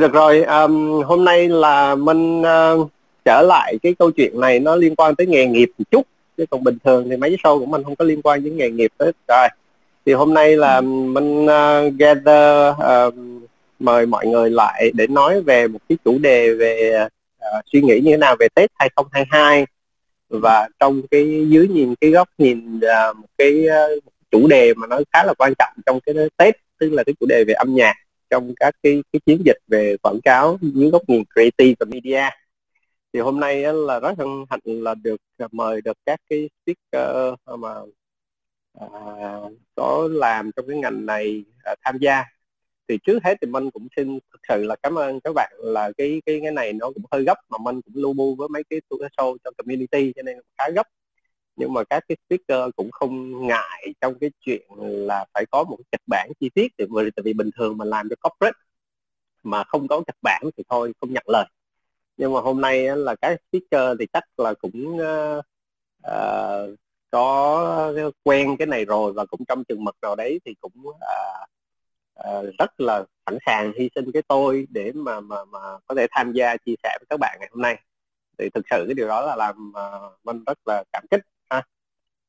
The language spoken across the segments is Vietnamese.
được rồi, um, hôm nay là mình uh, trở lại cái câu chuyện này nó liên quan tới nghề nghiệp một chút. Chứ còn bình thường thì mấy cái show của mình không có liên quan đến nghề nghiệp hết. Rồi thì hôm nay là ừ. mình uh, gather uh, mời mọi người lại để nói về một cái chủ đề về uh, suy nghĩ như thế nào về Tết 2022 và trong cái dưới nhìn cái góc nhìn uh, một cái uh, chủ đề mà nó khá là quan trọng trong cái Tết tức là cái chủ đề về âm nhạc trong các cái cái chiến dịch về quảng cáo dưới góc nhìn creative và media. Thì hôm nay là rất hân hạnh là được à, mời được các cái speaker ờ, mà à, có làm trong cái ngành này à, tham gia. Thì trước hết thì mình cũng xin thực sự là cảm ơn các bạn là cái cái cái này nó cũng hơi gấp mà mình cũng lưu bu với mấy cái show trong community cho nên khá gấp nhưng mà các cái speaker cũng không ngại trong cái chuyện là phải có một kịch bản chi tiết tại vì, tại vì bình thường mình làm cho corporate mà không có kịch bản thì thôi không nhận lời. Nhưng mà hôm nay là các speaker thì chắc là cũng uh, uh, có quen cái này rồi và cũng trong chừng mực nào đấy thì cũng uh, uh, rất là sẵn sàng hy sinh cái tôi để mà mà mà có thể tham gia chia sẻ với các bạn ngày hôm nay. Thì thực sự cái điều đó là làm uh, mình rất là cảm kích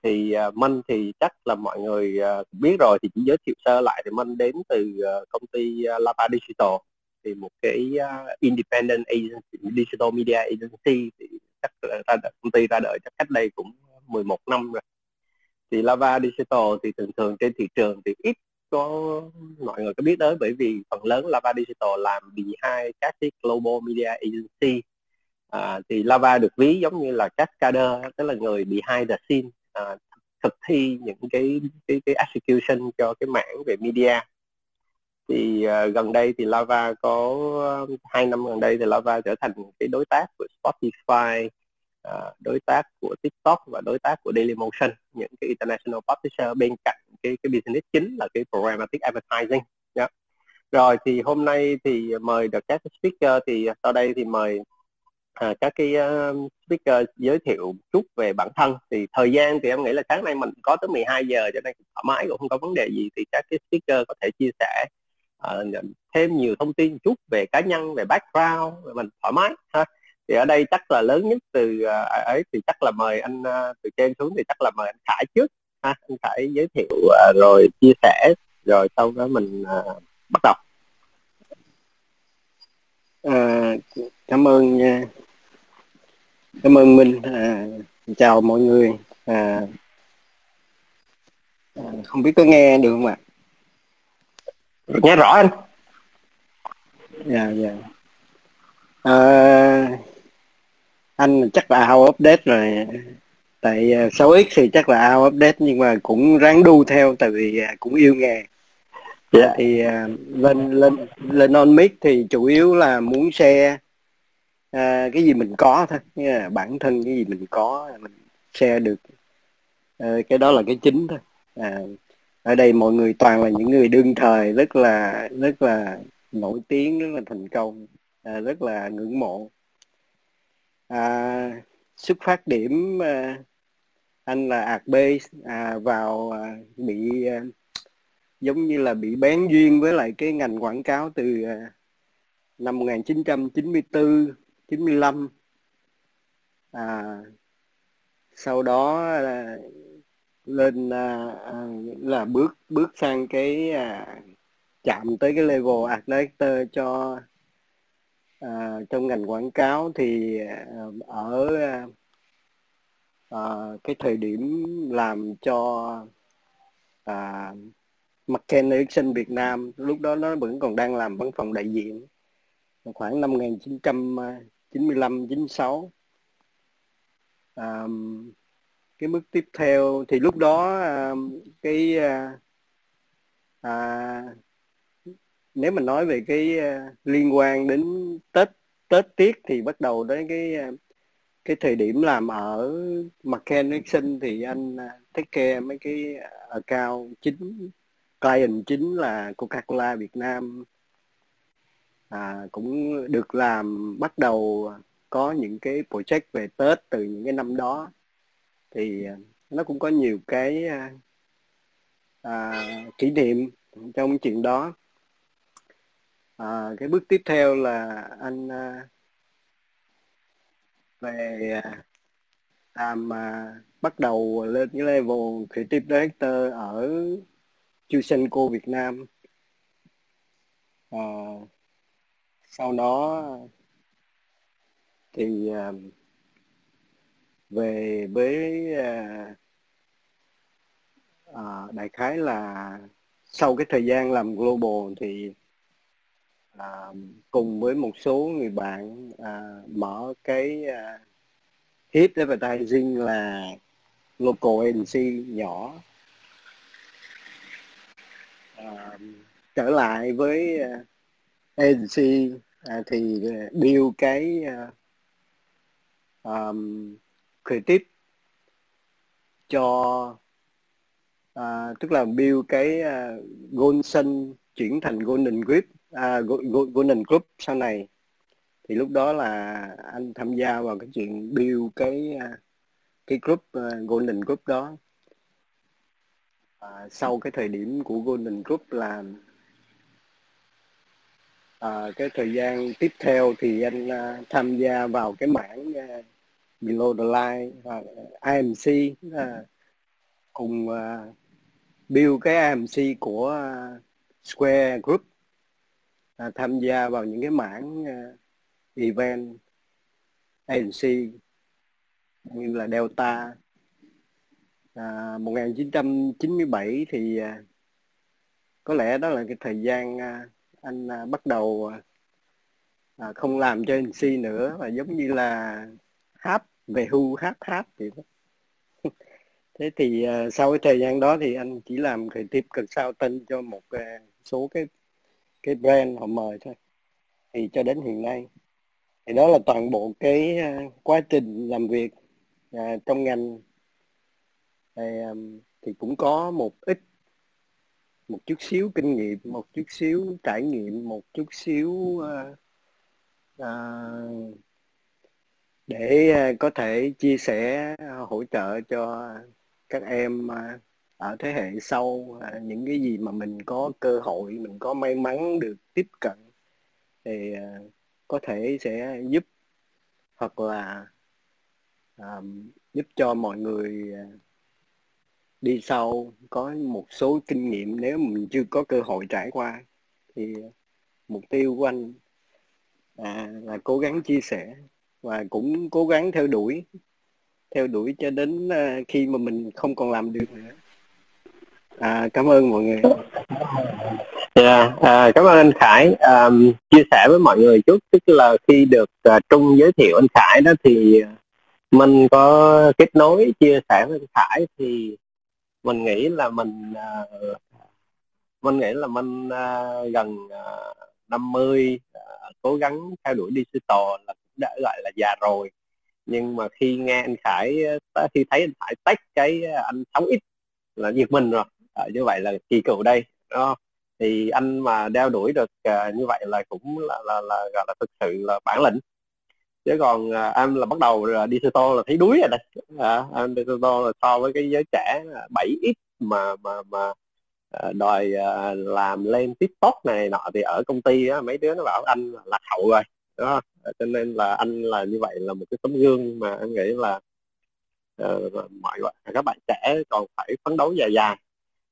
thì uh, Minh thì chắc là mọi người uh, biết rồi thì chỉ giới thiệu sơ lại thì Minh đến từ uh, công ty uh, Lava Digital. Thì một cái uh, independent agency, digital media agency thì chắc là ra đời, công ty ra đời chắc cách đây cũng 11 năm rồi. Thì Lava Digital thì thường thường trên thị trường thì ít có mọi người có biết tới bởi vì phần lớn Lava Digital làm behind các cái global media agency. À, thì Lava được ví giống như là cascader tức là người behind the scene. Ờ, thực thi những cái cái cái execution cho cái mảng về media thì uh, gần đây thì Lava có uh, hai năm gần đây thì Lava trở thành cái đối tác của Spotify uh, đối tác của TikTok và đối tác của Dailymotion những cái international publisher bên cạnh cái cái business chính là cái programmatic advertising yeah. Rồi thì hôm nay thì mời được các speaker thì sau đây thì mời à, các cái uh, speaker giới thiệu chút về bản thân. Thì thời gian thì em nghĩ là sáng nay mình có tới 12 giờ cho nên thoải mái cũng không có vấn đề gì. Thì các cái speaker có thể chia sẻ uh, thêm nhiều thông tin chút về cá nhân về background mình thoải mái ha. Thì ở đây chắc là lớn nhất từ uh, ấy thì chắc là mời anh uh, từ trên xuống thì chắc là mời anh Khải trước ha. Anh Khải giới thiệu uh, rồi chia sẻ rồi sau đó mình uh, bắt đầu. À, cảm ơn nha cảm ơn Minh. À, chào mọi người. À, không biết có nghe được không ạ? Nghe rõ anh. Dạ dạ. À, anh chắc là out update rồi. Tại 6x à, thì chắc là out update nhưng mà cũng ráng đu theo tại vì à, cũng yêu nghề yeah. Dạ. thì uh, lên lên lên on mic thì chủ yếu là muốn share à, cái gì mình có thôi. Như là bản thân cái gì mình có mình share được. À, cái đó là cái chính thôi. À, ở đây mọi người toàn là những người đương thời rất là rất là nổi tiếng rất là thành công à, rất là ngưỡng mộ. À, xuất phát điểm à, anh là ạc b à, vào à, bị à, giống như là bị bén duyên với lại cái ngành quảng cáo từ à, năm 1994 95 à, sau đó là lên à, à, là bước bước sang cái à, chạm tới cái level actor director cho à, trong ngành quảng cáo thì à, ở à, cái thời điểm làm cho à, McKen Erickson Việt Nam lúc đó nó vẫn còn đang làm văn phòng đại diện. Khoảng năm 95 96 à, cái bước tiếp theo thì lúc đó à, cái à, à, nếu mình nói về cái à, liên quan đến tết tết tiết thì bắt đầu đến cái ờ, cái thời điểm làm ở McCann Nixon thì anh take care mấy cái account chính client chính là Coca-Cola Việt Nam à, cũng được làm bắt đầu có những cái project về Tết từ những cái năm đó. Thì à, nó cũng có nhiều cái à, à, kỷ niệm trong chuyện đó. À, cái bước tiếp theo là anh à, về à, làm à, bắt đầu lên cái level creative director ở Chusenko Việt Nam. À, sau đó thì uh, về với uh, uh, đại khái là sau cái thời gian làm global thì uh, cùng với một số người bạn uh, mở cái uh, hit advertising là local agency nhỏ. Uh, trở lại với uh, agency À, thì ờ, build cái uh, um, creative cho uh, tức là build cái uh, Golden chuyển thành Golden Group uh, Golden Group sau này. Thì lúc đó là anh tham gia vào cái chuyện build cái uh, cái group uh, Golden Group đó. Uh, sau cái thời điểm của Golden Group là à, cái thời gian tiếp theo thì anh à, tham gia vào cái mảng à, Below the Line và IMC à, cùng à, build cái IMC của à, Square Group à, tham gia vào những cái mảng à, event IMC như là Delta. À, 1997 thì à, có lẽ đó là cái thời gian à, anh à, bắt đầu à, không làm cho MC nữa và giống như là hát về hưu hát hát vậy đó. Thế thì à, sau cái thời gian đó thì anh chỉ làm creative tên cho một à, số cái cái brand họ mời thôi. Thì cho đến hiện nay thì đó là toàn bộ cái à, quá trình làm việc à, trong ngành. Thì, à, thì cũng có một ít một chút xíu kinh nghiệm một chút xíu trải nghiệm một chút xíu uh, uh, để uh, có thể chia sẻ uh, hỗ trợ cho các em uh, ở thế hệ sau uh, những cái gì mà mình có cơ hội mình có may mắn được tiếp cận thì uh, có thể sẽ giúp hoặc là um, giúp cho mọi người uh, đi sau có một số kinh nghiệm nếu mình chưa có cơ hội trải qua thì mục tiêu của anh à, là cố gắng chia sẻ và cũng cố gắng theo đuổi theo đuổi cho đến à, khi mà mình không còn làm được nữa. À, cảm ơn mọi người. Yeah, à, cảm ơn anh Khải. À, chia sẻ với mọi người chút tức là khi được à, Trung giới thiệu anh Khải đó thì mình có kết nối chia sẻ với anh Khải thì mình nghĩ là mình uh, mình nghĩ là mình uh, gần uh, 50 uh, cố gắng theo đuổi digital là cũng đã gọi là già rồi nhưng mà khi nghe anh Khải à, khi thấy anh Khải tách cái anh sống ít là giật mình rồi à, như vậy là kỳ cựu đây đó. thì anh mà đeo đuổi được uh, như vậy là cũng là là, là gọi là thực sự là bản lĩnh chứ còn à, em là bắt đầu là digital là thấy đuối rồi đây. À, em digital là so với cái giới trẻ 7 ít mà mà mà à, đòi à, làm lên tiktok này nọ thì ở công ty á, mấy đứa nó bảo anh là lạc hậu rồi đó à, cho nên là anh là như vậy là một cái tấm gương mà em nghĩ là uh, mọi các bạn trẻ còn phải phấn đấu dài dài.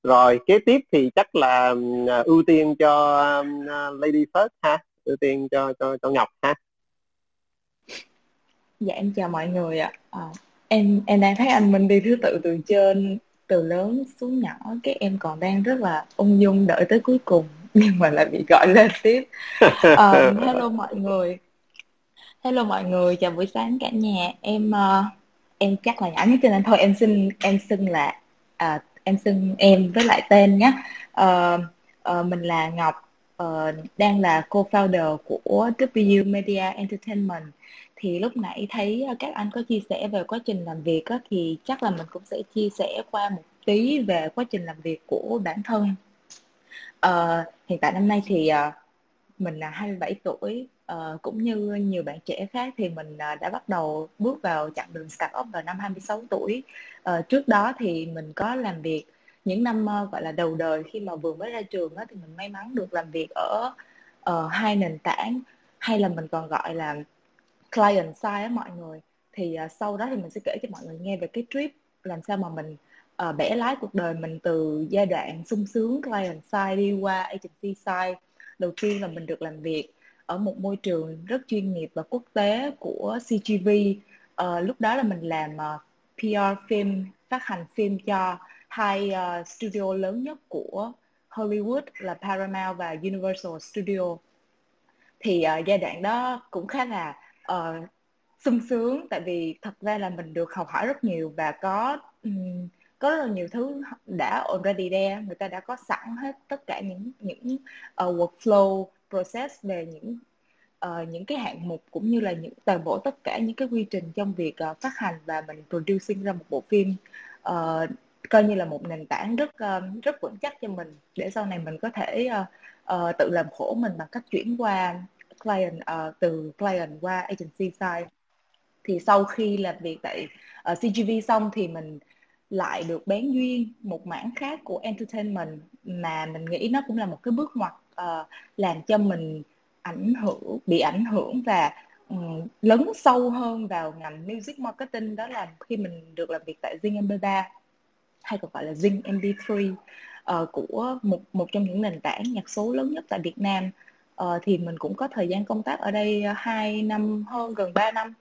Rồi kế tiếp thì chắc là uh, ưu tiên cho uh, lady first ha ưu tiên cho cho cho ngọc ha. Dạ em chào mọi người ạ. À, em em đang thấy anh Minh đi thứ tự từ trên từ lớn xuống nhỏ cái em còn đang rất là ung dung đợi tới cuối cùng nhưng mà lại bị gọi lên tiếp. Uh, hello mọi người. Hello mọi người, chào buổi sáng cả nhà. Em uh, em chắc là nhỏ nhất trên anh thôi em xin em xưng là uh, em xưng em với lại tên nhé. Uh, uh, mình là Ngọc uh, đang là co-founder của W Media Entertainment thì lúc nãy thấy ờ, các anh có chia sẻ về quá trình làm việc á, thì chắc là mình cũng sẽ chia sẻ qua một tí về quá trình làm việc của bản thân. À, hiện tại năm nay thì à, mình là 27 tuổi à, cũng như nhiều bạn trẻ khác thì mình à, đã bắt đầu bước vào chặng đường start up vào năm 26 tuổi. À, trước đó thì mình có làm việc những năm à, gọi là đầu đời khi mà vừa mới ra trường á, thì mình may mắn được làm việc ở uh, hai nền tảng hay là mình còn gọi là client side á mọi người. Thì uh, sau đó thì mình sẽ kể cho mọi người nghe về cái trip làm sao mà mình uh, bẻ lái cuộc đời mình từ giai đoạn sung sướng client side đi qua agency side. Đầu tiên là mình được làm việc ở một môi trường rất chuyên nghiệp và quốc tế của CGV uh, ờ, lúc đó là mình làm à, uh, PR phim phát hành phim cho hai uh, studio lớn nhất của Hollywood là Paramount và Universal Studio. Thì uh, giai đoạn đó cũng khá là uh, sung sướng tại vì thật ra là mình được học hỏi rất nhiều và có um, có rất là nhiều thứ đã already there người ta đã có sẵn hết tất cả những những uh, workflow process về những uh, những cái hạng mục cũng như là những toàn bộ tất cả những cái quy trình trong việc uh, phát hành và mình producing ra một bộ phim. Uh, coi như là một nền tảng rất uh, rất vững chắc cho mình để sau này mình có thể uh, uh, tự làm khổ mình bằng cách chuyển qua client uh, từ client qua agency side. Thì sau khi làm việc tại ờ, uh, CGV xong thì mình lại được bén duyên một mảng khác của entertainment mà mình nghĩ nó cũng là một cái bước ngoặt uh, làm cho mình ảnh hưởng bị ảnh hưởng và um, lấn sâu hơn vào ngành music marketing. Đó là khi mình được làm việc tại Zing MP3 hay còn gọi là Zing MP3 uh, của một một trong những nền tảng nhạc số lớn nhất tại Việt Nam uh, thì mình cũng có thời gian công tác ở đây ờ, 2 năm hơn gần 3 năm.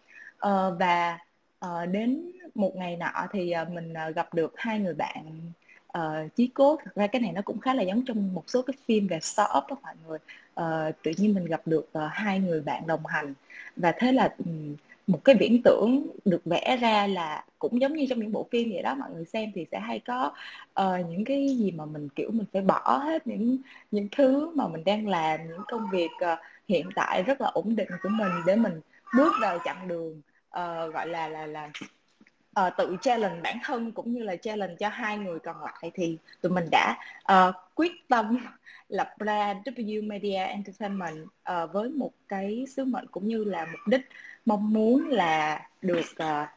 Uh, và uh, đến một ngày nọ thì uh, mình uh, gặp được hai người bạn uh, chí cốt thật ra cái này nó cũng khá là giống trong một số cái phim về startup đó mọi người. Uh, tự nhiên mình gặp được uh, hai người bạn đồng hành. Và thế là um, một cái viễn tưởng được vẽ ra là cũng giống như trong những bộ phim vậy đó mọi người xem thì sẽ hay có uh, những cái gì mà mình kiểu mình phải bỏ hết những những thứ mà mình đang làm những công việc uh, hiện tại rất là ổn định của mình để mình bước vào chặng đường uh, gọi là là là uh, tự challenge bản thân cũng như là challenge cho hai người còn lại thì tụi mình đã uh, quyết tâm lập ra W Media Entertainment uh, với một cái sứ mệnh cũng như là mục đích mong muốn là được uh,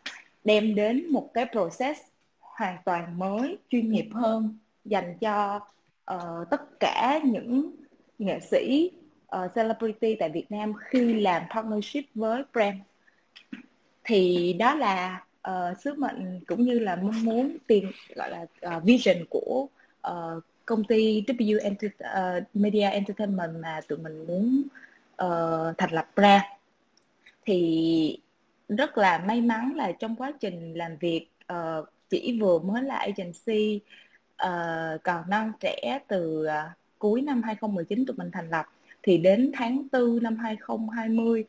đem đến một cái process hoàn toàn mới chuyên nghiệp hơn dành cho uh, tất cả những nghệ sĩ uh, celebrity tại Việt Nam khi làm partnership với brand. Thì đó là uh, sứ mệnh cũng như là mong muốn tiền gọi là uh, vision của uh, công ty W Enter, uh, ờ, Media Entertainment mà tụi mình muốn uh, thành lập ra. Thì rất là may mắn là trong quá trình làm việc uh, chỉ vừa mới là agency uh, còn non trẻ từ uh, cuối năm 2019 tụi mình thành lập. Thì đến tháng 4 năm 2020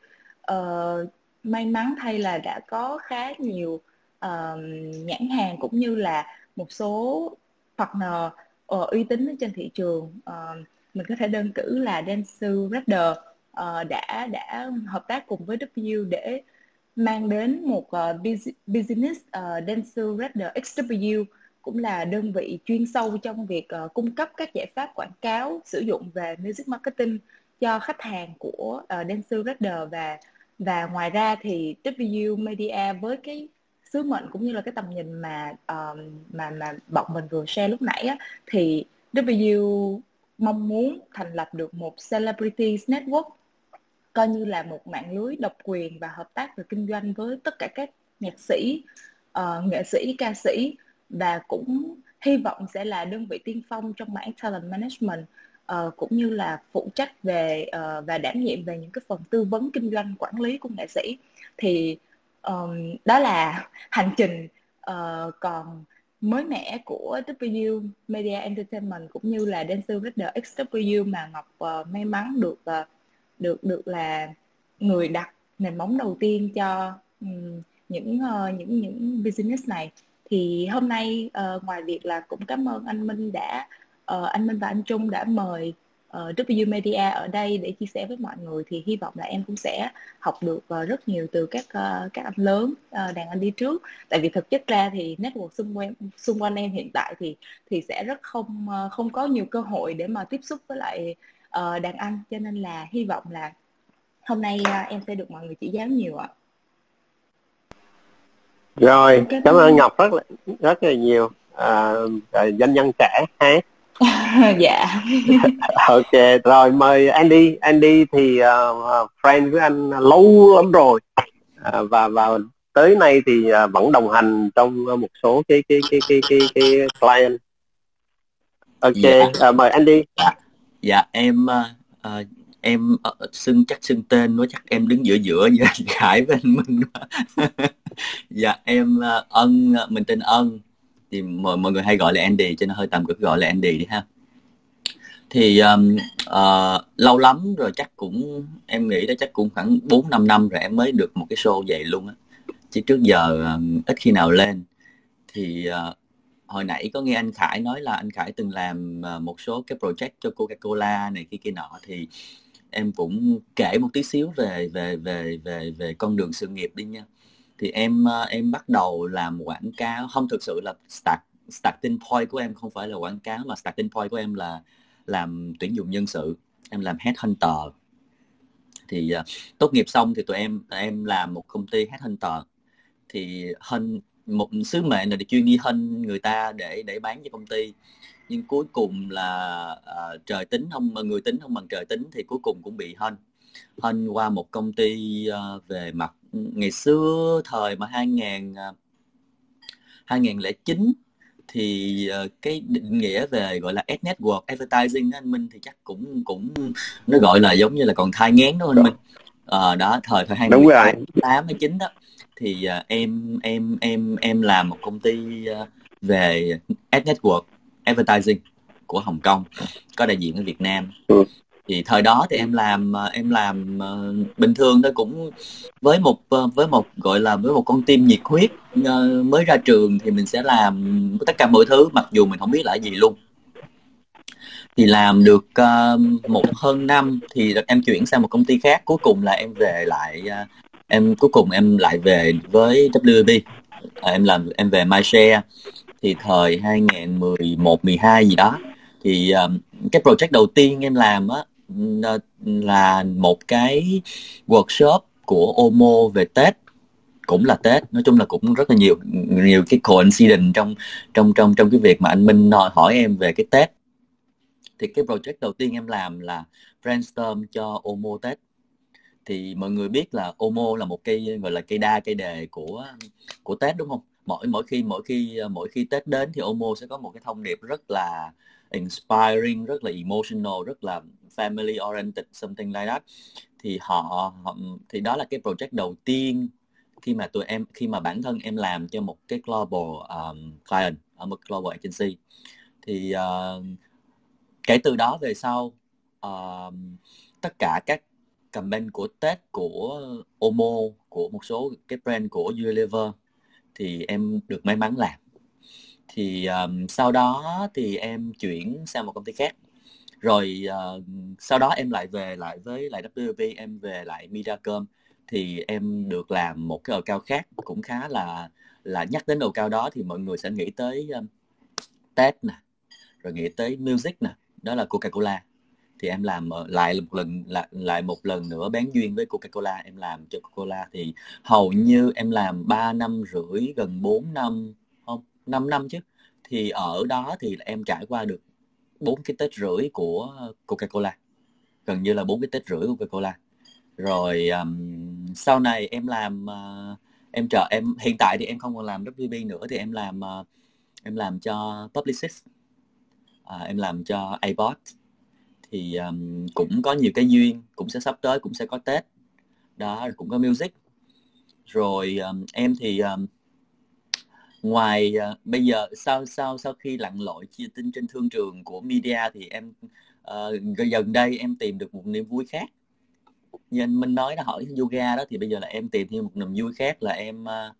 uh, may mắn thay là đã có khá nhiều uh, nhãn hàng cũng như là một số partner uh, uy tín trên thị trường uh, mình có thể đơn cử là Dentsu Radar uh, ờ, đã đã hợp tác cùng với W để mang đến một uh, business uh, Dentsu Radar XW cũng là đơn vị chuyên sâu trong việc uh, cung cấp các giải pháp quảng cáo sử dụng về music marketing cho khách hàng của uh, Dentsu Radar và và ngoài ra thì W Media với cái sứ mệnh cũng như là cái tầm nhìn mà um, mà mà bọn mình vừa share lúc nãy á, thì W mong muốn thành lập được một celebrities network coi như là một mạng lưới độc quyền và hợp tác về kinh doanh với tất cả các nhạc sĩ uh, nghệ sĩ ca sĩ và cũng hy vọng sẽ là đơn vị tiên phong trong mảng talent management uh, cũng như là phụ trách về uh, và đảm nhiệm về những cái phần tư vấn kinh doanh quản lý của nghệ sĩ. Thì um, đó là hành trình uh, còn mới mẻ của W Media Entertainment cũng như là Dancer Reader XW mà Ngọc uh, may mắn được uh, được được là người đặt nền móng đầu tiên cho um, những uh, những những business này. Thì hôm nay uh, ngoài việc là cũng cảm ơn anh Minh đã uh, anh Minh và anh Trung đã mời uh, W Media ở đây để chia sẻ với mọi người thì hy vọng là em cũng sẽ học được uh, rất nhiều từ các uh, các anh lớn uh, đàn anh đi trước. Tại vì thực chất ra thì network xung quanh xung quanh em hiện tại thì thì sẽ rất không uh, không có nhiều cơ hội để mà tiếp xúc với lại uh, đàn anh. Cho nên là hy vọng là hôm nay uh, em sẽ được mọi người chỉ giáo nhiều ạ. Rồi cảm ơn ngọc rất là rất là nhiều. À, doanh nhân trẻ ha dạ. Ok rồi mời Andy. Andy thì uh, friend với anh lâu lắm rồi. Uh, và và tới nay thì uh, vẫn đồng hành trong một số cái cái cái cái cái, cái client. Ok dạ. uh, mời Andy. Dạ, dạ em uh, em uh, xưng chắc xưng tên nó chắc em đứng giữa giữa với Khải với anh Minh dạ em uh, ân mình tên ân thì mọi mọi người hay gọi là Andy cho nên hơi tạm cực gọi là Andy đi ha. Thì um, uh, lâu lắm rồi chắc cũng em nghĩ đó chắc cũng khoảng 4 5 năm rồi em mới được một cái show vậy luôn á. Chứ trước giờ um, ít khi nào lên. Thì uh, hồi nãy có nghe anh Khải nói là anh Khải từng làm uh, một số cái project cho Coca-Cola này kia kia nọ thì em cũng kể một tí xíu về về về về về con đường sự nghiệp đi nha thì em ờ, em bắt đầu làm quảng cáo. Không thực sự là start starting point của em không phải là quảng cáo mà starting point của em là làm tuyển dụng nhân sự. Em làm headhunter. Thì uh, tốt nghiệp xong thì tụi em em làm một công ty headhunter. Thì hơn một sứ mệnh là để chuyên đi hơn người ta để để bán cho công ty. Nhưng cuối cùng là uh, trời tính không người tính không bằng trời tính thì cuối cùng cũng bị hơn hơn qua một công ty uh, về mặt ngày xưa thời mà 2000 uh, 2009 thì uh, cái định nghĩa về gọi là ad network advertising đó, anh Minh thì chắc cũng cũng nó gọi là giống như là còn thai ngén đó anh Minh? Uh, đó thời thời 2008 hay chín đó thì uh, em em em em làm một công ty về ad network advertising của Hồng Kông có đại diện ở Việt Nam. Ừ thì thời đó thì em làm ờ, em làm uh, bình thường thôi cũng với một uh, với một gọi là với một con tim nhiệt huyết uh, mới ra trường thì mình sẽ làm tất cả mọi thứ mặc dù mình không biết là gì luôn. Thì làm được uh, một hơn năm thì em chuyển sang một công ty khác cuối cùng là em về lại uh, em cuối cùng em lại về với WB à, em làm em về MyShare thì thời 2011 12 gì đó thì um, cái project đầu tiên em làm á là một cái workshop của Omo về Tết cũng là Tết. Nói chung là cũng rất là nhiều nhiều cái coincidence trong trong trong trong cái việc mà anh Minh hỏi, hỏi em về cái Tết. Thì cái project đầu tiên em làm là brainstorm cho Omo Tết. Thì mọi người biết là Omo là một cây gọi là cây đa cây đề của của Tết đúng không? Mỗi mỗi khi mỗi khi mỗi khi Tết đến thì Omo sẽ có một cái thông điệp rất là inspiring rất là emotional rất là family oriented something like that thì họ, họ thì đó là cái project đầu tiên khi mà tụi em khi mà bản thân em làm cho một cái global um, client ở một global agency. Thì uh, kể từ đó về sau uh, tất cả các campaign của Tết của Omo của một số cái brand của Unilever thì em được may mắn làm. Thì um, sau đó thì em chuyển sang một công ty khác rồi uh, sau đó em lại về lại với lại WB em về lại Mediacom. Thì em được làm một cái đầu cao khác cũng khá là là nhắc đến đầu cao đó thì mọi người sẽ nghĩ tới ờ, um, Tết nè rồi nghĩ tới music nè đó là Coca-Cola. Thì em làm ờ, lại một lần lại, lại một lần nữa bán duyên với Coca-Cola em làm cho Coca-Cola. Thì hầu như em làm 3 năm rưỡi gần 4 năm không 5 năm chứ. Thì ở đó thì em trải qua được bốn cái Tết rưỡi của Coca-Cola. Gần như là bốn cái Tết rưỡi của Coca-Cola. Rồi um, sau này em làm uh, em trợ em hiện tại thì em không còn làm WB nữa thì em làm uh, em làm cho Publicist uh, à, em làm cho iBot thì um, cũng có nhiều cái duyên cũng sẽ sắp tới cũng sẽ có tết. Đó cũng có music. Rồi um, em thì um, ngoài uh, bây giờ sau sau sau khi lặn lội chia tin trên thương trường của media thì em uh, gần đây em tìm được một niềm vui khác. Như anh Minh nói là hỏi yoga đó thì bây giờ là em tìm thêm một niềm vui khác là em uh,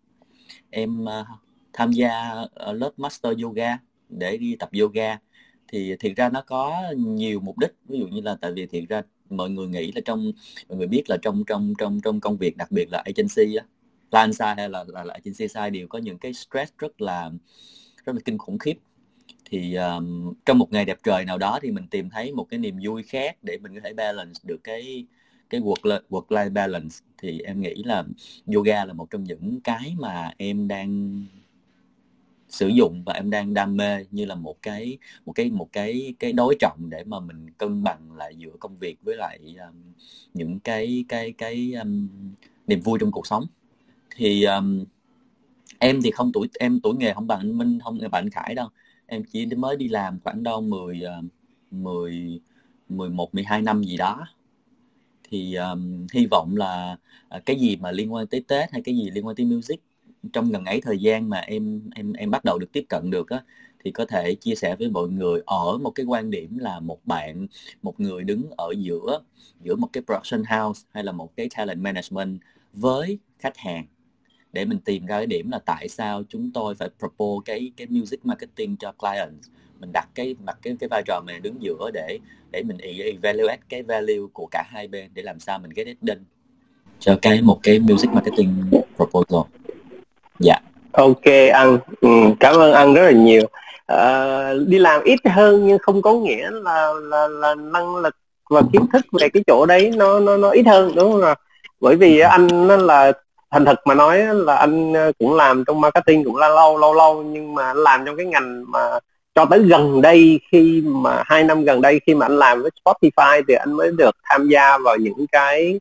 em uh, tham gia uh, lớp master yoga để đi tập yoga. Thì thiệt ra nó có nhiều mục đích ví dụ như là tại vì thiệt ra mọi người nghĩ là trong mọi người biết là trong trong trong trong công việc đặc biệt là agency á plan sai hay là, là, là agency sai đều có những cái stress rất là rất là kinh khủng khiếp. Thì um, trong một ngày đẹp trời nào đó thì mình tìm thấy một cái niềm vui khác để mình có thể balance được cái cái work work life balance. Thì em nghĩ là yoga là một trong những cái mà em đang sử dụng và em đang đam mê như là một cái một cái một cái cái đối trọng để mà mình cân bằng lại giữa công việc với lại um, những cái cái cái um, niềm vui trong cuộc sống thì um, em thì không tuổi em tuổi nghề không bằng anh Minh không bằng anh Khải đâu. Em chỉ mới đi làm khoảng đâu 10 10 11 12 năm gì đó. Thì um, hy vọng là à, cái gì mà liên quan tới Tết hay cái gì liên quan tới music trong gần ấy thời gian mà em em em bắt đầu được tiếp cận được á thì có thể chia sẻ với mọi người ở một cái quan điểm là một bạn một người đứng ở giữa giữa một cái production house hay là một cái talent management với khách hàng để mình tìm ra cái điểm là tại sao chúng tôi phải propose cái cái music marketing cho client mình đặt cái mặt cái cái vai trò mình đứng giữa để để mình e-, evaluate cái value của cả hai bên để làm sao mình get it done cho cái một cái music marketing proposal. Dạ. Ok anh ừ, cảm ơn anh rất là nhiều. À, đi làm ít hơn nhưng không có nghĩa là là là năng lực và kiến thức về cái chỗ đấy nó nó nó ít hơn đúng không nào? Bởi vì anh nó là thành thật mà nói là anh ờ, cũng làm trong marketing cũng là lâu lâu lâu nhưng mà làm trong cái ngành mà cho tới gần đây khi mà hai năm gần đây khi mà anh làm với Spotify thì anh mới được tham gia vào những cái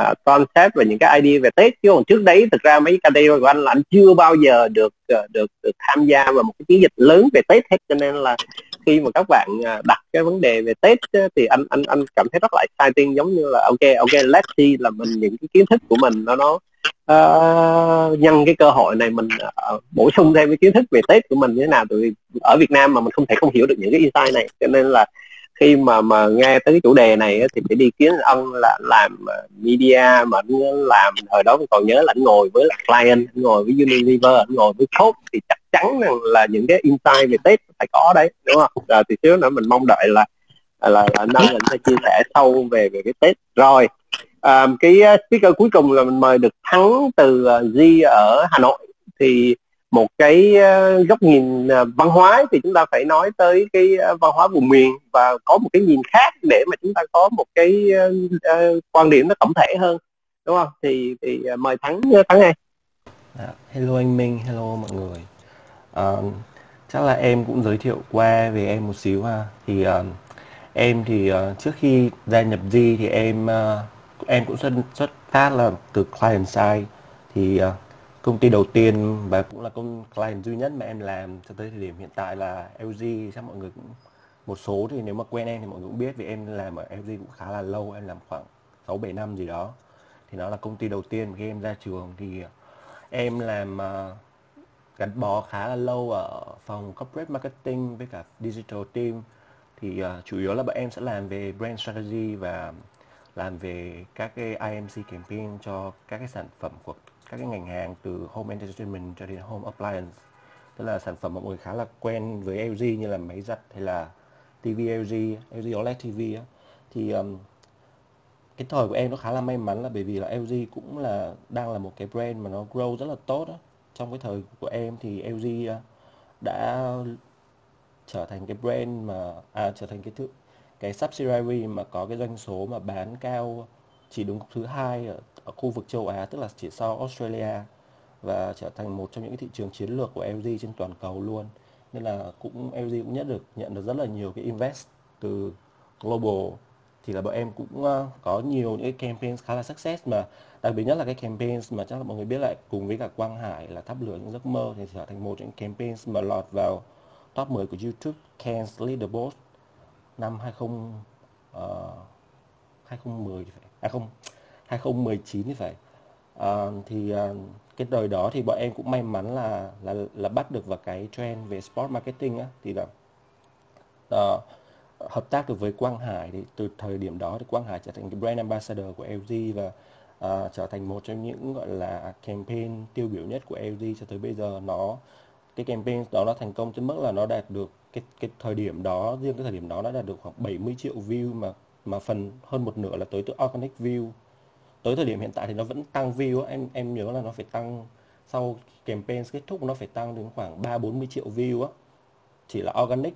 uh, concept và những cái idea về Tết chứ còn trước đấy thực ra mấy cái idea của anh là anh chưa bao giờ được uh, được được tham gia vào một cái chiến dịch lớn về Tết hết. Cho nên là khi mà các bạn đặt cái vấn đề về Tết thì anh anh anh cảm thấy rất là exciting giống như là ok ok let's see là mình những cái kiến thức của mình nó nó uh, nhân cái cơ hội này mình uh, bổ sung thêm cái kiến thức về Tết của mình như thế nào? Tại vì ở Việt Nam mà mình không thể không hiểu được những cái insight này. Cho nên là khi mà mà nghe tới cái chủ đề này thì phải đi kiến ông là làm ờ, media mà anh làm hồi đó còn nhớ là anh ngồi với là client anh ngồi với Unilever anh ngồi với Coke thì chắc chắn rằng là những cái insight về Tết phải có đấy đúng không? Rồi thì xíu nữa mình mong đợi là là là năng mình sẽ chia sẻ sâu về về cái Tết. Rồi à, cái à, speaker cuối cùng là mình mời được thắng từ à, Di ở Hà Nội. Thì một cái à, góc nhìn văn hóa thì chúng ta phải nói tới cái văn hóa vùng miền và có một cái nhìn khác để mà chúng ta có một cái uh, quan điểm nó tổng thể hơn đúng không? Thì thì mời thắng thắng ngay dạ, hello anh Minh hello mọi người. Uh, chắc là em cũng giới thiệu qua về em một xíu ha. Thì uh, em thì uh, trước khi gia nhập Di thì em uh, em cũng xuất xuất phát là từ client side. Thì uh, công ty đầu tiên và cũng là công client duy nhất mà em làm cho tới thời điểm hiện tại là LG chắc mọi người cũng một số thì nếu mà quen em thì mọi người cũng biết vì em làm ở LG cũng khá là lâu em làm khoảng 6 7 năm gì đó. Thì nó là công ty đầu tiên khi em ra trường thì em làm uh, gắn bó khá là lâu ở phòng corporate marketing với cả digital team. Thì uh, chủ yếu là bọn em sẽ làm về brand strategy và làm về các cái IMC campaign cho các cái sản phẩm của các cái ngành hàng từ home entertainment cho đến home appliance tức là sản phẩm mọi người khá là quen với LG như là máy giặt hay là TV LG, LG OLED TV á. thì um, cái thời của em nó khá là may mắn là bởi vì là LG cũng là đang là một cái brand mà nó grow rất là tốt á. trong cái thời của em thì LG à, đã trở thành cái brand mà à trở thành cái thứ cái subsidiary mà có cái doanh số mà bán cao chỉ đứng thứ hai ở, ở khu vực châu Á tức là chỉ sau Australia và trở thành một trong những thị trường chiến lược của LG trên toàn cầu luôn. Nên là cũng LG cũng nhận được nhận được rất là nhiều cái invest từ global. Thì là bọn em cũng ờ, có nhiều những cái campaigns khá là success mà. Đặc biệt nhất là cái campaigns mà chắc là mọi người biết lại cùng với cả Quang Hải là thắp lửa những giấc mơ thì trở thành một trong những campaigns mà lọt vào top 10 của YouTube Cannes Leaderboard năm 20 uh, 2010 phải. À không 2019 thì phải. À, thì ờ, cái đời đó thì bọn em cũng may mắn là là là bắt được vào cái trend về sport marketing á. Thì là à, hợp tác được với Quang Hải thì từ thời điểm đó thì Quang Hải trở thành cái brand ambassador của LG và à, trở thành một trong những gọi là campaign tiêu biểu nhất của LG cho tới bây giờ. Nó cái campaign đó nó thành công tới mức là nó đạt được cái cái thời điểm đó, riêng cái thời điểm đó nó đạt được khoảng 70 triệu view mà mà phần hơn một nửa là tới từ organic view. Tới thời điểm hiện tại thì nó vẫn tăng view em em nhớ là nó phải tăng, sau campaign kết thúc nó phải tăng đến khoảng ba bốn mươi triệu view á. Chỉ là organic,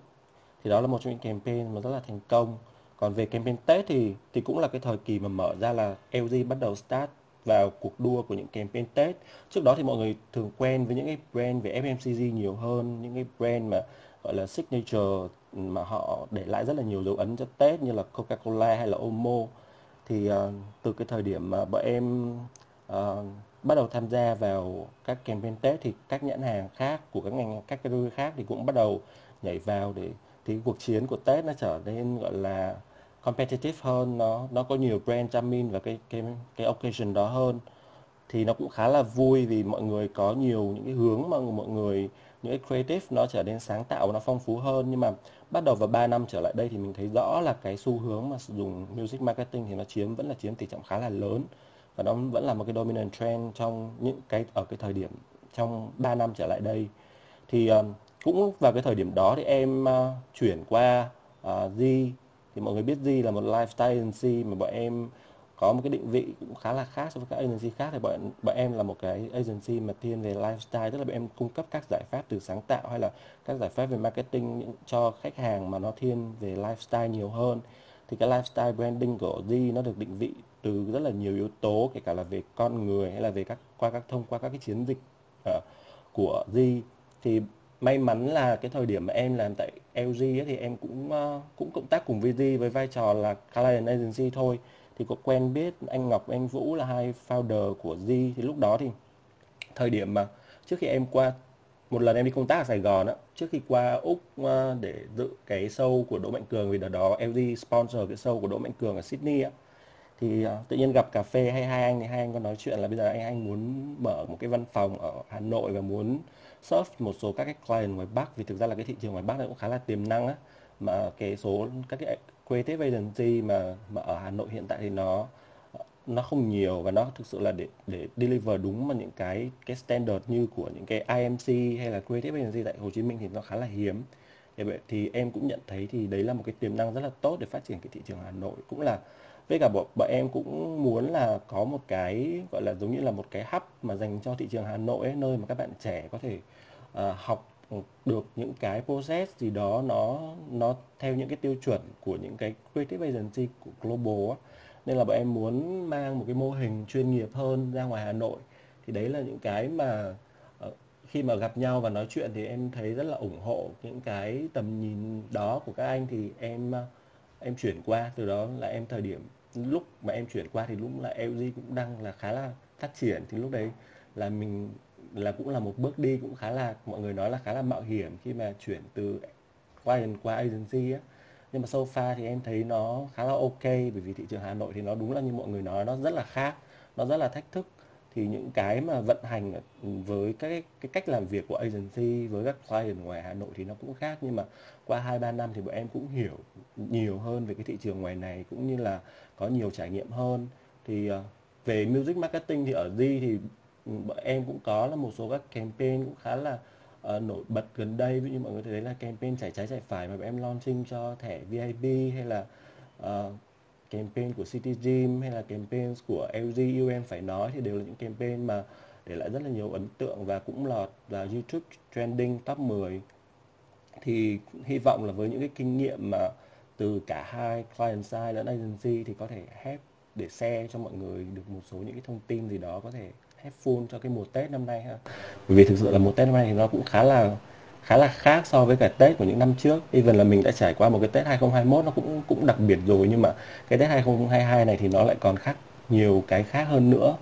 thì đó là một trong những campaign mà rất là thành công. Còn về campaign Tết thì thì cũng là cái thời kỳ mà mở ra là LG bắt đầu start vào cuộc đua của những campaign Tết. Trước đó thì mọi người thường quen với những cái brand về FMCG nhiều hơn những cái brand mà gọi là signature mà họ để lại rất là nhiều dấu ấn cho Tết như là Coca-Cola hay là Omo. Thì uh, từ cái thời điểm mà bọn em uh, bắt đầu tham gia vào các campaign Tết thì các nhãn hàng khác của các ngành các category khác thì cũng bắt đầu nhảy vào để thì cuộc chiến của Tết nó trở nên gọi là competitive hơn nó nó có nhiều brand chăm in và cái cái cái occasion đó hơn. Thì nó cũng khá là vui vì mọi người có nhiều những cái hướng mà mọi người những cái creative nó trở nên sáng tạo nó phong phú hơn. Nhưng mà bắt đầu vào 3 năm trở lại đây thì mình thấy rõ là cái xu hướng mà sử dụng music marketing thì nó chiếm vẫn là chiếm tỷ trọng khá là lớn. Và nó vẫn là một cái dominant trend trong những cái ở cái thời điểm trong 3 năm trở lại đây. Thì uh, cũng vào cái thời điểm đó thì em uh, chuyển qua ờ, uh, Z thì mọi người biết gì là một lifestyle agency mà bọn em có một cái định vị cũng khá là khác so với các agency khác. Thì bọn bọn em là một cái agency mà thiên về lifestyle tức là bọn em cung cấp các giải pháp từ sáng tạo hay là các giải pháp về marketing cho khách hàng mà nó thiên về lifestyle nhiều hơn. Thì cái lifestyle branding của Z nó được định vị từ rất là nhiều yếu tố kể cả là về con người hay là về các qua các thông qua các cái chiến dịch uh, của Z thì may mắn là cái thời điểm mà em làm tại LG ấy, thì em cũng uh, cũng cộng tác cùng VG với vai trò là client agency thôi. Thì có quen biết anh Ngọc anh Vũ là hai founder của G. Thì lúc đó thì thời điểm mà trước khi em qua một lần em đi công tác ở Sài Gòn á trước khi qua úc uh, để dự cái show của Đỗ Mạnh Cường vì đợt đó LG sponsor cái show của Đỗ Mạnh Cường ở Sydney á. Thì uh, tự nhiên gặp cà phê hay hai anh thì hai anh có nói chuyện là bây giờ anh anh muốn mở một cái văn phòng ở Hà Nội và muốn serve một số các cái client ngoài Bắc vì thực ra là cái thị trường ngoài Bắc này cũng khá là tiềm năng á. Mà cái số các cái creative agency mà mà ở Hà Nội hiện tại thì nó nó không nhiều và nó thực sự là để để deliver đúng mà những cái cái standard như của những cái IMC hay là creative agency tại Hồ Chí Minh thì nó khá là hiếm. Thì vậy thì em cũng nhận thấy thì đấy là một cái tiềm năng rất là tốt để phát triển cái thị trường Hà Nội. Cũng là với cả bọn, bọn em cũng muốn là có một cái gọi là giống như là một cái hub mà dành cho thị trường Hà Nội ấy, nơi mà các bạn trẻ có thể uh, học được những cái process gì đó nó nó theo những cái tiêu chuẩn của những cái creative agency của global á. Nên là bọn em muốn mang một cái mô hình chuyên nghiệp hơn ra ngoài Hà Nội. Thì đấy là những cái mà uh, khi mà gặp nhau và nói chuyện thì em thấy rất là ủng hộ những cái tầm nhìn đó của các anh. Thì em ờ, em chuyển qua từ đó là em thời điểm lúc mà em chuyển qua thì lúc là LG cũng đang là khá là phát triển. Thì lúc đấy là mình là cũng là một bước đi cũng khá là mọi người nói là khá là mạo hiểm khi mà chuyển từ client qua agency á. Nhưng mà so far thì em thấy nó khá là ok bởi vì thị trường Hà Nội thì nó đúng là như mọi người nói nó rất là khác nó rất là thách thức. Thì những cái mà vận hành ừ, với các cái, cái cách làm việc của agency với các client ngoài Hà Nội thì nó cũng khác. Nhưng mà qua hai ba năm thì bọn em cũng hiểu nhiều hơn về cái thị trường ngoài này cũng như là có nhiều trải nghiệm hơn. Thì ờ, về music marketing thì ở di thì bọn em cũng có là một số các campaign cũng khá là uh, nổi bật gần đây. Ví dụ như mọi người thấy là campaign chạy trái chạy phải mà bọn em launching cho thẻ VIP hay là uh, campaign của City Gym hay là campaign của LG yêu em phải nói thì đều là những campaign mà để lại rất là nhiều ấn tượng và cũng lọt vào YouTube trending top 10 thì hy vọng là với những cái kinh nghiệm mà từ cả hai client side lẫn agency thì có thể help để share cho mọi người được một số những cái thông tin gì đó có thể hết full cho cái mùa Tết năm nay ha. Bởi vì thực sự là mùa Tết năm nay thì nó cũng khá là khá là khác so với cả Tết của những năm trước. Even là mình đã trải qua một cái Tết 2021 nó cũng cũng đặc biệt rồi nhưng mà cái Tết 2022 này thì nó lại còn khác nhiều cái khác hơn nữa.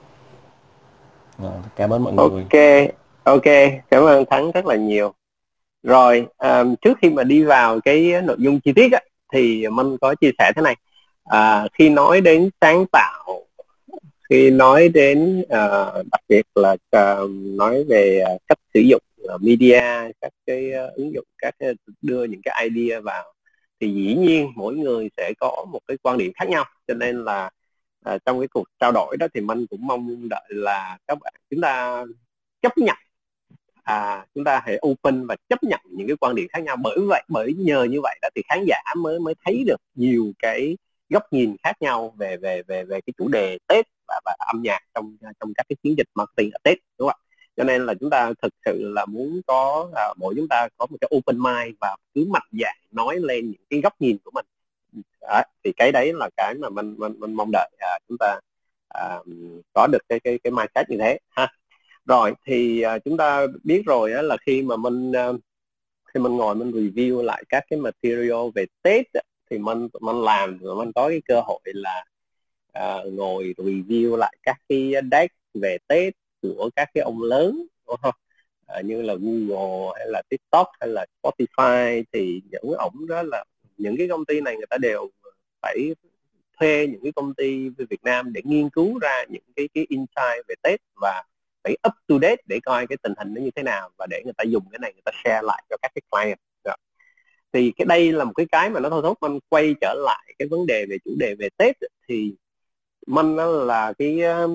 À, cảm ơn mọi người. Ok, ok, cảm ơn Thắng rất là nhiều. Rồi, um, trước khi mà đi vào cái nội dung chi tiết á, thì Minh có chia sẻ thế này. À, khi nói đến sáng tạo khi nói đến uh, đặc biệt là uh, nói về uh, cách sử dụng uh, media các cái uh, ứng dụng các uh, đưa những cái idea vào thì dĩ nhiên mỗi người sẽ có một cái quan điểm khác nhau. Cho nên là uh, trong cái cuộc trao đổi đó thì mình cũng mong đợi là các bạn chúng ta chấp nhận à, chúng ta hãy open và chấp nhận những cái quan điểm khác nhau. Bởi vậy bởi nhờ như vậy đó thì khán giả mới mới thấy được nhiều cái góc nhìn khác nhau về về về về cái chủ đề Tết và, và âm nhạc trong trong các cái chiến dịch marketing ở Tết đúng không ạ? Cho nên là chúng ta thực sự là muốn có à, mỗi chúng ta có một cái open mind và cứ mạnh dạn nói lên những cái góc nhìn của mình. À, thì cái đấy là cái mà mình mình mình mong đợi à, chúng ta à, có được cái cái cái mindset như thế ha rồi thì à, chúng ta biết rồi á, là khi mà mình à, khi mình ngồi mình review lại các cái material về Tết thì mình mình làm rồi mình có cái cơ hội là uh, ngồi review lại các cái deck về Tết của các cái ông lớn đúng không? Uh, như là Google hay là TikTok hay là Spotify thì những ổng đó là những cái công ty này người ta đều phải thuê những cái công ty về Việt Nam để nghiên cứu ra những cái cái insight về Tết và phải up to date để coi cái tình hình nó như thế nào và để người ta dùng cái này người ta share lại cho các cái client Rồi. thì cái đây là một cái cái mà nó thôi thúc mình quay trở lại cái vấn đề về chủ đề về Tết thì Minh đó là cái ờ,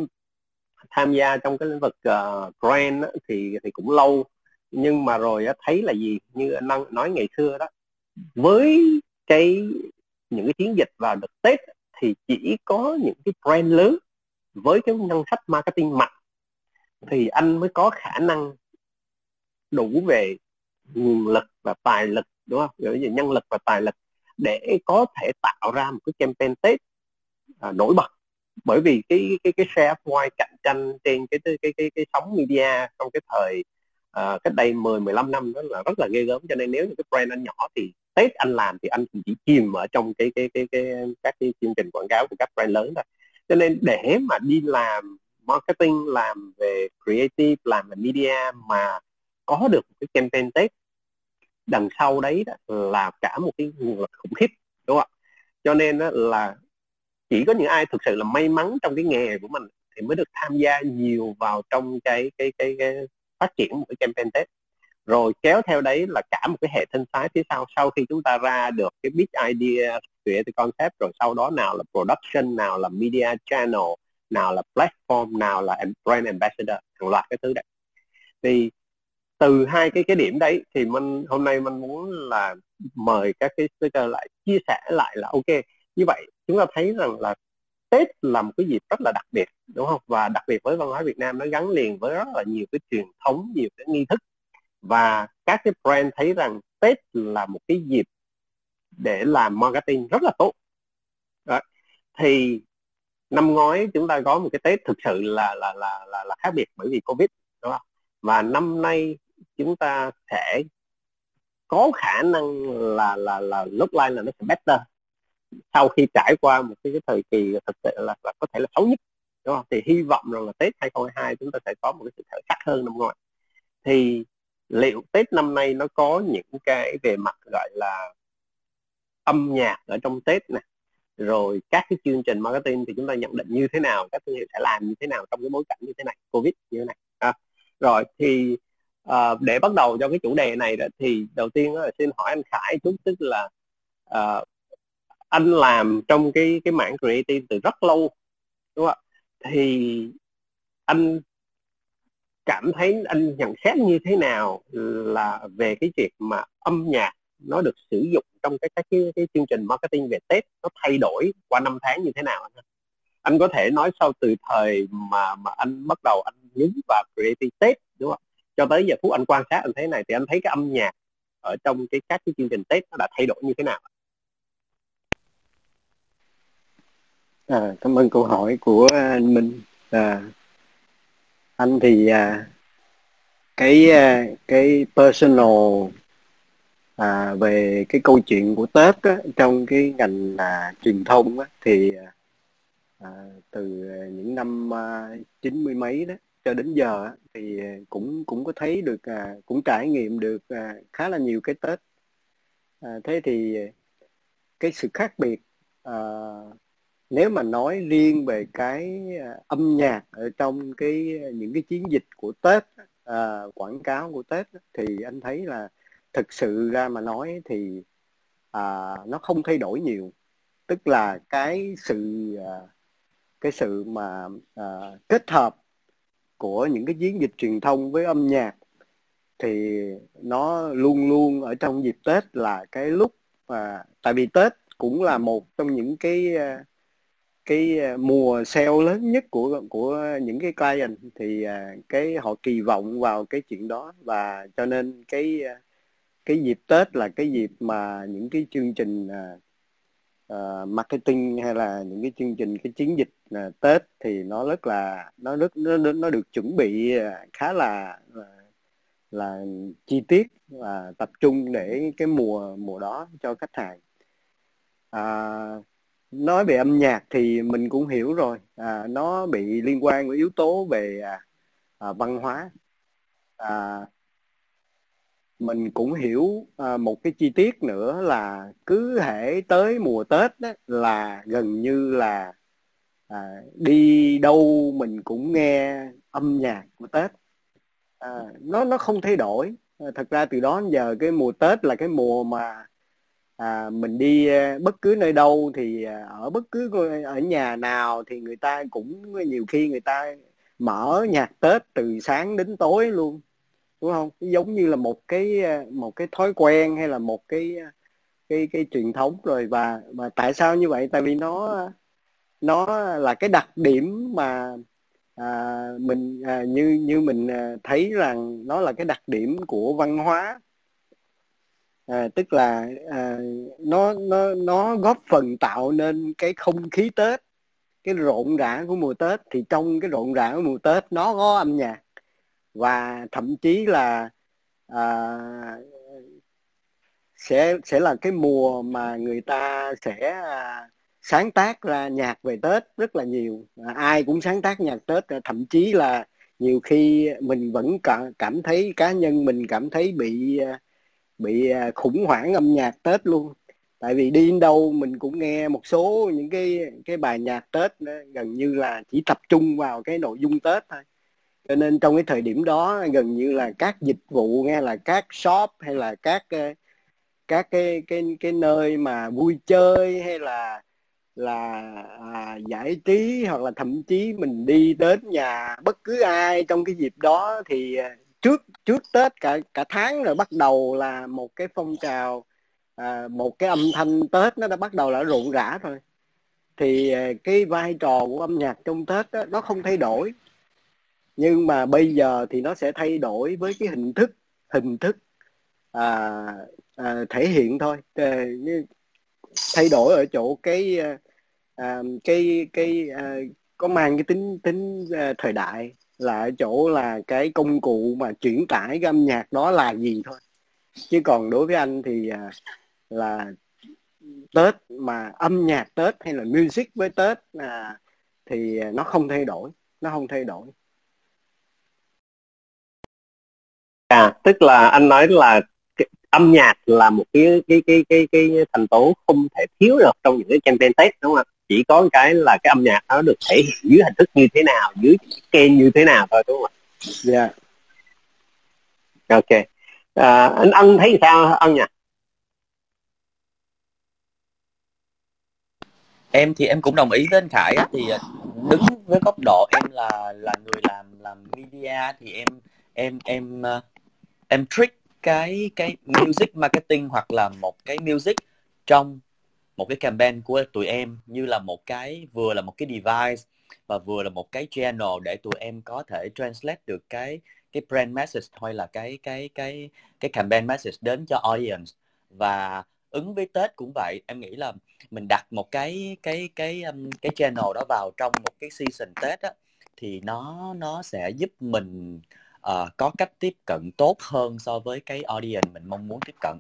tham gia trong cái lĩnh vực uh, brand thì thì cũng lâu. Nhưng mà rồi uh, thấy là gì? Như anh nói ngày xưa đó với cái những cái chiến dịch vào đợt Tết thì chỉ có những cái brand lớn với cái ngân sách marketing mạnh. Thì anh mới có khả năng đủ về nguồn lực và tài lực đúng không? Về nhân lực và tài lực để có thể tạo ra một cái campaign Tết à, nổi bật bởi vì cái cái cái share ngoài cạnh tranh trên cái cái cái cái, cái sóng media trong cái thời uh, cách đây 10 15 năm đó là rất là ghê gớm. Cho nên nếu như cái brand anh nhỏ thì Tết anh làm thì anh chỉ chìm ở trong cái cái cái cái các cái chương trình quảng cáo của các brand lớn thôi. Cho nên để mà đi làm marketing làm về creative làm về media mà có được một cái campaign Tết đằng sau đấy đó là cả một cái nguồn lực khủng khiếp đúng không ạ? Cho nên đó là chỉ có những ai thực sự là may mắn trong cái nghề của mình thì mới được tham gia nhiều vào trong cái cái cái, cái phát triển một cái campaign Tết rồi kéo theo đấy là cả một cái hệ sinh thái phía sau. Sau khi chúng ta ra được cái big idea creative concept rồi sau đó nào là production nào là media channel nào là platform nào là brand ambassador hàng loạt cái thứ đấy. Thì từ hai cái cái điểm đấy thì mình hôm nay mình muốn là mời các cái speaker lại chia sẻ lại là ok như vậy chúng ta thấy rằng là Tết là một cái dịp rất là đặc biệt đúng không? Và đặc biệt với văn hóa Việt Nam nó gắn liền với rất là nhiều cái truyền thống nhiều cái nghi thức. Và các cái brand thấy rằng Tết là một cái dịp để làm marketing rất là tốt. Đó. thì năm ngoái chúng ta có một cái Tết thực sự là là là là, là khác biệt bởi vì Covid đúng không? Và năm nay chúng ta sẽ có khả năng là là là lúc like là nó sẽ better sau khi trải qua một cái, cái thời kỳ thực sự là, là có thể là xấu nhất đúng không? Thì hy vọng rằng là Tết 2022 chúng ta sẽ có một cái sự khởi sắc hơn năm ngoái. Thì liệu Tết năm nay nó có những cái về mặt gọi là âm nhạc ở trong Tết này rồi các cái chương trình marketing thì chúng ta nhận định như thế nào các thương hiệu sẽ làm như thế nào trong cái bối cảnh như thế này covid như thế này à, rồi thì à, để bắt đầu cho cái chủ đề này đó thì đầu tiên đó là xin hỏi anh Khải chút tức là à, anh làm trong cái cái mảng creative từ rất lâu đúng không ạ thì anh cảm thấy anh nhận xét như thế nào là về cái việc mà âm nhạc nó được sử dụng trong cái các cái, cái chương trình marketing về Tết nó thay đổi qua năm tháng như thế nào anh? Anh có thể nói sau từ thời mà mà anh bắt đầu anh nhúng vào creative Tết đúng không? Cho tới giờ phút anh quan sát anh thấy này thì anh thấy cái âm nhạc ở trong cái các cái chương trình Tết nó đã thay đổi như thế nào? À, cảm ơn câu hỏi của anh Minh. À, anh thì à, cái à, cái personal à, về cái câu chuyện của Tết á, trong cái ngành à, truyền thông á, thì à, à, từ những năm à, chín mươi mấy đó cho đến giờ á, thì cũng cũng có thấy được à, cũng trải nghiệm được à, khá là nhiều cái Tết à, thế thì cái sự khác biệt à, nếu mà nói riêng về cái à, âm nhạc ở trong cái à, những cái chiến dịch của Tết à, quảng cáo của Tết thì anh thấy là thực sự ra mà nói thì à, nó không thay đổi nhiều. Tức là cái sự à, cái sự mà à, kết hợp của những cái chiến dịch truyền thông với âm nhạc thì nó luôn luôn ở trong dịp Tết là cái lúc mà tại vì Tết cũng là một trong những cái à, cái à, mùa sale lớn nhất của của những cái client thì à, cái họ kỳ vọng vào cái chuyện đó và cho nên cái à, cái dịp Tết là cái dịp mà những cái chương trình uh, marketing hay là những cái chương trình cái chiến dịch uh, Tết thì nó rất là nó rất nó nó được chuẩn bị khá là là chi tiết và tập trung để cái mùa mùa đó cho khách hàng. Uh, nói về âm nhạc thì mình cũng hiểu rồi. À, nó bị liên quan với yếu tố về à, à, văn hóa. À, mình cũng hiểu à, một cái chi tiết nữa là cứ hễ tới mùa Tết đó, là gần như là à, đi đâu mình cũng nghe âm nhạc của Tết. À, nó nó không thay đổi. À, thật ra từ đó đến giờ cái mùa Tết là cái mùa mà à, mình đi ờ, bất cứ nơi đâu thì ờ, ở bất cứ ở nhà nào thì người ta cũng nhiều khi người ta mở nhạc Tết từ sáng đến tối luôn đúng không? Giống như là một cái ờ, một cái thói quen hay là một cái cái cái truyền thống rồi. Và và tại sao như vậy? Tại vì nó nó là cái đặc điểm mà à, mình à, như như mình thấy rằng nó là cái đặc điểm của văn hóa à, tức là à, nó nó nó góp phần tạo nên cái không khí Tết cái rộn rã của mùa Tết. Thì trong cái rộn rã của mùa Tết nó có âm nhạc. Và thậm chí là à, sẽ sẽ là cái mùa mà người ta sẽ à, sáng tác ra nhạc về Tết rất là nhiều. À, ai cũng sáng tác nhạc Tết à, thậm chí là nhiều khi mình vẫn cảm cảm thấy cá nhân mình cảm thấy bị à, bị à, khủng hoảng âm nhạc Tết luôn. Tại vì đi đến đâu mình cũng nghe một số những cái cái bài nhạc Tết đó, gần như là chỉ tập trung vào cái nội dung Tết thôi. Cho nên trong cái thời điểm đó gần như là các dịch vụ nghe là các shop hay là các à, các cái cái cái nơi mà vui chơi hay là là à, giải trí hoặc là thậm chí mình đi đến nhà bất cứ ai trong cái dịp đó thì à, trước trước Tết cả cả tháng rồi bắt đầu là một cái phong trào à, một cái âm thanh Tết nó đã bắt đầu là rộn rã thôi. Thì à, cái vai trò của âm nhạc trong Tết đó, nó không thay đổi. Nhưng mà bây giờ thì nó sẽ thay đổi với cái hình thức hình thức à, à, thể hiện thôi. À, thay đổi ở chỗ cái à, à, cái cái à, có mang cái tính tính à, thời đại là ở chỗ là cái công cụ mà chuyển tải cái âm nhạc đó là gì thôi. Chứ còn đối với anh thì à, là Tết mà âm nhạc Tết hay là music với Tết à, thì nó không thay đổi nó không thay đổi. À tức là anh nói là cái, âm nhạc là một cái cái cái cái cái thành tố không thể thiếu được trong những cái campaign Tết đúng không chỉ có cái là cái âm nhạc nó được thể hiện dưới hình thức như thế nào dưới kênh như thế nào thôi đúng không ạ? Dạ. Ok. À, anh ân thấy sao ân nhỉ? Em thì em cũng đồng ý với anh Khải á, thì đứng với góc độ em là là người làm làm media thì em em em à, em trick cái cái music marketing hoặc là một cái music trong một cái campaign của tụi em như là một cái vừa là một cái device và vừa là một cái channel để tụi em có thể translate được cái cái brand message thôi là cái cái cái cái campaign message đến cho audience. Và ứng với Tết cũng vậy em nghĩ là mình đặt một cái cái cái um, cái channel đó vào trong một cái season Tết á thì nó nó sẽ giúp mình uh, có cách tiếp cận tốt hơn so với cái audience mình mong muốn tiếp cận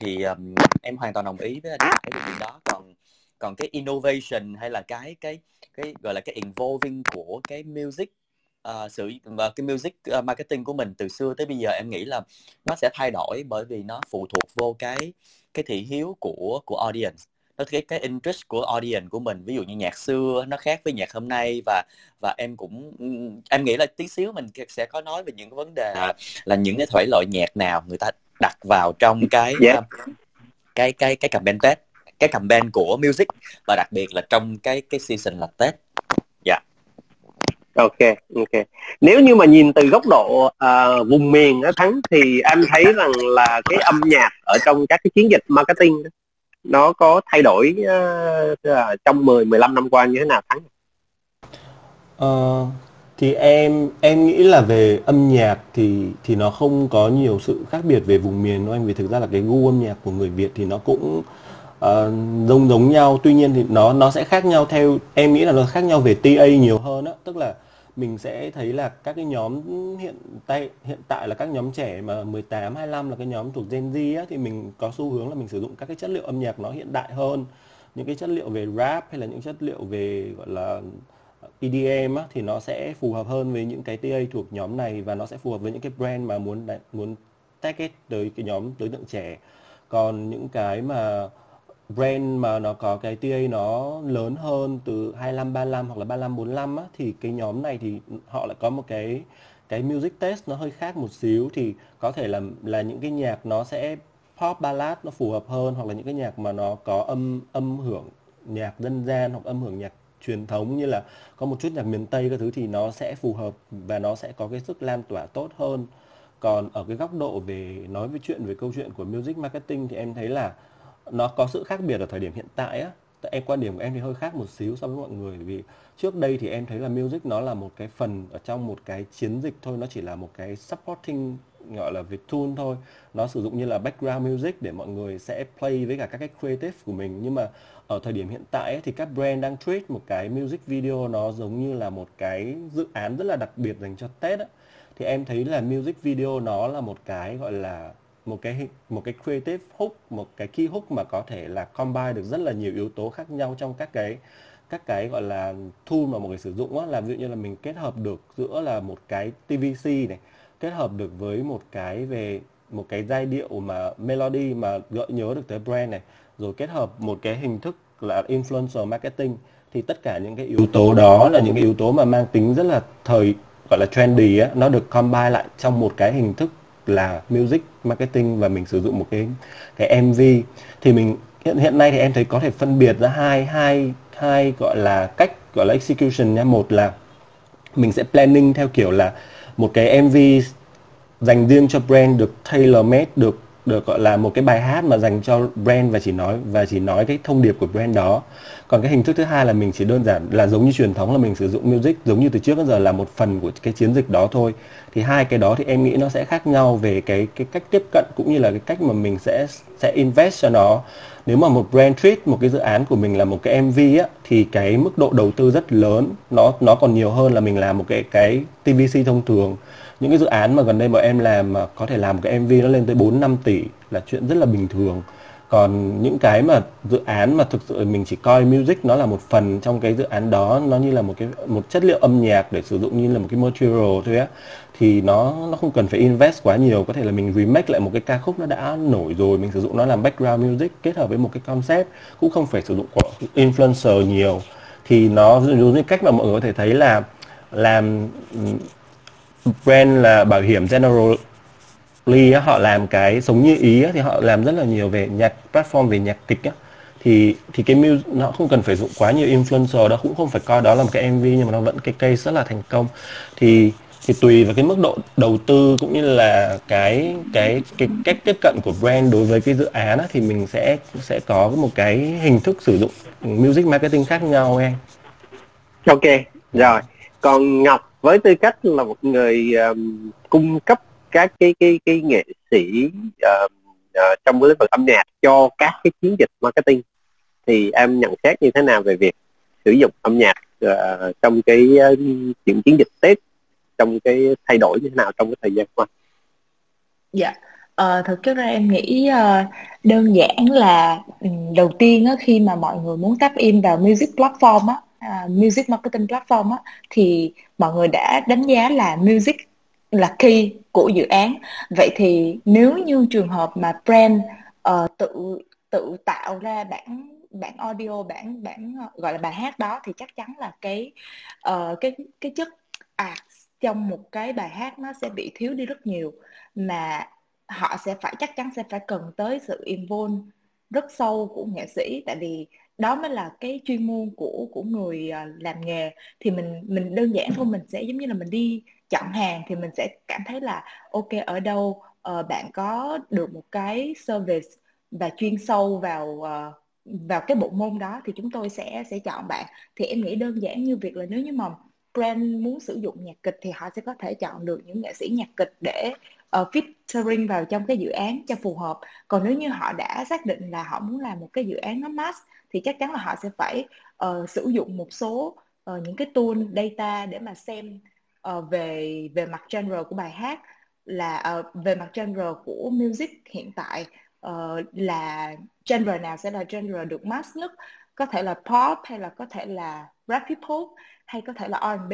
thì um, em hoàn toàn đồng ý với cái điều đó. Còn còn cái innovation hay là cái cái cái gọi là cái involving của cái music uh, sự và cái music uh, marketing của mình từ xưa tới bây giờ em nghĩ là nó sẽ thay đổi bởi vì nó phụ thuộc vô cái cái thị hiếu của của audience. Nó cái cái interest của audience của mình. Ví dụ như nhạc xưa nó khác với nhạc hôm nay và và em cũng em nghĩ là tí xíu mình sẽ có nói về những cái vấn đề là những cái thể loại nhạc nào người ta đặt vào trong cái yeah. cái cái cái campaign Tết cái campaign của music và đặc biệt là trong cái cái season là Tết dạ yeah. ok ok nếu như mà nhìn từ góc độ uh, vùng miền đó thắng thì anh thấy rằng là cái âm nhạc ở trong các cái chiến dịch marketing đó, nó có thay đổi uh, trong 10 15 năm qua như thế nào thắng? Uh, thì em em nghĩ là về âm nhạc thì thì nó không có nhiều sự khác biệt về vùng miền đâu anh vì thực ra là cái gu âm nhạc của người Việt thì nó cũng uh, giống giống nhau. Tuy nhiên thì nó nó sẽ khác nhau theo em nghĩ là nó khác nhau về TA nhiều hơn á. Tức là mình sẽ thấy là các cái nhóm hiện tại hiện tại là các nhóm trẻ mà 18 25 là cái nhóm thuộc Gen Z á thì mình có xu hướng là mình sử dụng các cái chất liệu âm nhạc nó hiện đại hơn. Những cái chất liệu về rap hay là những chất liệu về gọi là EDM á, thì nó sẽ phù hợp hơn với những cái TA thuộc nhóm này và nó sẽ phù hợp với những cái brand mà muốn muốn target tới cái nhóm đối tượng trẻ. Còn những cái mà brand mà nó có cái TA nó lớn hơn từ 25 35 hoặc là 35 45 á thì cái nhóm này thì họ lại có một cái cái music test nó hơi khác một xíu. Thì có thể là là những cái nhạc nó sẽ pop ballad nó phù hợp hơn hoặc là những cái nhạc mà nó có âm âm hưởng nhạc dân gian hoặc âm hưởng nhạc truyền thống như là có một chút nhạc miền Tây các thứ thì nó sẽ phù hợp và nó sẽ có cái sức lan tỏa tốt hơn. Còn ở cái góc độ về nói về chuyện, về câu chuyện của music marketing thì em thấy là nó có sự khác biệt ở thời điểm hiện tại á. Em, quan điểm của em thì hơi khác một xíu so với mọi người, vì trước đây thì em thấy là music nó là một cái phần ở trong một cái chiến dịch thôi, nó chỉ là một cái supporting gọi là việc tune thôi. Nó sử dụng như là background music để mọi người sẽ play với cả các cái creative của mình. Nhưng mà ở thời điểm hiện tại ấy, thì các brand đang treat một cái music video nó giống như là một cái dự án rất là đặc biệt dành cho Tết ấy. thì em thấy là music video nó là một cái gọi là một cái một cái creative hook một cái key hook mà có thể là combine được rất là nhiều yếu tố khác nhau trong các cái các cái gọi là tool mà mọi người sử dụng á. Là ví dụ như là mình kết hợp được giữa là một cái TVC này kết hợp được với một cái về một cái giai điệu mà melody mà gợi nhớ được tới brand này, rồi kết hợp một cái hình thức là influencer marketing, thì tất cả những cái yếu tố đó là những cái yếu tố mà mang tính rất là thời, gọi là trendy á, nó được combine lại trong một cái hình thức là music marketing và mình sử dụng một cái cái MV thì mình, hiện hiện nay thì em thấy có thể phân biệt ra hai hai hai gọi là cách gọi là execution nha một là mình sẽ planning theo kiểu là một cái MV dành riêng cho brand được tailor made được được, gọi là, một cái bài hát mà dành cho brand và chỉ nói, và chỉ nói cái thông điệp của brand đó. Còn cái hình thức thứ hai là mình chỉ đơn giản là giống như truyền thống là mình sử dụng music, giống như từ trước đến giờ là một phần của cái chiến dịch đó thôi. Thì hai cái đó thì em nghĩ nó sẽ khác nhau về cái cái cách tiếp cận cũng như là cái cách mà mình sẽ sẽ invest cho nó. Nếu mà một brand treat, một cái dự án của mình là một cái MV á, thì cái mức độ đầu tư rất lớn. Nó nó còn nhiều hơn là mình làm một cái cái TVC thông thường những cái dự án mà gần đây mà em làm mà có thể làm một cái MV nó lên tới 4 5 tỷ là chuyện rất là bình thường. Còn những cái mà dự án mà thực sự mình chỉ coi music nó là một phần trong cái dự án đó, nó như là một cái, một chất liệu âm nhạc để sử dụng như là một cái material thôi á, thì nó nó không cần phải invest quá nhiều. Có thể là mình remake lại một cái ca khúc nó đã nổi rồi, mình sử dụng nó làm background music kết hợp với một cái concept, cũng không phải sử dụng của influencer nhiều. Thì nó giống như cách mà mọi người có thể thấy là làm brand là bảo hiểm General Lee họ làm cái sống như ý thì họ làm rất là nhiều về nhạc platform về nhạc kịch á thì thì cái music nó không cần phải dụng quá nhiều influencer đó cũng không phải coi đó là một cái MV nhưng mà nó vẫn cái case rất là thành công thì thì tùy vào cái mức độ đầu tư cũng như là cái cái cái cách tiếp cận của brand đối với cái dự án á, thì mình sẽ sẽ có một cái hình thức sử dụng music marketing khác nhau em. Ok, rồi. Còn Ngọc với tư cách là một người um, cung cấp các cái cái cái nghệ sĩ um, uh, trong lĩnh vực âm nhạc cho các cái chiến dịch marketing thì em nhận xét như thế nào về việc sử dụng âm nhạc uh, trong cái uh, những chiến dịch Tết trong cái thay đổi như thế nào trong cái thời gian qua? Dạ, ờ, uh, thực chất ra em nghĩ uh, đơn giản là um, đầu tiên á, khi mà mọi người muốn tap in vào music platform á, uh, music marketing platform á, thì mọi người đã đánh giá là music là key của dự án. Vậy thì nếu như trường hợp mà brand uh, tự tự tạo ra bản bản audio bản bản gọi là bài hát đó thì chắc chắn là cái uh, cái cái chất art trong một cái bài hát nó sẽ bị thiếu đi rất nhiều. Mà họ sẽ phải chắc chắn sẽ phải cần tới sự involve rất sâu của nghệ sĩ. Tại vì đó mới là cái chuyên môn của của người à, làm nghề. Thì mình mình đơn giản thôi mình sẽ giống như là mình đi chọn hàng thì mình sẽ cảm thấy là ok ở đâu uh, bạn có được một cái service và chuyên sâu vào uh, vào cái bộ môn đó thì chúng tôi sẽ sẽ chọn bạn. Thì em nghĩ đơn giản như việc là nếu như mà brand muốn sử dụng nhạc kịch thì họ sẽ có thể chọn được những nghệ sĩ nhạc kịch để uh, featuring vào trong cái dự án cho phù hợp. Còn nếu như họ đã xác định là họ muốn làm một cái dự án nó mass thì chắc chắn là họ sẽ phải uh, sử dụng một số uh, những cái tool data để mà xem uh, về về mặt genre của bài hát. Là uh, về mặt genre của music hiện tại uh, là genre nào sẽ là genre được mass nhất? Có thể là pop hay là có thể là rap hip hop hay có thể là R&B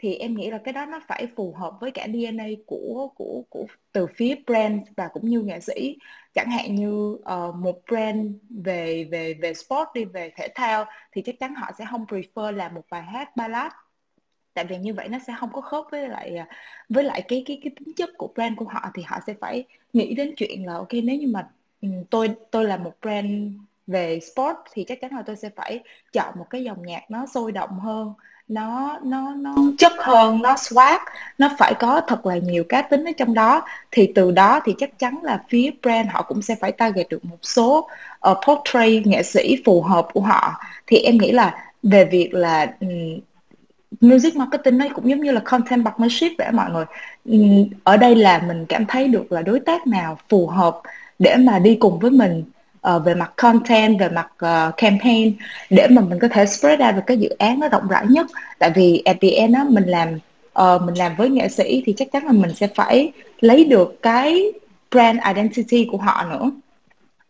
thì em nghĩ là cái đó nó phải phù hợp với cả DNA của của của từ phía brand và cũng như nghệ sĩ. Chẳng hạn như uh, một brand về về về sport đi về thể thao thì chắc chắn họ sẽ không prefer làm một bài hát ballad. Tại vì như vậy nó sẽ không có khớp với lại ờ, với lại cái cái cái tính chất của brand của họ. Thì họ sẽ phải nghĩ đến chuyện là ok nếu như mà ừ, tôi tôi là một brand về sport thì chắc chắn là tôi sẽ phải chọn một cái dòng nhạc nó sôi động hơn nó nó nó chất hơn nó swag nó phải có thật là nhiều cá tính ở trong đó. Thì từ đó thì chắc chắn là phía brand họ cũng sẽ phải target được một số uh, portrait nghệ sĩ phù hợp của họ. Thì em nghĩ là về việc là um, music marketing nó cũng giống như là content partnership vậy mọi người. Um, ở đây là mình cảm thấy được là đối tác nào phù hợp để mà đi cùng với mình uh, về mặt content về mặt uh, campaign để mà mình có thể spread ra được cái dự án nó rộng rãi nhất. Tại vì at the end á mình làm uh, mình làm với nghệ sĩ thì chắc chắn là mình sẽ phải lấy được cái brand identity của họ nữa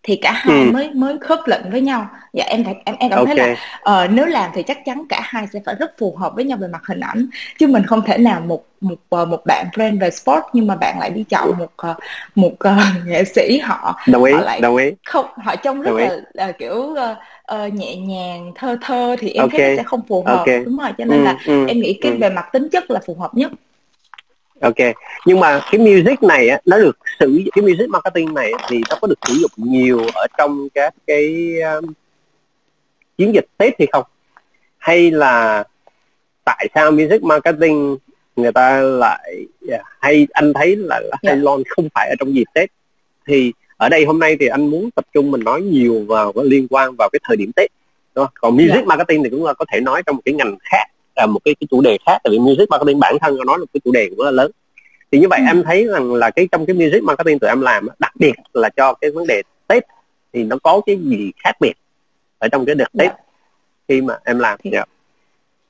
thì cả hai ừ. mới mới khớp lệnh với nhau dạ em em em cảm okay. thấy là uh, nếu làm thì chắc chắn cả hai sẽ phải rất phù hợp với nhau về mặt hình ảnh chứ mình không thể nào một một uh, một bạn brand về sport nhưng mà bạn lại đi chọn một uh, một uh, nghệ sĩ họ đồng ý họ lại đồng ý không họ trông rất là uh, kiểu uh, uh, nhẹ nhàng thơ thơ thì em okay. thấy sẽ không phù hợp okay. đúng rồi cho nên ừ, là ừ, em nghĩ cái ừ. về mặt tính chất là phù hợp nhất ok nhưng mà cái music này á nó được sử cái music marketing này thì nó có được sử dụng nhiều ở trong các cái um, chiến dịch tết hay không hay là tại sao music marketing người ta lại yeah, hay anh thấy là, là hay yeah. không phải ở trong dịp tết thì ở đây hôm nay thì anh muốn tập trung mình nói nhiều vào liên quan vào cái thời điểm tết đúng không? còn music yeah. marketing thì cũng là có thể nói trong một cái ngành khác là một cái, cái chủ đề khác tại vì music marketing bản thân nó là cái chủ đề rất là lớn thì như vậy ừ. em thấy rằng là cái trong cái music marketing tụi em làm đặc biệt là cho cái vấn đề tết thì nó có cái gì khác biệt ở trong cái đợt tết yeah. Dạ. khi mà em làm thì, yeah.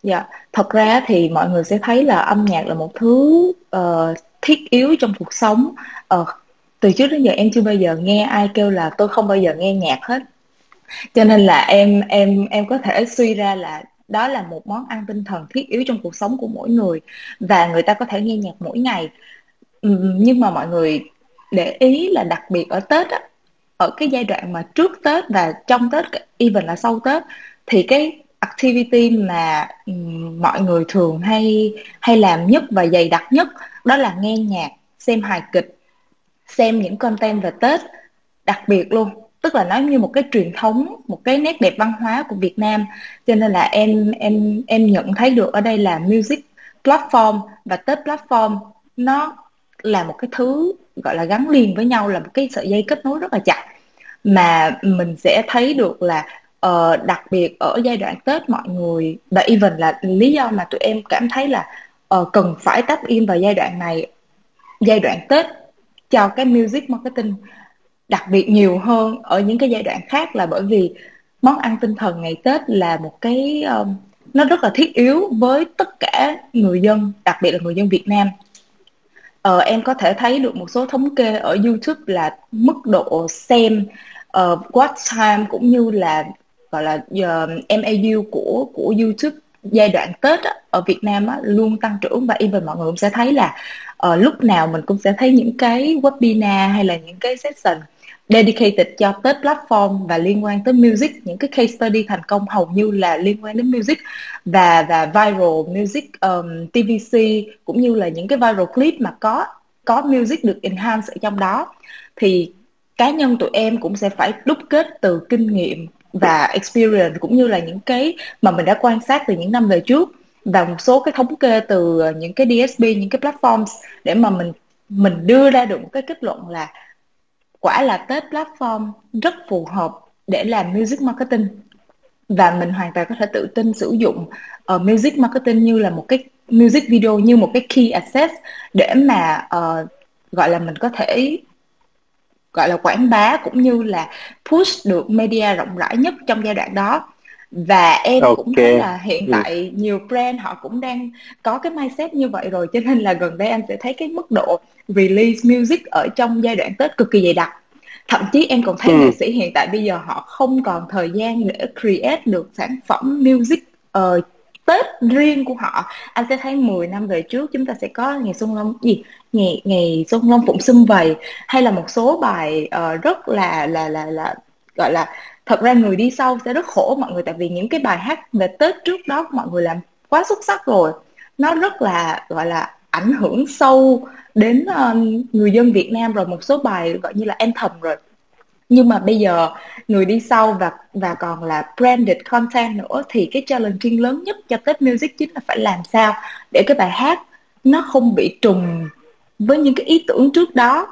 dạ yeah. thật ra thì mọi người sẽ thấy là âm nhạc là một thứ uh, thiết yếu trong cuộc sống uh, từ trước đến giờ em chưa bao giờ nghe ai kêu là tôi không bao giờ nghe nhạc hết cho nên là em em em có thể suy ra là đó là một món ăn tinh thần thiết yếu trong cuộc sống của mỗi người và người ta có thể nghe nhạc mỗi ngày. Nhưng mà mọi người để ý là đặc biệt ở tết á, ở cái giai đoạn mà trước tết và trong tết, even là sau tết, thì cái activity mà mọi người thường hay hay làm nhất và dày đặc nhất đó là nghe nhạc, xem hài kịch, xem những content về tết, đặc biệt luôn tức là nó như một cái truyền thống một cái nét đẹp văn hóa của Việt Nam. Cho nên là em em em nhận thấy được ở đây là music platform và Tết platform nó là một cái thứ gọi là gắn liền với nhau là một cái sợi dây kết nối rất là chặt. Mà mình sẽ thấy được là uh, đặc biệt ở giai đoạn Tết mọi người và even là lý do mà tụi em cảm thấy là uh, cần phải tap in vào giai đoạn này giai đoạn Tết cho cái music marketing đặc biệt nhiều hơn ở những cái giai đoạn khác là bởi vì món ăn tinh thần ngày Tết là một cái um, nó rất là thiết yếu với tất cả người dân đặc biệt là người dân Việt Nam. Ờ, em có thể thấy được một số thống kê ở YouTube là mức độ xem uh, watch time cũng như là gọi là um, uh, MAU của của YouTube giai đoạn Tết á, ở Việt Nam á, luôn tăng trưởng. Và even mọi người cũng sẽ thấy là uh, lúc nào mình cũng sẽ thấy những cái webinar hay là những cái session dedicated cho Tết platform và liên quan tới music. Những cái case study thành công hầu như là liên quan đến music và và viral music um, TVC cũng như là những cái viral clip mà có có music được enhance ở trong đó. Thì cá nhân tụi em cũng sẽ phải đúc kết từ kinh nghiệm và experience cũng như là những cái mà mình đã quan sát từ những năm về trước và một số cái thống kê từ uh, những cái DSP những cái platforms để mà mình mình đưa ra được một cái kết luận là quả là Tết platform rất phù hợp để làm music marketing. Và mình hoàn toàn có thể tự tin sử dụng uh, music marketing như là một cái music video như một cái key asset để mà uh, gọi là mình có thể gọi là quảng bá cũng như là push được media rộng rãi nhất trong giai đoạn đó và em okay. cũng thấy là hiện ừ. tại nhiều brand họ cũng đang có cái mindset như vậy rồi cho nên là gần đây anh sẽ thấy cái mức độ release music ở trong giai đoạn Tết cực kỳ dày đặc thậm chí em còn thấy ừ. nghệ sĩ hiện tại bây giờ họ không còn thời gian để create được sản phẩm music uh, Tết riêng của họ anh sẽ thấy 10 năm về trước chúng ta sẽ có ngày xuân long gì ngày ngày xuân long phụng xuân vầy hay là một số bài uh, rất là là là là gọi là thật ra người đi sau sẽ rất khổ mọi người tại vì những cái bài hát về Tết trước đó mọi người làm quá xuất sắc rồi. Nó rất là gọi là ảnh hưởng sâu đến uh, người dân Việt Nam rồi một số bài gọi như là em thầm rồi. Nhưng mà bây giờ người đi sau và và còn là branded content nữa thì cái challenge lớn nhất cho Tết Music chính là phải làm sao để cái bài hát nó không bị trùng với những cái ý tưởng trước đó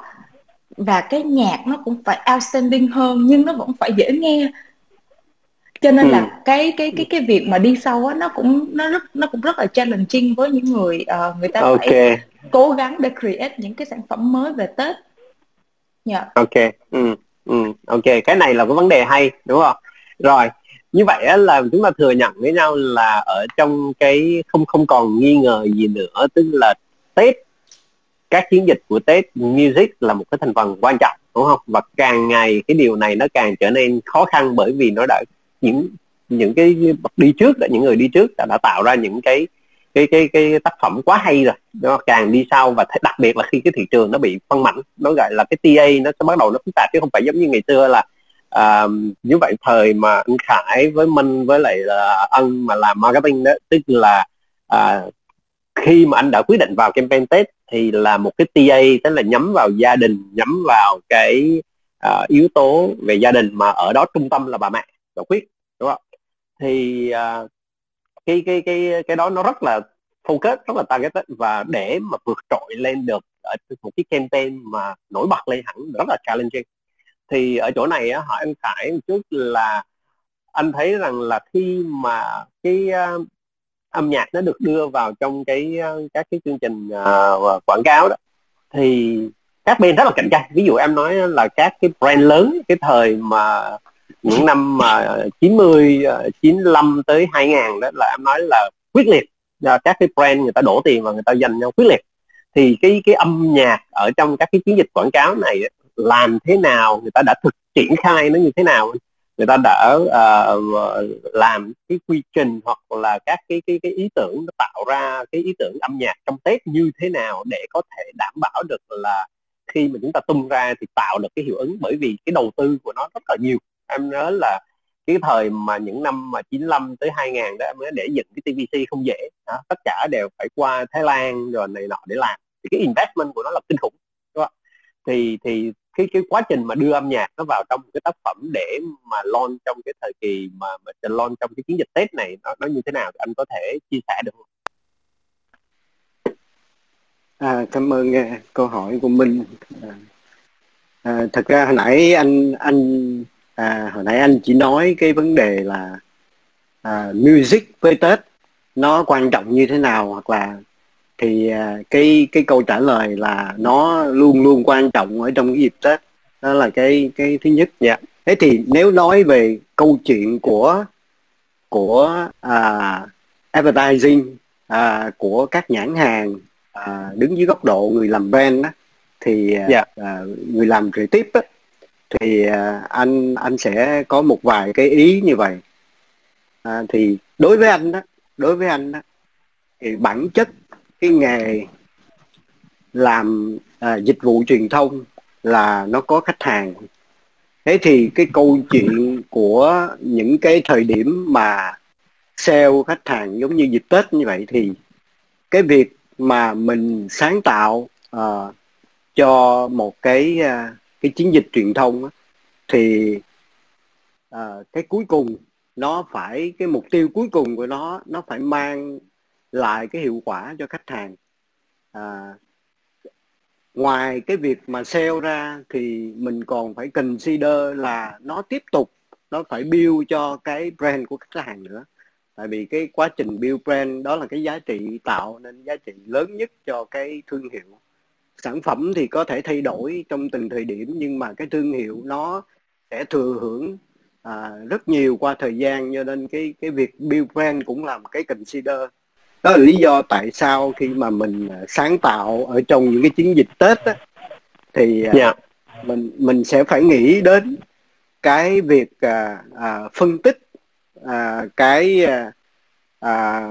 và cái nhạc nó cũng phải outstanding hơn nhưng nó vẫn phải dễ nghe cho nên ừ. là cái cái cái cái việc mà đi sau á nó cũng nó rất nó cũng rất là challenging với những người uh, người ta okay. phải cố gắng để create những cái sản phẩm mới về Tết. Yeah. Dạ. Ok. Ừ. Ừ. Ok, cái này là cái vấn đề hay đúng không? Rồi, như vậy là chúng ta thừa nhận với nhau là ở trong cái không không còn nghi ngờ gì nữa tức là Tết các chiến dịch của Tết music là một cái thành phần quan trọng đúng không? Và càng ngày cái điều này nó càng trở nên khó khăn bởi vì nó đã những những cái đi trước những người đi trước đã, đã tạo ra những cái cái cái cái tác phẩm quá hay rồi. Nó càng đi sau và đặc biệt là khi cái thị trường nó bị phân mảnh nó gọi là cái TA nó sẽ bắt đầu nó phức tạp chứ không phải giống như ngày xưa là uh, như vậy thời mà anh Khải với Minh với lại là ân mà làm marketing đó tức là uh, khi mà anh đã quyết định vào campaign Tết thì là một cái TA tức là nhắm vào gia đình nhắm vào cái uh, yếu tố về gia đình mà ở đó trung tâm là bà mẹ và quyết đúng không? Thì uh, cái cái cái cái đó nó rất là focus rất là targeted và để mà vượt trội lên được ở một cái campaign mà nổi bật lên hẳn rất là challenging. Thì ở chỗ này á, hỏi anh Khải một chút là anh thấy rằng là khi mà cái uh, âm nhạc nó được đưa vào trong cái ờ, các cái chương trình uh, quảng cáo đó. Thì các bên rất là cạnh tranh. Ví dụ em nói là các cái brand lớn cái thời mà những năm mà 90 95 tới 2000 đó là em nói là quyết liệt. Các cái brand người ta đổ tiền và người ta dành nhau quyết liệt. Thì cái cái âm nhạc ở trong các cái chiến dịch quảng cáo này làm thế nào người ta đã thực triển khai nó như thế nào? Người ta đã uh, ờ, ờ, làm cái quy trình hoặc là các cái cái cái ý tưởng nó tạo ra cái ý tưởng âm nhạc trong Tết như thế nào để có thể đảm bảo được là khi mà chúng ta tung ra thì tạo được cái hiệu ứng bởi vì cái đầu tư của nó rất là nhiều em nhớ là cái thời mà những năm mà 95 tới 2000 đó em mới để dựng cái TVC không dễ đó. tất cả đều phải qua Thái Lan rồi này nọ để làm thì cái investment của nó là kinh khủng đúng không? thì thì cái cái quá trình mà đưa âm nhạc nó vào trong cái tác phẩm để mà lon trong cái thời kỳ mà mà lon trong cái chiến dịch Tết này nó nó như thế nào anh có thể chia sẻ được không? À, cảm ơn uh, câu hỏi của Minh. À, à, thật ra hồi nãy anh anh à, hồi nãy anh chỉ nói cái vấn đề là à, music với tết nó quan trọng như thế nào hoặc là thì à, cái cái câu trả lời là nó luôn luôn quan trọng ở trong cái dịp tết đó là cái cái thứ nhất dạ thế thì nếu nói về câu chuyện của của à, advertising à, của các nhãn hàng à, đứng dưới góc độ người làm brand đó, thì yeah. Dạ. à, người làm trực tiếp á, thì à, anh anh sẽ có một vài cái ý như vậy à, thì đối với anh đó đối với anh đó thì bản chất cái nghề làm à, dịch vụ truyền thông là nó có khách hàng. Thế thì cái câu chuyện của những cái thời điểm mà sale khách hàng giống như dịp tết như vậy thì cái việc mà mình sáng tạo uh, cho một cái uh, cái chiến dịch truyền thông á, thì uh, cái cuối cùng nó phải cái mục tiêu cuối cùng của nó nó phải mang lại cái hiệu quả cho khách hàng. À, ngoài cái việc mà sale ra thì mình còn phải consider là nó tiếp tục nó phải build cho cái brand của khách hàng nữa. Tại vì cái quá trình build brand đó là cái giá trị tạo nên giá trị lớn nhất cho cái thương hiệu. Sản phẩm thì có thể thay đổi trong từng thời điểm nhưng mà cái thương hiệu nó sẽ thừa hưởng à, rất nhiều qua thời gian. Cho nên cái cái việc build brand cũng là một cái consider đó là lý do tại sao khi mà mình à, sáng tạo ở trong những cái chiến dịch tết á, thì yeah. Dạ. mình mình sẽ phải nghĩ đến cái việc à, à, phân tích à, cái à, à,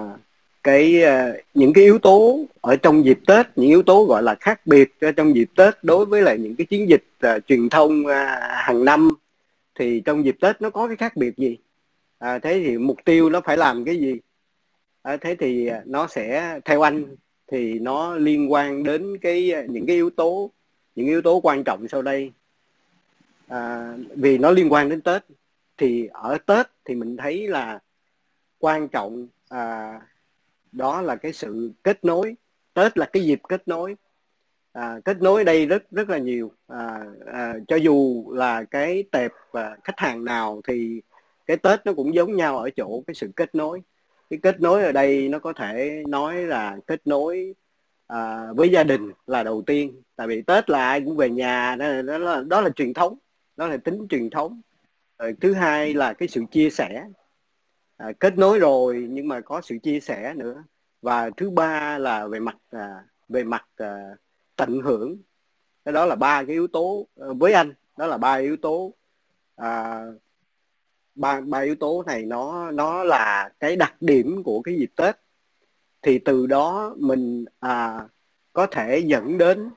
cái à, những cái yếu tố ở trong dịp Tết những yếu tố gọi là khác biệt trong dịp Tết đối với lại những cái chiến dịch à, truyền thông à, hàng năm thì trong dịp Tết nó có cái khác biệt gì à, thế thì mục tiêu nó phải làm cái gì à, thế thì ờ, nó sẽ theo anh thì nó liên quan đến cái ờ, những cái yếu tố những yếu tố quan trọng sau đây. À, vì nó liên quan đến Tết thì ở Tết thì mình thấy là quan trọng à, đó là cái sự kết nối. Tết là cái dịp kết nối. À, kết nối đây rất rất là nhiều. À, à, cho dù là cái tệp à, khách hàng nào thì cái Tết nó cũng giống nhau ở chỗ cái sự kết nối cái kết nối ở đây nó có thể nói là kết nối à, với gia đình là đầu tiên. Tại vì Tết là ai cũng về nhà đó là, đó là, đó là truyền thống đó là tính truyền thống. Rồi thứ hai là cái sự chia sẻ. À, kết nối rồi nhưng mà có sự chia sẻ nữa. Và thứ ba là về mặt à, về mặt à, tận hưởng. Cái đó là ba cái yếu tố à, với anh đó là ba yếu tố à, ba ba yếu tố này nó nó là cái đặc điểm của cái dịp tết. Thì từ đó mình à, có thể dẫn đến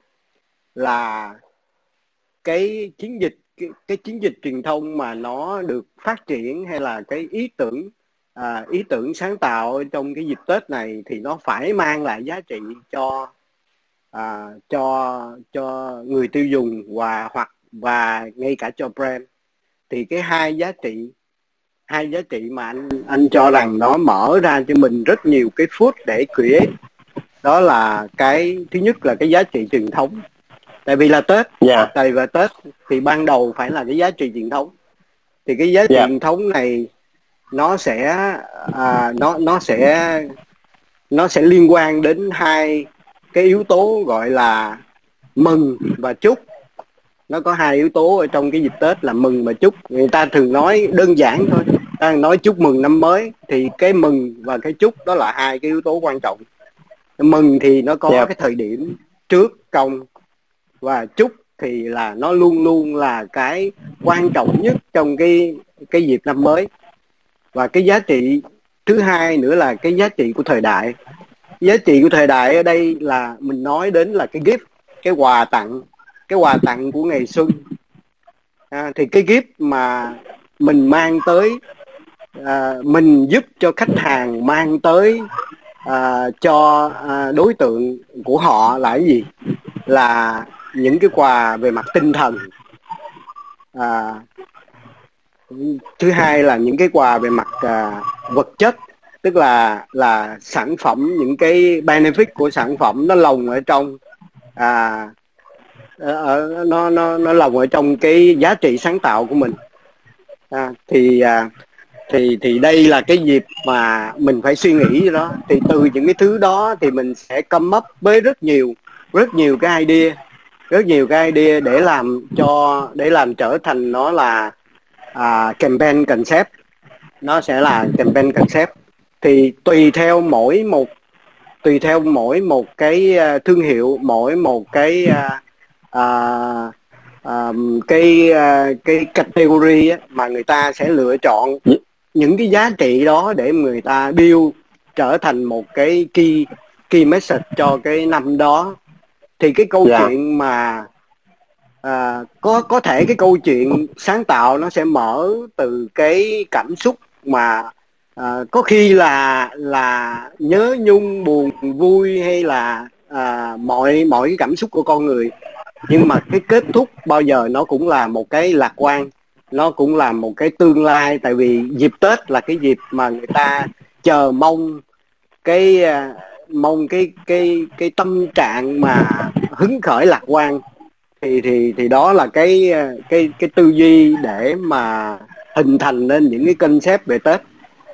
là cái chiến dịch cái, cái chiến dịch truyền thông mà nó được phát triển hay là cái ý tưởng à, ý tưởng sáng tạo trong cái dịp Tết này thì nó phải mang lại giá trị cho à, cho cho người tiêu dùng và hoặc và ngay cả cho brand. Thì cái hai giá trị hai giá trị mà anh anh cho rằng nó mở ra cho mình rất nhiều cái phút để create đó là cái thứ nhất là cái giá trị truyền thống tại vì là tết yeah. Dạ. tại vì là tết thì ban đầu phải là cái giá trị truyền thống thì cái giá trị yeah. Dạ. truyền thống này nó sẽ à, nó nó sẽ nó sẽ liên quan đến hai cái yếu tố gọi là mừng và chúc nó có hai yếu tố ở trong cái dịp tết là mừng và chúc người ta thường nói đơn giản thôi ta nói chúc mừng năm mới thì cái mừng và cái chúc đó là hai cái yếu tố quan trọng mừng thì nó có yeah. Dạ. cái thời điểm trước công và chúc thì là nó luôn luôn là cái quan trọng nhất trong cái cái dịp năm mới và cái giá trị thứ hai nữa là cái giá trị của thời đại giá trị của thời đại ở đây là mình nói đến là cái gift cái quà tặng cái quà tặng của ngày xuân à, thì cái gift mà mình mang tới à, mình giúp cho khách hàng mang tới à, cho à, đối tượng của họ là cái gì? Là những cái quà về mặt tinh thần. À, thứ hai là những cái quà về mặt à, vật chất tức là là sản phẩm những cái benefit của sản phẩm nó lồng ở trong à, ở, nó nó nó lồng ở trong cái giá trị sáng tạo của mình. À, thì à, thì thì đây là cái dịp mà mình phải suy nghĩ đó. Thì từ những cái thứ đó thì mình sẽ come up với rất nhiều rất nhiều cái idea rất nhiều cái idea để làm cho để làm trở thành nó là à, campaign concept. Nó sẽ là campaign concept. Thì tùy theo mỗi một tùy theo mỗi một cái à, thương hiệu mỗi một cái à, à, à, cái à, cái category á, mà người ta sẽ lựa chọn những cái giá trị đó để người ta build trở thành một cái key key message cho cái năm đó thì cái câu yeah. Dạ. chuyện mà à, có có thể cái câu chuyện sáng tạo nó sẽ mở từ cái cảm xúc mà à, có khi là là nhớ nhung buồn vui hay là à, mọi mọi cái cảm xúc của con người nhưng mà cái kết thúc bao giờ nó cũng là một cái lạc quan nó cũng là một cái tương lai tại vì dịp tết là cái dịp mà người ta chờ mong cái à, mong cái cái cái tâm trạng mà hứng khởi lạc quan. Thì thì thì đó là cái à, cái cái tư duy để mà hình thành nên những cái concept về tết.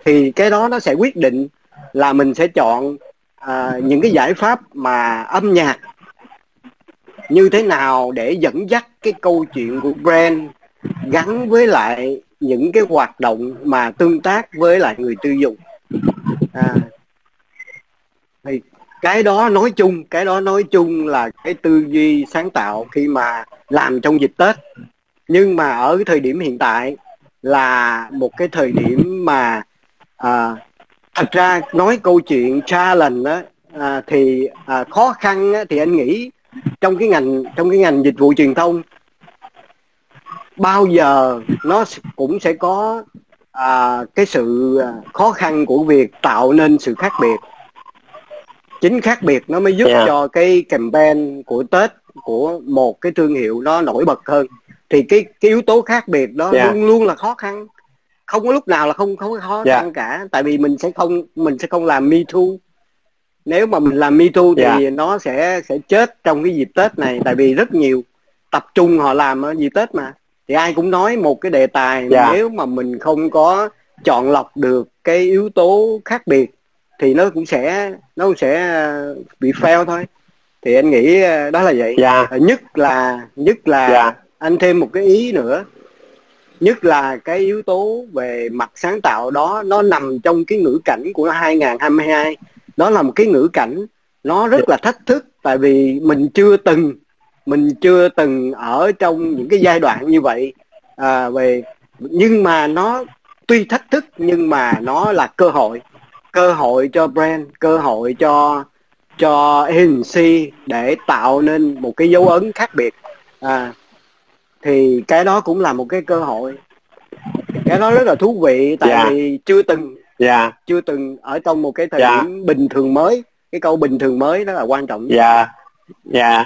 Thì cái đó nó sẽ quyết định là mình sẽ chọn à, những cái giải pháp mà âm nhạc như thế nào để dẫn dắt cái câu chuyện của brand gắn với lại những cái hoạt động mà tương tác với lại người tiêu dùng. À, thì cái đó nói chung cái đó nói chung là cái tư duy sáng tạo khi mà làm trong dịp tết. Nhưng mà ở cái thời điểm hiện tại là một cái thời điểm mà à, thật ra nói câu chuyện challenge đó à, thì à, khó khăn á, thì anh nghĩ trong cái ngành trong cái ngành dịch vụ truyền thông bao giờ nó cũng sẽ có à, cái sự à, khó khăn của việc tạo nên sự khác biệt chính khác biệt nó mới giúp yeah. cho cái campaign của tết của một cái thương hiệu nó nổi bật hơn thì cái cái yếu tố khác biệt đó yeah. luôn luôn là khó khăn không có lúc nào là không không có khó yeah. khăn cả tại vì mình sẽ không mình sẽ không làm me too nếu mà mình làm me too thì yeah. nó sẽ sẽ chết trong cái dịp tết này tại vì rất nhiều tập trung họ làm ở dịp tết mà thì ai cũng nói một cái đề tài yeah. nếu mà mình không có chọn lọc được cái yếu tố khác biệt thì nó cũng sẽ nó cũng sẽ ờ, bị fail thôi thì anh nghĩ ờ, đó là vậy yeah. nhất là nhất là yeah. anh thêm một cái ý nữa nhất là cái yếu tố về mặt sáng tạo đó nó nằm trong cái ngữ cảnh của 2022 đó là một cái ngữ cảnh nó rất là thách thức tại vì mình chưa từng mình chưa từng ở trong những cái giai đoạn như vậy à, về nhưng mà nó tuy thách thức nhưng mà nó là cơ hội cơ hội cho brand cơ hội cho cho agency để tạo nên một cái dấu ấn khác biệt à, thì cái đó cũng là một cái cơ hội cái đó rất là thú vị tại yeah. Dạ. vì chưa từng yeah. Dạ. chưa từng ở trong một cái thời yeah. Dạ. điểm bình thường mới cái câu bình thường mới đó là quan trọng dạ dạ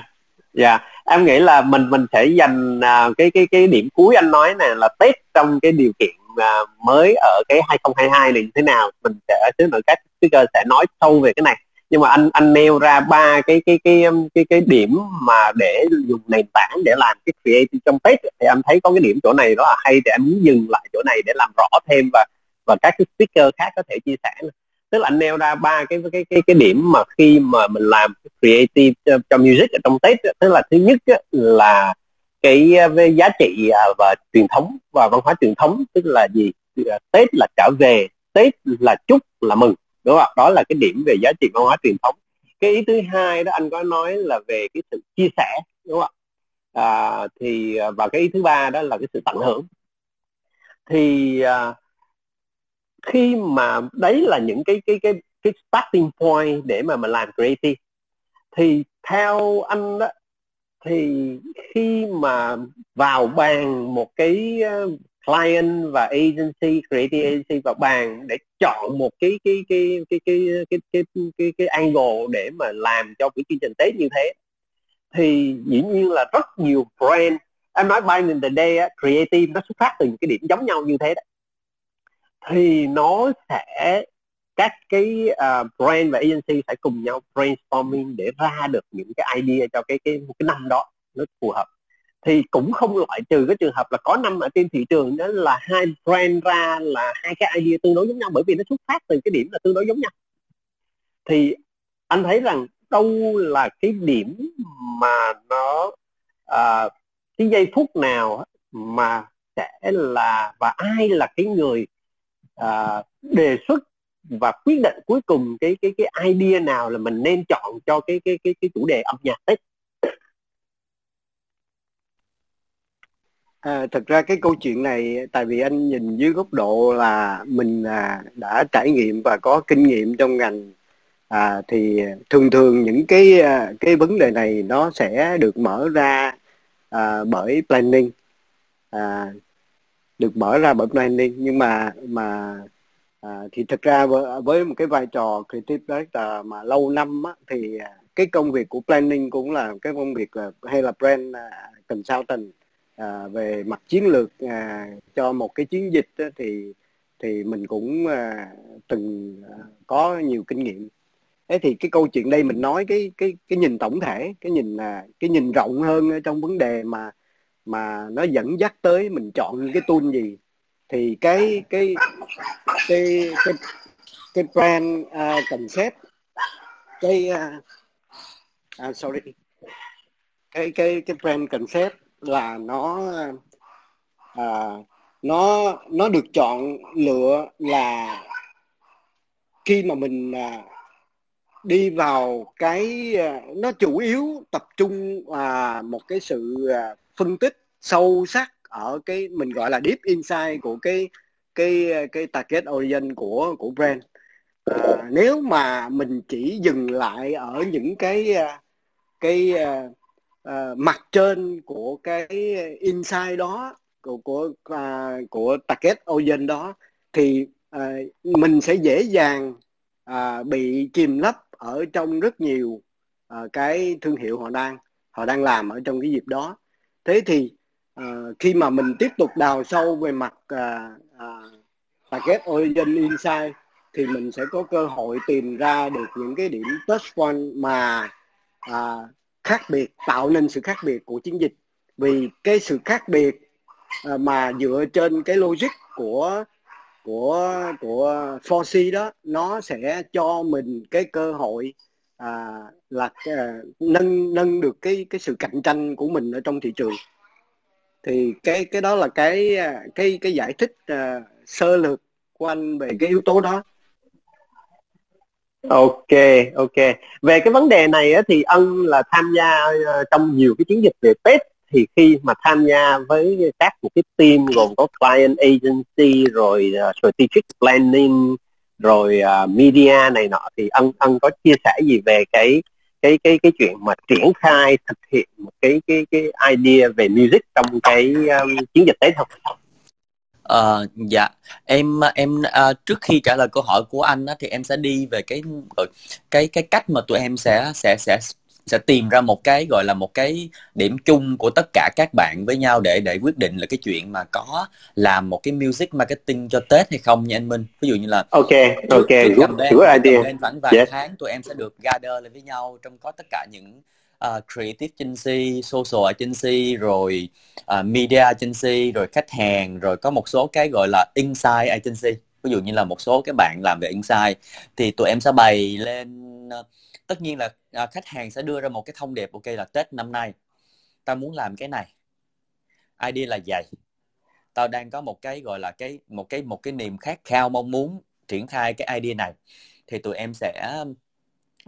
dạ em nghĩ là mình mình sẽ dành uh, cái cái cái điểm cuối anh nói này là tết trong cái điều kiện uh, mới ở cái 2022 này như thế nào mình sẽ thứ nữa các speaker sẽ nói sâu về cái này. Nhưng mà anh anh nêu ra ba cái cái cái um, cái cái, điểm mà để dùng nền tảng để làm cái creative trong tết thì em thấy có cái điểm chỗ này đó là hay thì em muốn dừng lại chỗ này để làm rõ thêm và và các cái speaker khác có thể chia sẻ tức là anh nêu ra ba cái cái cái cái điểm mà khi mà mình làm creative cho, cho music ở trong tết tức là thứ nhất là cái về giá trị à, và truyền thống và văn hóa truyền thống tức là gì? À, tết là trở về tết là chúc là mừng đúng không đó là cái điểm về giá trị văn hóa truyền thống. Cái ý thứ hai đó anh có nói là về cái sự chia sẻ đúng không à, thì à, và cái ý thứ ba đó là cái sự tận hưởng. Thì à, khi mà đấy là những cái cái cái cái starting point để mà mình làm creative thì theo anh đó thì khi mà vào bàn một cái uh, client và agency creative agency vào bàn để chọn một cái cái cái cái cái cái cái cái, cái, angle để mà làm cho cái chương trình tết như thế thì dĩ nhiên là rất nhiều brand em nói by in the day á, creative nó xuất phát từ những cái điểm giống nhau như thế đó thì nó sẽ các cái uh, brand và agency sẽ cùng nhau brainstorming để ra được những cái idea cho cái cái cái năm đó nó phù hợp. Thì cũng không loại trừ cái trường hợp là có năm ở trên thị trường đó là hai brand ra là hai cái idea tương đối giống nhau bởi vì nó xuất phát từ cái điểm là tương đối giống nhau. Thì anh thấy rằng đâu là cái điểm mà nó uh, cái giây phút nào mà sẽ là và ai là cái người à, đề xuất và quyết định cuối cùng cái cái cái idea nào là mình nên chọn cho cái cái cái cái chủ đề âm nhạc Tết À, thật ra cái câu chuyện này tại vì anh nhìn dưới góc độ là mình à, đã trải nghiệm và có kinh nghiệm trong ngành à, thì thường thường những cái à, cái vấn đề này nó sẽ được mở ra à, bởi planning. À, được mở ra bởi planning nhưng mà mà à, thì thực ra với, với một cái vai trò creative director mà lâu năm á, thì cái công việc của planning cũng là cái công việc là hay là brand uh, consultant à, về mặt chiến lược à, cho một cái chiến dịch á, thì thì mình cũng à, từng à, có nhiều kinh nghiệm. Thế thì cái câu chuyện đây mình nói cái cái cái nhìn tổng thể cái nhìn à, cái nhìn rộng hơn trong vấn đề mà mà nó dẫn dắt tới mình chọn những cái tool gì thì cái cái cái cái cái brand à, uh, concept cái uh, uh, sorry cái cái cái brand concept là nó uh, nó nó được chọn lựa là khi mà mình uh, đi vào cái uh, nó chủ yếu tập trung uh, một cái sự uh, phân tích sâu sắc ở cái mình gọi là deep insight của cái cái cái target audience của của brand. À, nếu mà mình chỉ dừng lại ở những cái à, cái uh, uh, mặt trên của cái insight đó của của uh, của target audience đó thì uh, mình sẽ dễ dàng uh, bị chìm lấp ở trong rất nhiều uh, cái thương hiệu họ đang họ đang làm ở trong cái dịp đó thế thì uh, khi mà mình tiếp tục đào sâu về mặt uh, uh, target origin insight thì mình sẽ có cơ hội tìm ra được những cái điểm touch point mà uh, khác biệt tạo nên sự khác biệt của chiến dịch. Vì cái sự khác biệt uh, mà dựa trên cái logic của của của 4C đó nó sẽ cho mình cái cơ hội à, là à, nâng nâng được cái cái sự cạnh tranh của mình ở trong thị trường. Thì cái cái đó là cái à, cái cái giải thích uh, sơ lược của anh về cái yếu tố đó. Ok ok. Về cái vấn đề này á, thì ân là tham gia uh, trong nhiều cái chiến dịch về pet thì khi mà tham gia với các một cái team gồm có client agency rồi uh, strategic planning rồi uh, media này nọ thì ân ân có chia sẻ gì về cái cái cái cái chuyện mà triển khai thực hiện một cái cái cái idea về music trong cái um, chiến dịch đấy không? Uh, dạ em em uh, trước khi trả lời câu hỏi của anh á, thì em sẽ đi về cái ừ, cái cái cách mà tụi em sẽ sẽ sẽ sẽ tìm ra một cái gọi là một cái điểm chung của tất cả các bạn với nhau để để quyết định là cái chuyện mà có làm một cái music marketing cho Tết hay không nha anh Minh ví dụ như là ok ok good, good idea khoảng vài yes. tháng tụi em sẽ được gather lên với nhau trong có tất cả những uh, creative agency, social agency, rồi uh, media agency, rồi khách hàng, rồi có một số cái gọi là insight agency. Ví dụ như là một số cái bạn làm về insight thì tụi em sẽ bày lên uh, tất nhiên là à, khách hàng sẽ đưa ra một cái thông điệp ok là tết năm nay tao muốn làm cái này. Idea là vậy. Tao đang có một cái gọi là cái một cái một cái niềm khát khao mong muốn triển khai cái idea này. Thì tụi em sẽ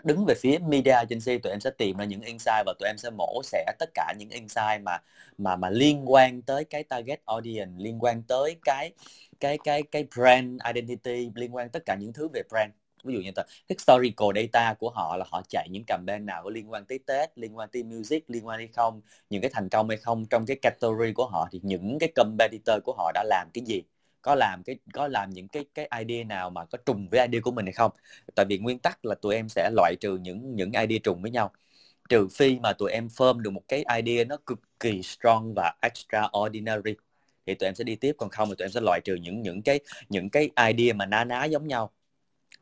đứng về phía media agency tụi em sẽ tìm ra những insight và tụi em sẽ mổ xẻ tất cả những insight mà mà mà liên quan tới cái target audience liên quan tới cái cái cái cái brand identity liên quan tất cả những thứ về brand ví dụ như là historical data của họ là họ chạy những campaign nào có liên quan tới Tết, liên quan tới music, liên quan hay không, những cái thành công hay không trong cái category của họ thì những cái competitor của họ đã làm cái gì? Có làm cái có làm những cái cái idea nào mà có trùng với idea của mình hay không? Tại vì nguyên tắc là tụi em sẽ loại trừ những những idea trùng với nhau. Trừ phi mà tụi em firm được một cái idea nó cực kỳ strong và extraordinary thì tụi em sẽ đi tiếp. Còn không thì tụi em sẽ loại trừ những những cái những cái idea mà ná ná giống nhau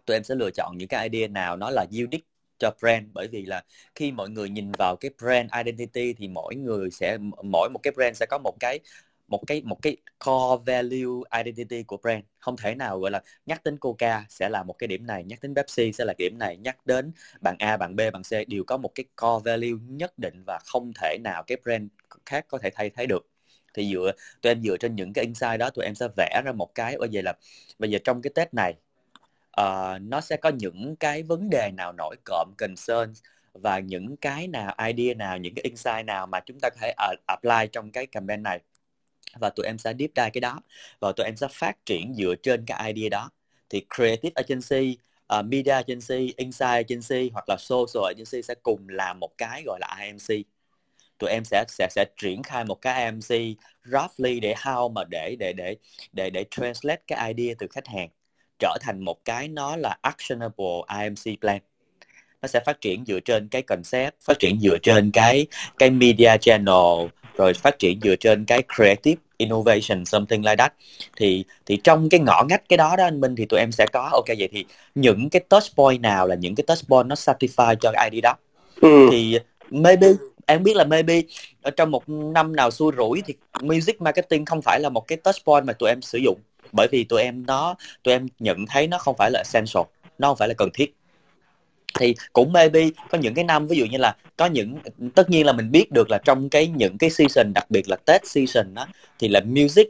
tụi em sẽ lựa chọn những cái idea nào nó là unique cho brand. Bởi vì là khi mọi người nhìn vào cái brand identity thì mỗi người sẽ, mỗi một cái brand sẽ có một cái một cái một cái core value identity của brand. Không thể nào gọi là nhắc đến Coca sẽ là một cái điểm này, nhắc đến Pepsi sẽ là điểm này, nhắc đến bạn A, bạn B, bạn C đều có một cái core value nhất định và không thể nào cái brand khác có thể thay thế được. Thì dựa, tụi em dựa trên những cái insight đó, tụi em sẽ vẽ ra một cái. Bây giờ là, bây giờ trong cái Tết này uh, nó sẽ có những cái vấn đề nào nổi cộm concern và những cái nào idea nào những cái insight nào mà chúng ta có thể uh, apply trong cái campaign này. Và tụi em sẽ deep dive cái đó và tụi em sẽ phát triển dựa trên cái idea đó. Thì creative agency uh, media agency insight agency hoặc là social agency sẽ cùng làm một cái gọi là IMC tụi em sẽ sẽ sẽ triển khai một cái IMC roughly để how mà để để để để để translate cái idea từ khách hàng trở thành một cái nó là actionable IMC plan. Nó sẽ phát triển dựa trên cái concept phát triển dựa trên cái cái media channel rồi phát triển dựa trên cái creative innovation something like that. Thì thì trong cái ngõ ngách cái đó đó anh Minh thì tụi em sẽ có ok vậy thì những cái touch point nào là những cái touch point nó satisfy cho cái ID đó? Ừ. thì maybe em biết là maybe ở trong một năm nào xui rủi thì music marketing không phải là một cái touch point mà tụi em sử dụng bởi vì tụi em nó, tụi em nhận thấy nó không phải là essential, nó không phải là cần thiết. Thì cũng maybe có những cái năm, ví dụ như là có những, tất nhiên là mình biết được là trong cái những cái season, đặc biệt là Tết season đó thì là music,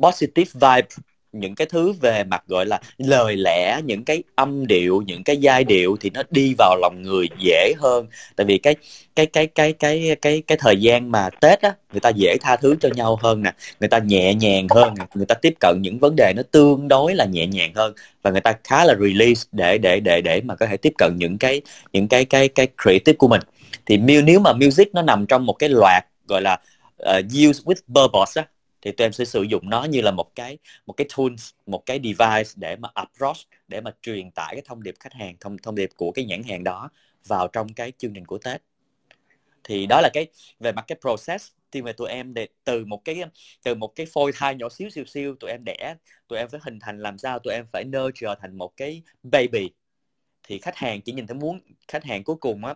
positive vibe những cái thứ về mặt gọi là lời lẽ những cái âm điệu những cái giai điệu thì nó đi vào lòng người dễ hơn. Tại vì cái cái cái cái cái cái cái thời gian mà tết á người ta dễ tha thứ cho nhau hơn nè. Người ta nhẹ nhàng hơn người ta tiếp cận những vấn đề nó tương đối là nhẹ nhàng hơn. Và người ta khá là release để để để để mà có thể tiếp cận những cái những cái cái cái creative của mình. Thì nếu mà music nó nằm trong một cái loạt gọi là uh, use with purpose á thì tụi em sẽ sử dụng nó như là một cái một cái tools một cái device để mà approach để mà truyền tải cái thông điệp khách hàng, thông thông điệp của cái nhãn hàng đó vào trong cái chương trình của Tết. Thì đó là cái, về mặt cái process thì về tụi em để từ một cái, từ một cái phôi thai nhỏ xíu xíu xíu, tụi em đẻ, tụi em phải hình thành làm sao tụi em phải nurture thành một cái baby. Thì khách hàng chỉ nhìn thấy muốn, khách hàng cuối cùng á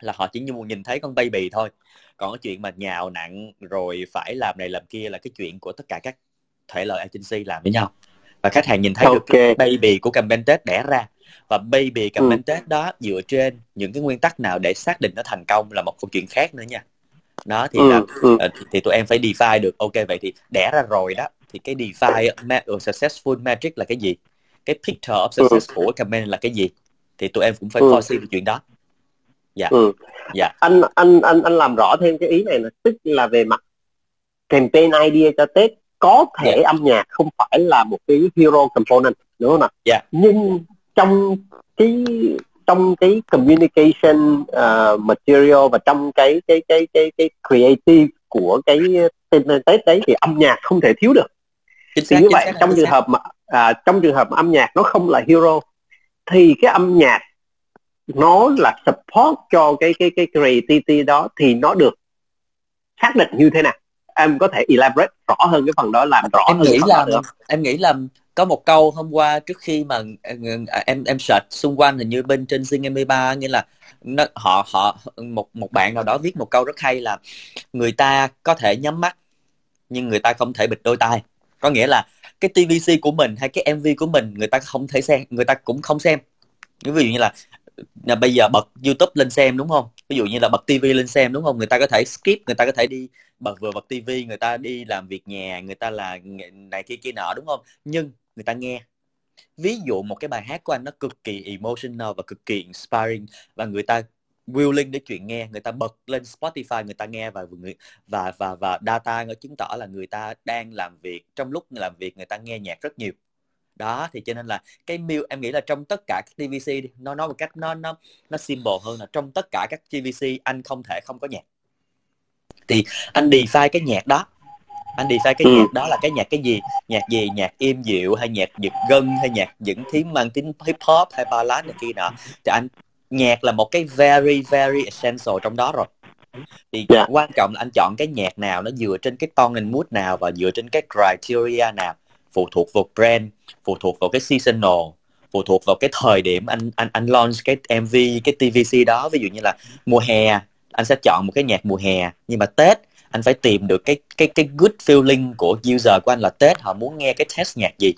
là họ chỉ như muốn nhìn thấy con baby thôi còn cái chuyện mà nhào nặng rồi phải làm này làm kia là cái chuyện của tất cả các thể loại agency làm với nhau và khách hàng nhìn thấy okay. được cái baby của campaign Tết đẻ ra và baby campaign ừ. Tết đó dựa trên những cái nguyên tắc nào để xác định nó thành công là một câu chuyện khác nữa nha đó thì ừ, là ừ. Ờ, thì, tụi em phải define được ok vậy thì đẻ ra rồi đó thì cái define uh, successful metric là cái gì cái picture of ừ. success ừ. của campaign là cái gì thì tụi em cũng phải ừ. foresee được chuyện đó dạ ừ. dạ anh anh anh anh làm rõ thêm cái ý này là tức là về mặt campaign idea cho tết có thể yeah. Dạ. âm nhạc không phải là một cái hero component đúng không nào yeah. Dạ. nhưng trong cái trong cái communication uh, material và trong cái cái cái cái cái creative của cái tên tết đấy thì âm nhạc không thể thiếu được chính thì như vậy trong trường hợp mà à, trong trường hợp mà âm nhạc nó không là hero thì cái âm nhạc nó là support cho cái cái cái creativity đó thì nó được xác định như thế nào? Em có thể elaborate rõ hơn cái phần đó làm rõ em hơn nghĩ là được. em nghĩ là có một câu hôm qua trước khi mà ờ, ờ, em em search xung quanh hình như bên trên Zing MP3 nghĩa là nó, họ họ một một bạn nào đó viết một câu rất hay là người ta có thể nhắm mắt nhưng người ta không thể bịt đôi tai. Có nghĩa là cái TVC của mình hay cái MV của mình người ta không thể xem người ta cũng không xem. Ví dụ như là là bây giờ bật YouTube lên xem đúng không? Ví dụ như là bật TV lên xem đúng không? Người ta có thể skip, người ta có thể đi bật, vừa bật TV người ta đi làm việc nhà, người ta là này kia kia nọ đúng không? Nhưng người ta nghe. Ví dụ một cái bài hát của anh nó cực kỳ emotional và cực kỳ inspiring và người ta willing để chuyện nghe, người ta bật lên Spotify, người ta nghe và người, và và và data nó chứng tỏ là người ta đang làm việc, trong lúc làm việc người ta nghe nhạc rất nhiều đó thì cho nên là cái mil em nghĩ là trong tất cả các TVC đi nó nói một cách nó nó nó simple hơn là trong tất cả các TVC anh không thể không có nhạc thì anh define cái nhạc đó anh define cái ừ. nhạc đó là cái nhạc cái gì nhạc gì nhạc êm dịu hay nhạc giật gân hay nhạc những tiếng mang tính hip hop hay ballad này kia nọ thì anh nhạc là một cái very very essential trong đó rồi thì yeah. Dạ. quan trọng là anh chọn cái nhạc nào nó dựa trên cái tone and mood nào và dựa trên cái criteria nào phụ thuộc vào brand, phụ thuộc vào cái seasonal, phụ thuộc vào cái thời điểm anh anh anh launch cái MV cái TVC đó. Ví dụ như là mùa hè, anh sẽ chọn một cái nhạc mùa hè, nhưng mà Tết, anh phải tìm được cái cái cái good feeling của user của anh là Tết, họ muốn nghe cái test nhạc gì.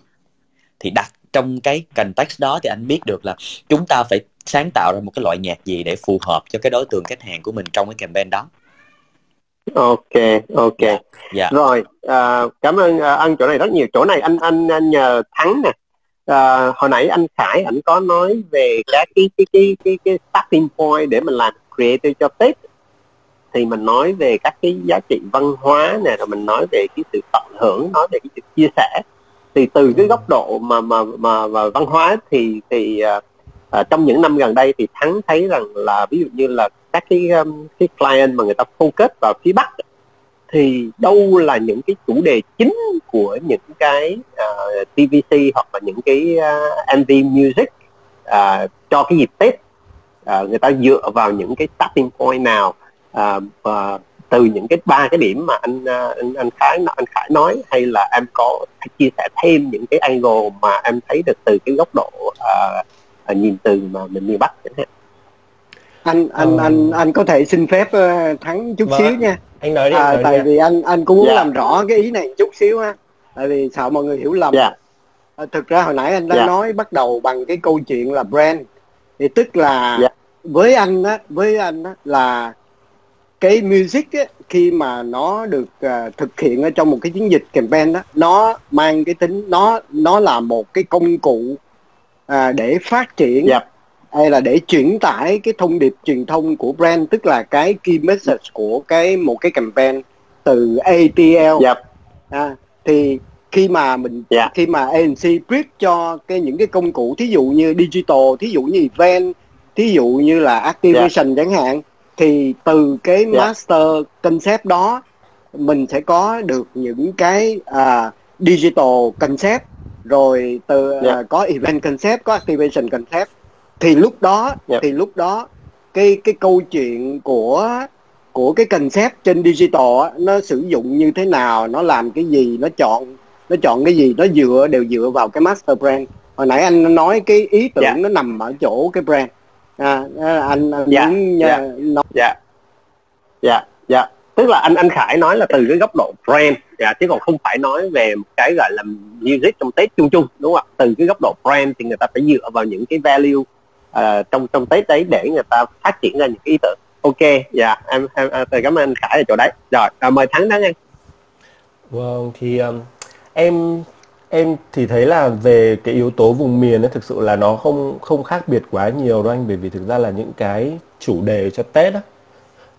Thì đặt trong cái context đó thì anh biết được là chúng ta phải sáng tạo ra một cái loại nhạc gì để phù hợp cho cái đối tượng khách hàng của mình trong cái campaign đó ok ok. Yeah. Dạ, dạ. rồi uh, cảm ơn uh, anh chỗ này rất nhiều. Chỗ này anh anh, anh nhờ thắng nè. Uh, hồi nãy anh khải anh có nói về các cái cái cái cái cái starting point để mình làm creative cho tết. Thì mình nói về các cái giá trị văn hóa nè rồi mình nói về cái sự tận hưởng nói về cái sự chia sẻ. Thì từ cái góc độ mà mà mà, mà văn hóa thì thì uh, à, trong những năm gần đây thì thắng thấy rằng là ví dụ như là các cái um, cái client mà người ta focus vào phía bắc thì đâu là những cái chủ đề chính của những cái ờ, uh, TVC hoặc là những cái ờ, uh, MV music uh, cho cái dịp Tết. Uh, người ta dựa vào những cái starting point nào uh, uh, từ những cái ba cái điểm mà anh anh anh Khải anh Khải nói hay là em có chia sẻ thêm những cái angle mà em thấy được từ cái góc độ uh, nhìn từ mà mình miền Bắc chẳng hạn anh anh ờ... anh anh có thể xin phép uh, thắng chút vâng. xíu nha anh nói đi à, nói tại đi. vì anh anh cũng muốn yeah. Dạ. làm rõ cái ý này chút xíu ha tại vì sợ mọi người hiểu lầm yeah. à, thực ra hồi nãy anh đã yeah. nói bắt đầu bằng cái câu chuyện là brand thì tức là yeah. với anh á với anh á là cái music á, khi mà nó được uh, thực hiện ở trong một cái chiến dịch campaign đó nó mang cái tính nó nó là một cái công cụ uh, để phát triển yep. hay là để chuyển tải cái thông điệp truyền thông của brand tức là cái key message của cái một cái campaign từ ATL yep. à, thì khi mà mình yeah. khi mà ANC brief cho cái những cái công cụ thí dụ như digital thí dụ như event thí dụ như là activation yeah. chẳng hạn thì từ cái yeah. master concept đó mình sẽ có được những cái uh, digital concept rồi từ yeah. uh, có event concept có activation concept. Thì lúc đó yeah. thì lúc đó cái cái câu chuyện của của cái concept trên digital á, nó sử dụng như thế nào nó làm cái gì nó chọn nó chọn cái gì nó dựa đều dựa vào cái master brand. Hồi nãy anh nói cái ý tưởng yeah. nó nằm ở chỗ cái brand. À, anh, anh dạ, muốn dạ, nói. Dạ. Dạ dạ tức là anh anh Khải nói là từ cái góc độ brand. Dạ, chứ còn không phải nói về một cái gọi là music trong Tết chung chung đúng không ạ? Từ cái góc độ brand thì người ta phải dựa vào những cái value uh, trong trong Tết đấy để người ta phát triển ra những cái ý tưởng. Ok dạ em em, em cảm ơn anh Khải ở chỗ đấy. Rồi à, mời Thắng Thắng em. Vâng thì um, em em thì thấy là về cái yếu tố vùng miền ấy thực sự là nó không không khác biệt quá nhiều đâu anh bởi vì thực ra là những cái chủ đề cho Tết á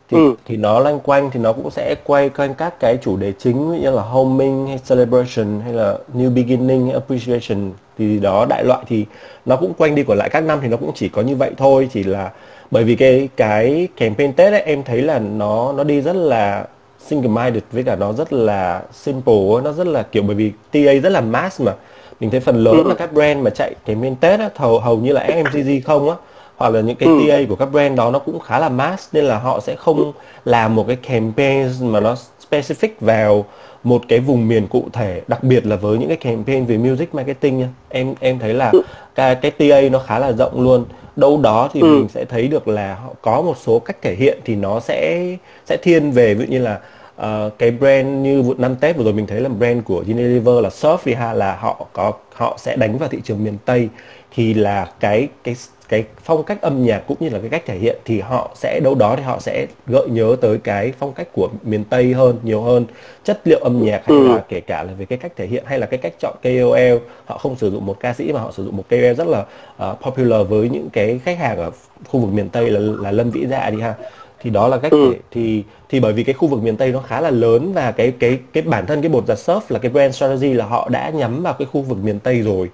thì ừ. thì nó loanh quanh thì nó cũng sẽ quay quanh các cái chủ đề chính như là homing hay celebration hay là new beginning hay appreciation thì đó đại loại thì nó cũng quanh đi còn lại các năm thì nó cũng chỉ có như vậy thôi chỉ là bởi vì cái cái campaign Tết ấy em thấy là nó nó đi rất là single minded với cả nó rất là simple nó rất là kiểu bởi vì TA rất là mass mà mình thấy phần lớn ừ. là các brand mà chạy main test á hầu hầu như là FMCG không á hoặc là những cái ừ. TA của các brand đó nó cũng khá là mass nên là họ sẽ không làm một cái campaign mà nó specific vào một cái vùng miền cụ thể đặc biệt là với những cái campaign về music marketing nha em em thấy là ừ. cái cái TA nó khá là rộng luôn đâu đó thì ừ. mình sẽ thấy được là họ có một số cách thể hiện thì nó sẽ sẽ thiên về ví dụ như là uh, cái brand như vụ năm Tết vừa rồi mình thấy là brand của Unilever là Surf đi ha là họ có họ sẽ đánh vào thị trường miền Tây thì là cái cái cái phong cách âm nhạc cũng như là cái cách thể hiện thì họ sẽ đâu đó thì họ sẽ gợi nhớ tới cái phong cách của miền Tây hơn nhiều hơn chất liệu âm nhạc hay là ừ. kể cả là về cái cách thể hiện hay là cái cách chọn KOL họ không sử dụng một ca sĩ mà họ sử dụng một KOL rất là uh, popular với những cái khách hàng ở khu vực miền Tây là là Lâm Vĩ Dạ đi ha thì đó là cách ừ. thì thì bởi vì cái khu vực miền Tây nó khá là lớn và cái cái cái bản thân cái bột giặt surf là cái brand strategy là họ đã nhắm vào cái khu vực miền Tây rồi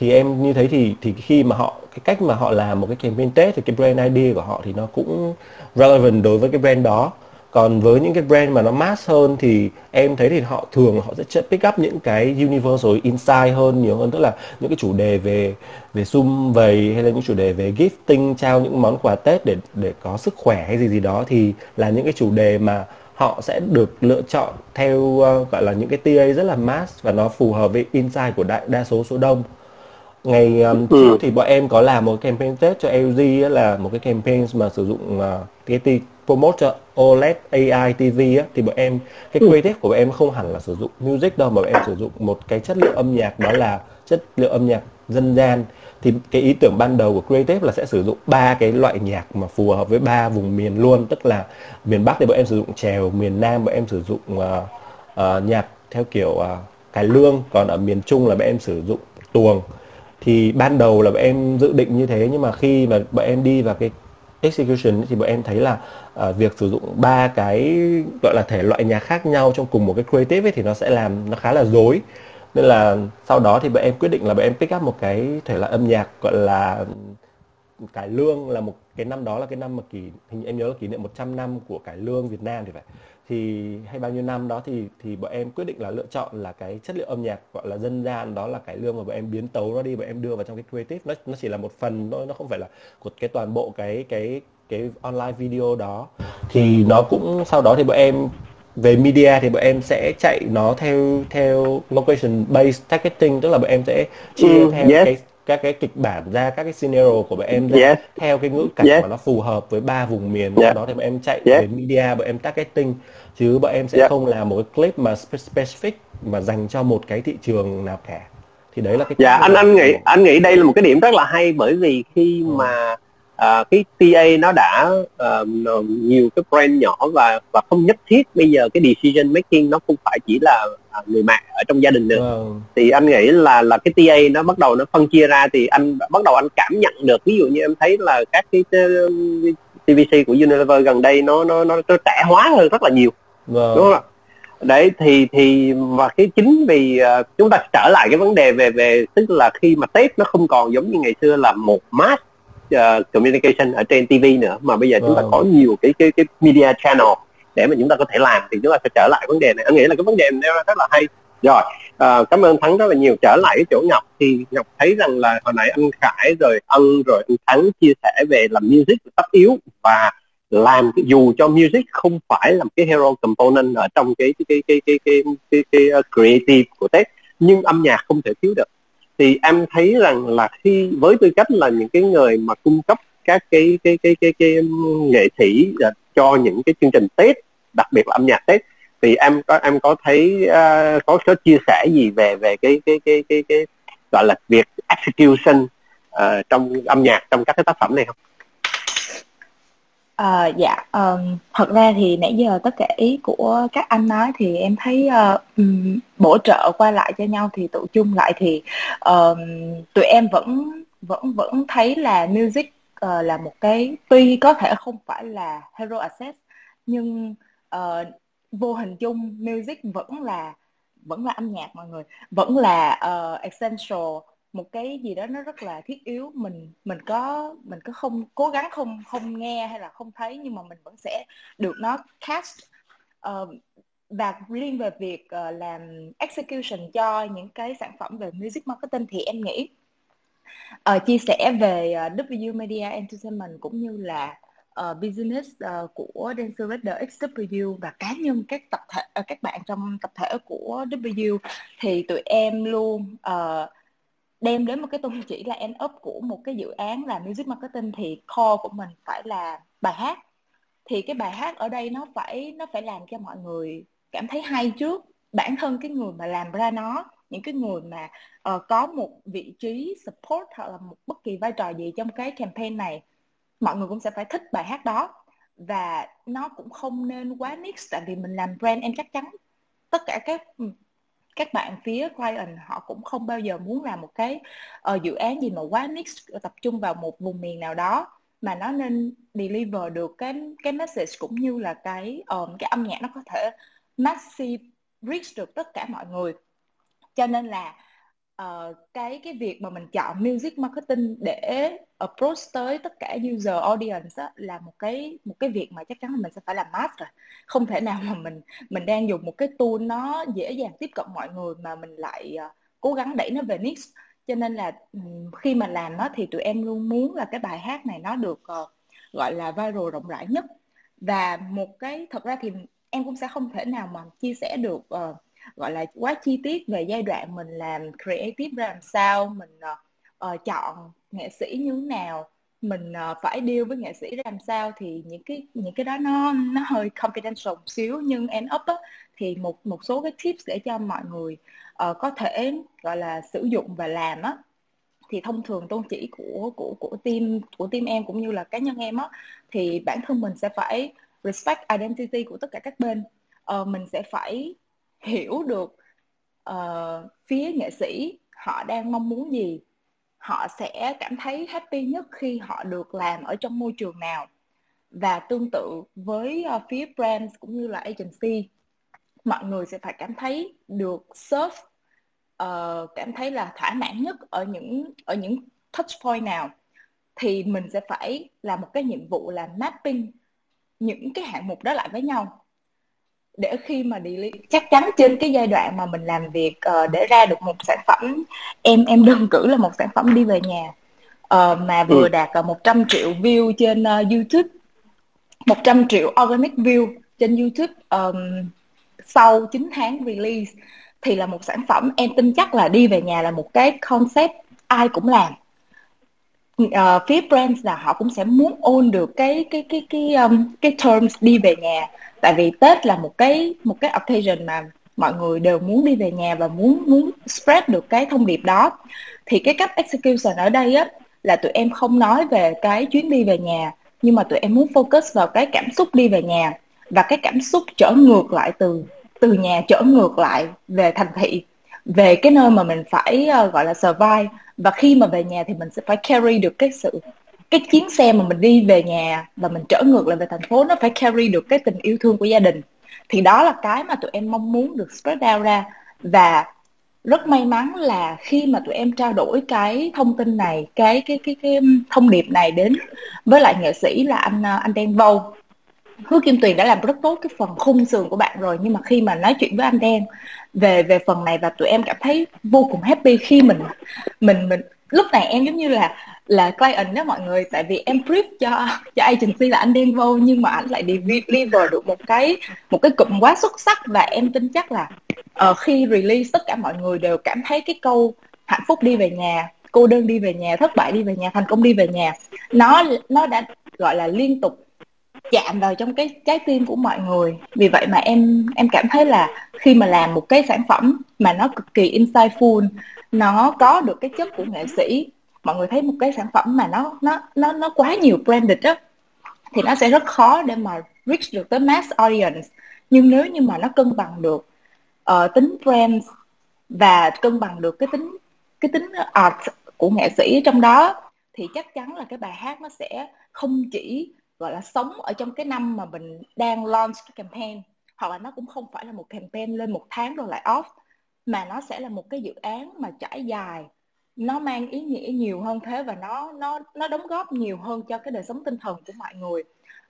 thì em như thấy thì thì khi mà họ cái cách mà họ làm một cái campaign Tết thì cái brand ID của họ thì nó cũng relevant đối với cái brand đó. Còn với những cái brand mà nó mass hơn thì em thấy thì họ thường họ sẽ pick up những cái universal insight hơn nhiều hơn. Tức là những cái chủ đề về về sum vầy hay là những chủ đề về gifting trao những món quà tết để để có sức khỏe hay gì gì đó thì là những cái chủ đề mà họ sẽ được lựa chọn theo uh, gọi là những cái TA rất là mass và nó phù hợp với insight của đại đa số số đông ngày um, ừ. trước thì bọn em có làm một campaign tết cho LG là một cái campaign mà sử dụng uh, cái promote cho OLED AI TV á, thì bọn em cái ừ. creative của bọn em không hẳn là sử dụng music đâu mà bọn em sử dụng một cái chất liệu âm nhạc đó là chất liệu âm nhạc dân gian. Thì cái ý tưởng ban đầu của creative là sẽ sử dụng ba cái loại nhạc mà phù hợp với ba vùng miền luôn. Tức là miền bắc thì bọn em sử dụng chèo miền nam bọn em sử dụng uh, uh, nhạc theo kiểu uh, cải lương. Còn ở miền trung là bọn em sử dụng tuồng thì ban đầu là bọn em dự định như thế nhưng mà khi mà bọn em đi vào cái execution thì bọn em thấy là uh, việc sử dụng ba cái gọi là thể loại nhạc khác nhau trong cùng một cái creative ấy thì nó sẽ làm nó khá là dối nên là sau đó thì bọn em quyết định là bọn em pick up một cái thể loại âm nhạc gọi là cải lương là một cái năm đó là cái năm mà kỷ hình em nhớ là kỷ niệm 100 năm của cải lương Việt Nam thì phải thì hay bao nhiêu năm đó thì thì bọn em quyết định là lựa chọn là cái chất liệu âm nhạc gọi là dân gian đó là cải lương mà bọn em biến tấu nó đi bọn em đưa vào trong cái creative nó nó chỉ là một phần thôi nó không phải là một cái toàn bộ cái cái cái online video đó thì nó cũng sau đó thì bọn em về media thì bọn em sẽ chạy nó theo theo location based targeting tức là bọn em sẽ chia ừ, theo yes. cái các cái kịch bản ra các cái scenario của bọn em ra yes. theo cái ngữ cảnh yes. mà nó phù hợp với ba vùng miền yes. đó thì bọn em chạy yes. về media bọn em targeting chứ bọn em sẽ yes. không làm một cái clip mà specific mà dành cho một cái thị trường nào cả thì đấy là cái dạ anh anh nghĩ anh nghĩ đây là một cái điểm rất là hay bởi vì khi ừ. mà uh, cái TA nó đã uh, nhiều cái brand nhỏ và và không nhất thiết bây giờ cái decision making nó không phải chỉ là uh, người mẹ ở trong gia đình nữa ừ. thì anh nghĩ là là cái TA nó bắt đầu nó phân chia ra thì anh bắt đầu anh cảm nhận được ví dụ như em thấy là các cái TVC của Unilever gần đây nó nó nó, nó trẻ hóa hơn rất là nhiều ừ. đúng không đấy thì thì và cái chính vì uh, chúng ta trở lại cái vấn đề về về tức là khi mà Tết nó không còn giống như ngày xưa là một mass uh, communication ở trên TV nữa. Mà bây giờ wow. chúng ta có nhiều cái cái cái media channel để mà chúng ta có thể làm thì chúng ta sẽ trở lại vấn đề này. Anh nghĩ là cái vấn đề này rất là hay. Rồi uh, cảm ơn thắng rất là nhiều. Trở lại cái chỗ ngọc thì ngọc thấy rằng là hồi nãy anh khải rồi ân rồi anh thắng chia sẻ về làm music tất yếu và làm dù cho music không phải là cái hero component ở trong cái cái cái cái cái cái, cái, cái, cái creative của tết nhưng âm nhạc không thể thiếu được thì em thấy rằng là khi với tư cách là những cái người mà cung cấp các cái cái cái cái cái, cái nghệ sĩ cho những cái chương trình Tết đặc biệt là âm nhạc Tết thì em có em có thấy uh, có có chia sẻ gì về về cái cái cái cái cái gọi là việc execution uh, trong âm nhạc trong các cái tác phẩm này không? À, dạ um, thật ra thì nãy giờ tất cả ý của các anh nói thì em thấy uh, um, bổ trợ qua lại cho nhau thì tụ chung lại thì um, tụi em vẫn vẫn vẫn thấy là music uh, là một cái tuy có thể không phải là hero asset nhưng uh, vô hình chung music vẫn là vẫn là âm nhạc mọi người vẫn là uh, essential một cái gì đó nó rất là thiết yếu mình mình có mình có không cố gắng không không nghe hay là không thấy nhưng mà mình vẫn sẽ được nó cast uh, và liên về việc uh, làm execution cho những cái sản phẩm về music marketing thì em nghĩ uh, chia sẻ về uh, W Media Entertainment cũng như là uh, business uh, của Dancer Raider XW và cá nhân các tập thể uh, các bạn trong tập thể của W thì tụi em luôn uh, đem đến một cái tôn chỉ là end up của một cái dự án là music marketing thì core của mình phải là bài hát. Thì cái bài hát ở đây nó phải nó phải làm cho mọi người cảm thấy hay trước. Bản thân cái người mà làm ra nó những cái người mà uh, có một vị trí support hoặc là một bất kỳ vai trò gì trong cái campaign này mọi người cũng sẽ phải thích bài hát đó. Và nó cũng không nên quá niche tại vì mình làm brand em chắc chắn tất cả các các bạn phía client họ cũng không bao giờ muốn làm một cái uh, dự án gì mà quá mix ờ, tập trung vào một vùng miền nào đó mà nó nên deliver được cái cái message cũng như là cái um, cái âm nhạc nó có thể massive reach được tất cả mọi người. Cho nên là uh, cái cái việc mà mình chọn music marketing để approach tới tất cả user audience á, là một cái một cái việc mà chắc chắn là mình sẽ phải làm mass rồi. Không thể nào mà mình mình đang dùng một cái tool nó dễ dàng tiếp cận mọi người mà mình lại uh, cố gắng đẩy nó về niche. Cho nên là um, khi mà làm nó thì tụi em luôn muốn là cái bài hát này nó được uh, gọi là viral rộng rãi nhất. Và một cái thật ra thì em cũng sẽ không thể nào mà chia sẻ được uh, gọi là quá chi tiết về giai đoạn mình làm creative ra làm sao mình uh, chọn nghệ sĩ như thế nào mình uh, phải deal với nghệ sĩ ra làm sao thì những cái những cái đó nó nó hơi confidential một xíu. Nhưng end up á, thì một một số cái tips để cho mọi người uh, có thể gọi là sử dụng và làm á. Thì thông thường tôn chỉ của của của team của team em cũng như là cá nhân em á thì bản thân mình sẽ phải respect identity của tất cả các bên. Uh, mình sẽ phải hiểu được uh, phía nghệ sĩ họ đang mong muốn gì họ sẽ cảm thấy happy nhất khi họ được làm ở trong môi trường nào. Và tương tự với uh, phía brand cũng như là agency mọi người sẽ phải cảm thấy được serve uh, cảm thấy là thỏa mãn nhất ở những ở những touch point nào. Thì mình sẽ phải làm một cái nhiệm vụ là mapping những cái hạng mục đó lại với nhau để khi mà delete chắc chắn trên cái giai đoạn mà mình làm việc uh, để ra được một sản phẩm em em đơn cử là một sản phẩm đi về nhà uh, mà vừa ừ. đạt uh, 100 triệu view trên uh, YouTube 100 triệu organic view trên YouTube um, sau 9 tháng release thì là một sản phẩm em tin chắc là đi về nhà là một cái concept ai cũng làm uh, phía brands là họ cũng sẽ muốn ôn được cái cái cái cái um, cái terms đi về nhà. Tại vì Tết là một cái một cái occasion mà mọi người đều muốn đi về nhà và muốn muốn spread được cái thông điệp đó. Thì cái cách execution ở đây á là tụi em không nói về cái chuyến đi về nhà nhưng mà tụi em muốn focus vào cái cảm xúc đi về nhà. Và cái cảm xúc trở ngược lại từ từ nhà trở ngược lại về thành thị về cái nơi mà mình phải uh, gọi là survive và khi mà về nhà thì mình sẽ phải carry được cái sự, cái chuyến xe mà mình đi về nhà và mình trở ngược lại về thành phố, nó phải carry được cái tình yêu thương của gia đình. Thì đó là cái mà tụi em mong muốn được spread out ra. Và rất may mắn là khi mà tụi em trao đổi cái thông tin này, cái cái cái cái thông điệp này đến với lại nghệ sĩ là anh à, anh Đen Vâu Hứa Kim Tuyền đã làm rất tốt cái phần khung sườn của bạn rồi nhưng mà khi mà nói chuyện với anh Đen về về phần này và tụi em cảm thấy vô cùng happy khi mình mình mình lúc này em giống như là là client đó mọi người. Tại vì em brief cho cho agency là anh Đen vô nhưng mà anh lại deliver được một cái một cái cụm quá xuất sắc. Và em tin chắc là uh, khi release tất cả mọi người đều cảm thấy cái câu hạnh phúc đi về nhà cô đơn đi về nhà thất bại đi về nhà thành công đi về nhà nó nó đã gọi là liên tục chạm vào trong cái trái tim của mọi người. Vì vậy mà em em cảm thấy là khi mà làm một cái sản phẩm mà nó cực kỳ insightful nó có được cái chất của nghệ sĩ mọi người thấy một cái sản phẩm mà nó nó nó nó quá nhiều branded đó thì nó sẽ rất khó để mà reach được tới mass audience. Nhưng nếu như mà nó cân bằng được uh, tính brand và cân bằng được cái tính cái tính art của nghệ sĩ trong đó thì chắc chắn là cái bài hát nó sẽ không chỉ gọi là sống ở trong cái năm mà mình đang launch cái campaign. Hoặc là nó cũng không phải là một campaign lên một tháng rồi lại off mà nó sẽ là một cái dự án mà trải dài. Nó mang ý nghĩa nhiều hơn thế và nó nó nó đóng góp nhiều hơn cho cái đời sống tinh thần của mọi người.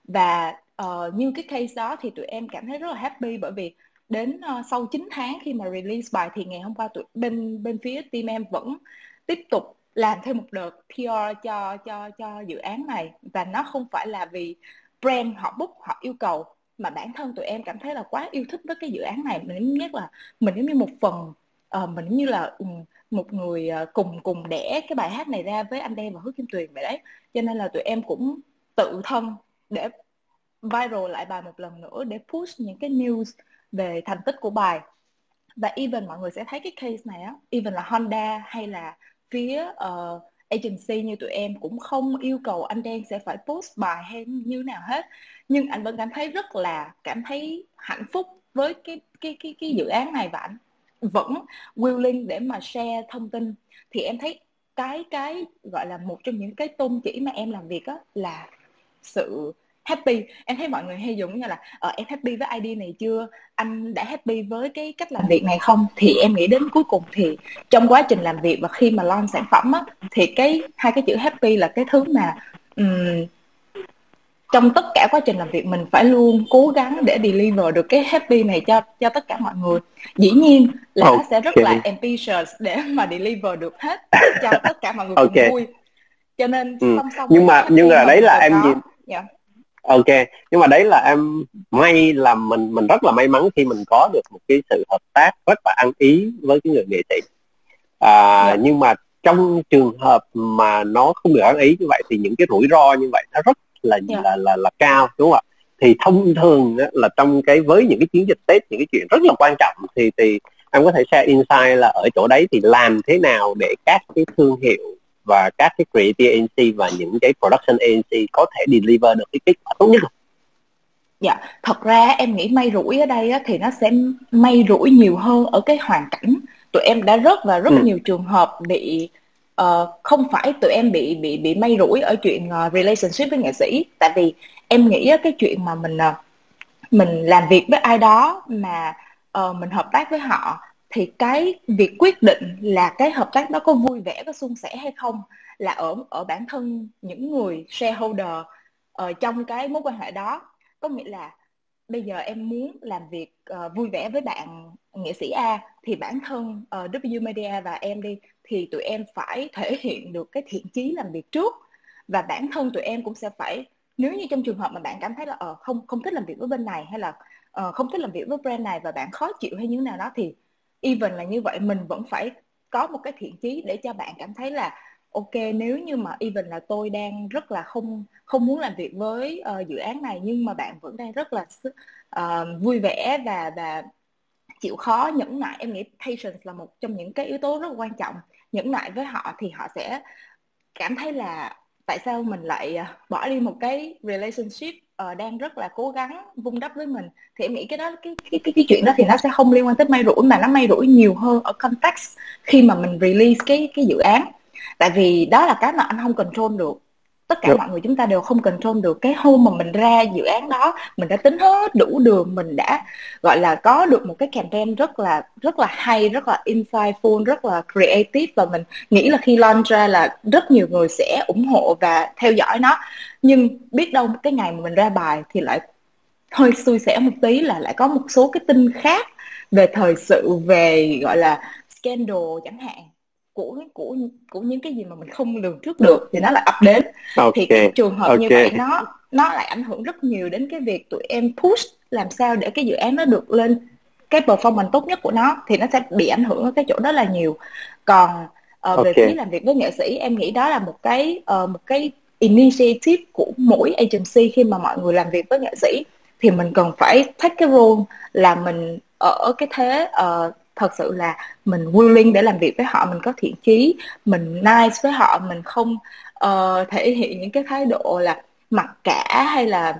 Và uh, như cái case đó thì tụi em cảm thấy rất là happy bởi vì đến uh, sau 9 tháng khi mà release bài thì ngày hôm qua tụi bên bên phía team em vẫn tiếp tục làm thêm một đợt PR cho cho cho dự án này. Và nó không phải là vì brand họ book họ yêu cầu mà bản thân tụi em cảm thấy là quá yêu thích với cái dự án này. Mình giống như là mình giống như một phần uh, mình giống như là ừ, một người uh, cùng cùng đẻ cái bài hát này ra với anh đen và hứa kim tuyền vậy đấy. Cho nên là tụi em cũng tự thân để viral lại bài một lần nữa để push những cái news về thành tích của bài. Và even mọi người sẽ thấy cái case này á even là Honda hay là phía uh, agency như tụi em cũng không yêu cầu anh đen sẽ phải post bài hay như nào hết. Nhưng anh vẫn cảm thấy rất là cảm thấy hạnh phúc với cái cái cái cái dự án này và anh vẫn willing để mà share thông tin. Thì em thấy cái cái gọi là một trong những cái tôn chỉ mà em làm việc á là sự happy em thấy mọi người hay dùng như là ờ, em happy với ID này chưa anh đã happy với cái cách làm việc này không thì em nghĩ đến cuối cùng thì trong quá trình làm việc và khi mà launch sản phẩm á thì cái hai cái chữ happy là cái thứ mà um, trong tất cả quá trình làm việc mình phải luôn cố gắng để deliver được cái happy này cho cho tất cả mọi người dĩ nhiên là okay. nó sẽ rất là ambitious để mà deliver được hết cho tất cả mọi người okay. cùng vui cho nên song song nhưng mà nhưng mà đấy là em nhìn yeah. Ok nhưng mà đấy là em may là mình mình rất là may mắn khi mình có được một cái sự hợp tác rất là ăn ý với cái người nghệ sĩ à, yeah. nhưng mà trong trường hợp mà nó không được ăn ý như vậy thì những cái rủi ro như vậy nó rất là yeah. là, là là cao đúng không ạ thì thông thường là trong cái với những cái chiến dịch tết những cái chuyện rất là quan trọng thì thì em có thể share insight là ở chỗ đấy thì làm thế nào để các cái thương hiệu và các cái creative agency và những cái production agency có thể deliver được cái kết quả tốt nhất Dạ, thật ra em nghĩ may rủi ở đây á, thì nó sẽ may rủi nhiều hơn ở cái hoàn cảnh. Tụi em đã rất và rất ừ. nhiều trường hợp bị uh, không phải tụi em bị bị bị may rủi ở chuyện uh, relationship với nghệ sĩ, tại vì em nghĩ á, cái chuyện mà mình uh, mình làm việc với ai đó mà uh, mình hợp tác với họ thì cái việc quyết định là cái hợp tác đó có vui vẻ có suôn sẻ hay không là ở ở bản thân những người shareholder ở trong cái mối quan hệ đó. Có nghĩa là bây giờ em muốn làm việc uh, vui vẻ với bạn nghệ sĩ A thì bản thân uh, W Media và em đi thì tụi em phải thể hiện được cái thiện chí làm việc trước. Và bản thân tụi em cũng sẽ phải nếu như trong trường hợp mà bạn cảm thấy là uh, không không thích làm việc với bên này hay là uh, không thích làm việc với brand này và bạn khó chịu hay như thế nào đó thì even là như vậy mình vẫn phải có một cái thiện chí để cho bạn cảm thấy là ok nếu như mà even là tôi đang rất là không không muốn làm việc với uh, dự án này nhưng mà bạn vẫn đang rất là uh, vui vẻ và và chịu khó nhẫn nại. Em nghĩ patience là một trong những cái yếu tố rất quan trọng. Nhẫn nại với họ thì họ sẽ cảm thấy là tại sao mình lại ờ, bỏ đi một cái relationship uh, đang rất là cố gắng vun đắp với mình thì em nghĩ cái đó cái cái cái, cái chuyện đó thì nó sẽ không liên quan tới may rủi mà nó may rủi nhiều hơn ở context khi mà mình release cái cái dự án. Tại vì đó là cái mà anh không control được tất cả yep. mọi người chúng ta đều không control được cái hôm mà mình ra dự án đó. Mình đã tính hết đủ đường mình đã gọi là có được một cái campaign rất là rất là hay rất là insightful rất là creative và mình nghĩ là khi launch ra là rất nhiều người sẽ ủng hộ và theo dõi nó. Nhưng biết đâu cái ngày mà mình ra bài thì lại hơi xui xẻo một tí là lại có một số cái tin khác về thời sự về gọi là scandal chẳng hạn của của của những cái gì mà mình không lường trước được thì nó lại ập đến okay. thì cái trường hợp okay. như vậy nó nó lại ảnh hưởng rất nhiều đến cái việc tụi em push làm sao để cái dự án nó được lên cái performance tốt nhất của nó thì nó sẽ bị ảnh hưởng ở cái chỗ đó là nhiều còn uh, okay. về phía làm việc với nghệ sĩ em nghĩ đó là một cái uh, một cái initiative của mỗi agency khi mà mọi người làm việc với nghệ sĩ thì mình cần phải take cái role là mình ở cái thế uh, thật sự là mình willing để làm việc với họ mình có thiện chí mình nice với họ mình không uh, thể hiện những cái thái độ là mặc cả hay là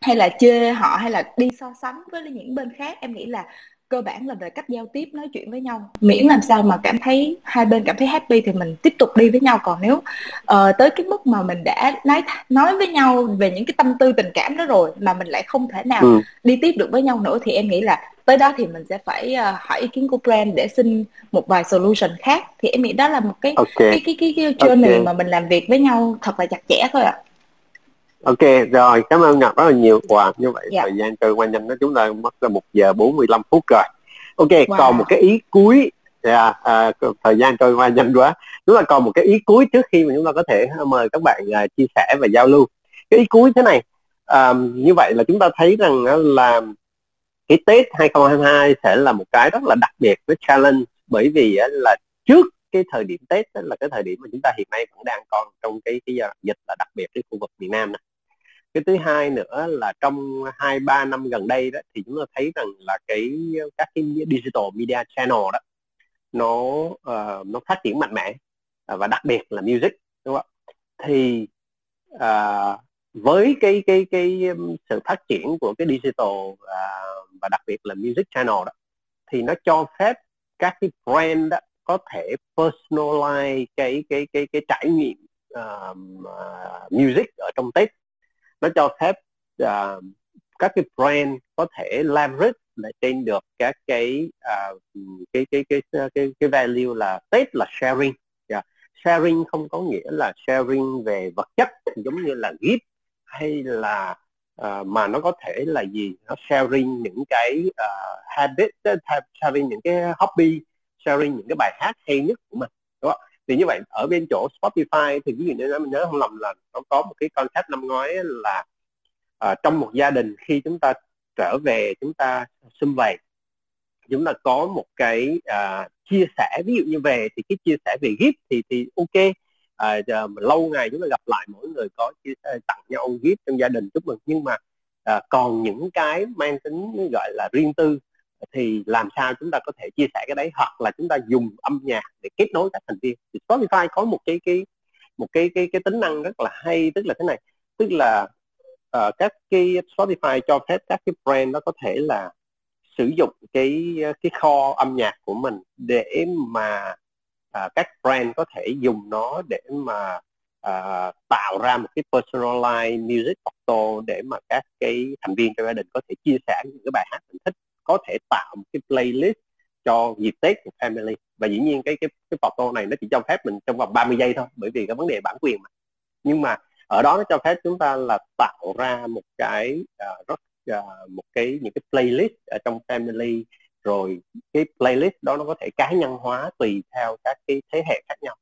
hay là chê họ hay là đi so sánh với những bên khác. Em nghĩ là cơ bản là về cách giao tiếp nói chuyện với nhau. Miễn làm sao mà cảm thấy hai bên cảm thấy happy thì mình tiếp tục đi với nhau. Còn nếu uh, tới cái mức mà mình đã nói nói với nhau về những cái tâm tư tình cảm đó rồi mà mình lại không thể nào ừ. đi tiếp được với nhau nữa thì em nghĩ là tới đó thì mình sẽ phải uh, hỏi ý kiến của brand để xin một vài solution khác thì em nghĩ đó là một cái okay. cái, cái cái cái journey okay. mà mình làm việc với nhau thật là chặt chẽ thôi ạ à. Ok rồi cảm ơn Ngọc rất là nhiều wow, như vậy yeah. Dạ. thời gian trôi qua nhanh đó chúng ta mất ra một giờ 45 phút rồi ok wow. còn một cái ý cuối yeah, à, thời gian trôi qua nhanh quá chúng ta còn một cái ý cuối trước khi mà chúng ta có thể mời các bạn uh, chia sẻ và giao lưu cái ý cuối thế này à, như vậy là chúng ta thấy rằng là cái Tết 2022 sẽ là một cái rất là đặc biệt với challenge bởi vì là trước cái thời điểm Tết là cái thời điểm mà chúng ta hiện nay vẫn đang còn trong cái cái dịch là đặc biệt cái khu vực miền Nam này cái thứ hai nữa là trong hai ba năm gần đây đó thì chúng ta thấy rằng là cái các cái digital media channel đó nó uh, nó phát triển mạnh mẽ à, và đặc biệt là music đúng không ạ? thì uh, với cái cái cái um, sự phát triển của cái digital uh, và đặc biệt là music channel đó thì nó cho phép các cái brand đó có thể personalize cái cái cái cái trải nghiệm uh, uh, music ở trong Tết nó cho phép uh, các cái brand có thể leverage lại trên được các cái uh, cái, cái, cái cái cái cái value là Tết là sharing yeah. sharing không có nghĩa là sharing về vật chất giống như là gift hay là uh, mà nó có thể là gì nó sharing những cái uh, habit ờ, sharing những cái hobby sharing những cái bài hát hay nhất của mình đúng không? thì như vậy ở bên chỗ Spotify thì ví dụ như mình nhớ không lầm là nó có một cái concept năm ngoái là uh, trong một gia đình khi chúng ta trở về chúng ta xung vầy chúng ta có một cái uh, chia sẻ ví dụ như về thì cái chia sẻ về gift thì thì ok à, lâu ngày chúng ta gặp lại mỗi người có chia sẻ, tặng nhau gift trong gia đình chúc mừng. Nhưng mà à, còn những cái mang tính gọi là riêng tư thì làm sao chúng ta có thể chia sẻ cái đấy? Hoặc là chúng ta dùng âm nhạc để kết nối các thành viên. Thì Spotify có một cái cái một cái cái cái tính năng rất là hay tức là thế này. Tức là uh, các cái Spotify cho phép các cái brand nó có thể là sử dụng cái cái kho âm nhạc của mình để mà à, các brand có thể dùng nó để mà à, tạo ra một cái personalized music photo để mà các cái thành viên trong gia đình có thể chia sẻ những cái bài hát mình thích có thể tạo một cái playlist cho dịp Tết của family. Và dĩ nhiên cái cái cái photo này nó chỉ cho phép mình trong vòng 30 giây thôi bởi vì cái vấn đề bản quyền mà. Nhưng mà ở đó nó cho phép chúng ta là tạo ra một cái uh, rất uh, một cái những cái playlist ở trong family rồi cái playlist đó nó có thể cá nhân hóa tùy theo các cái thế hệ khác nhau.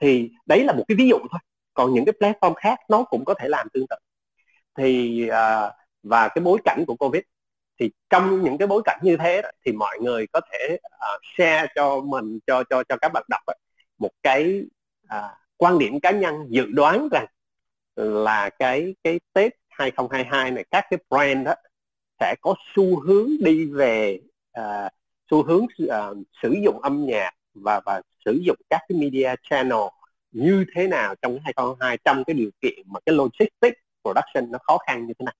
Thì đấy là một cái ví dụ thôi. Còn những cái platform khác nó cũng có thể làm tương tự. Thì uh, và cái bối cảnh của covid thì trong những cái bối cảnh như thế đó, thì mọi người có thể uh, share cho mình cho cho cho các bạn đọc đó, một cái uh, quan điểm cá nhân dự đoán rằng là cái cái Tết 2022 này các cái brand đó sẽ có xu hướng đi về uh, xu hướng uh, sử dụng âm nhạc và và sử dụng các cái media channel như thế nào trong 2022 trong cái điều kiện mà cái logistics production nó khó khăn như thế này.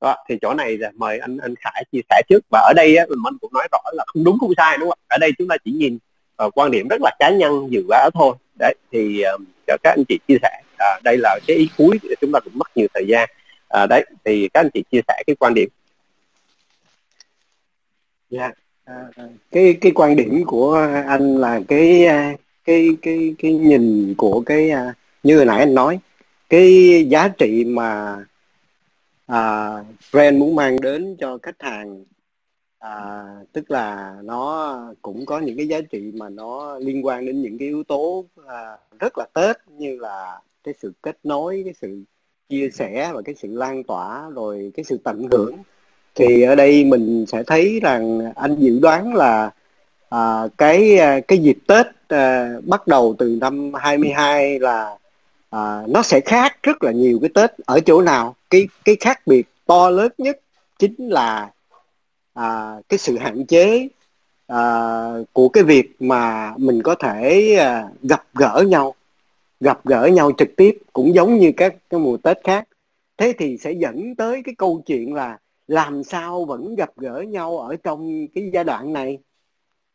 Đó, thì chỗ này là mời anh anh Khải chia sẻ trước. Và ở đây á, mình cũng nói rõ là không đúng không sai đúng không ở đây chúng ta chỉ nhìn uh, quan điểm rất là cá nhân dự báo thôi. Đấy thì uh, cho các anh chị chia sẻ. À, đây là cái ý cuối chúng ta cũng mất nhiều thời gian. À, đấy thì các anh chị chia sẻ cái quan điểm dạ yeah. à, cái cái quan điểm của anh là cái à, cái cái cái nhìn của cái à, như hồi nãy anh nói cái giá trị mà à, brand muốn mang đến cho khách hàng à, tức là nó cũng có những cái giá trị mà nó liên quan đến những cái yếu tố à, rất là tết như là cái sự kết nối cái sự chia sẻ và cái sự lan tỏa rồi cái sự tận hưởng thì ở đây mình sẽ thấy rằng anh dự đoán là à, cái à, cái dịp Tết à, bắt đầu từ năm 22 là à, nó sẽ khác rất là nhiều cái Tết ở chỗ nào. Cái cái khác biệt to lớn nhất chính là à, cái sự hạn chế à, của cái việc mà mình có thể à, gặp gỡ nhau gặp gỡ nhau trực tiếp cũng giống như các cái mùa Tết khác. Thế thì sẽ dẫn tới cái câu chuyện là làm sao vẫn gặp gỡ nhau ở trong cái giai đoạn này?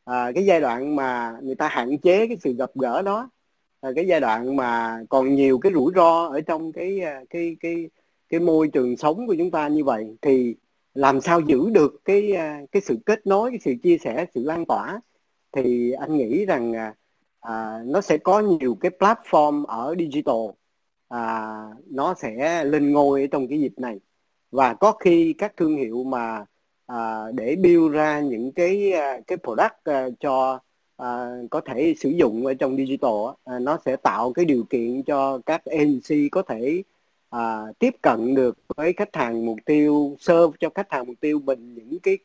À, cái giai đoạn mà người ta hạn chế cái sự gặp gỡ đó. À, cái giai đoạn mà còn nhiều cái rủi ro ở trong cái à, cái cái cái môi trường sống của chúng ta như vậy thì làm sao giữ được cái à, cái sự kết nối cái sự chia sẻ sự lan tỏa? Thì anh nghĩ rằng à, à, nó sẽ có nhiều cái platform ở digital. À, nó sẽ lên ngôi trong cái dịp này và có khi các thương hiệu mà à, để build ra những cái à, cái product à, cho à, có thể sử dụng ở trong digital à, nó sẽ tạo cái điều kiện cho các agency có thể à, tiếp cận được với khách hàng mục tiêu serve cho khách hàng mục tiêu mình những cái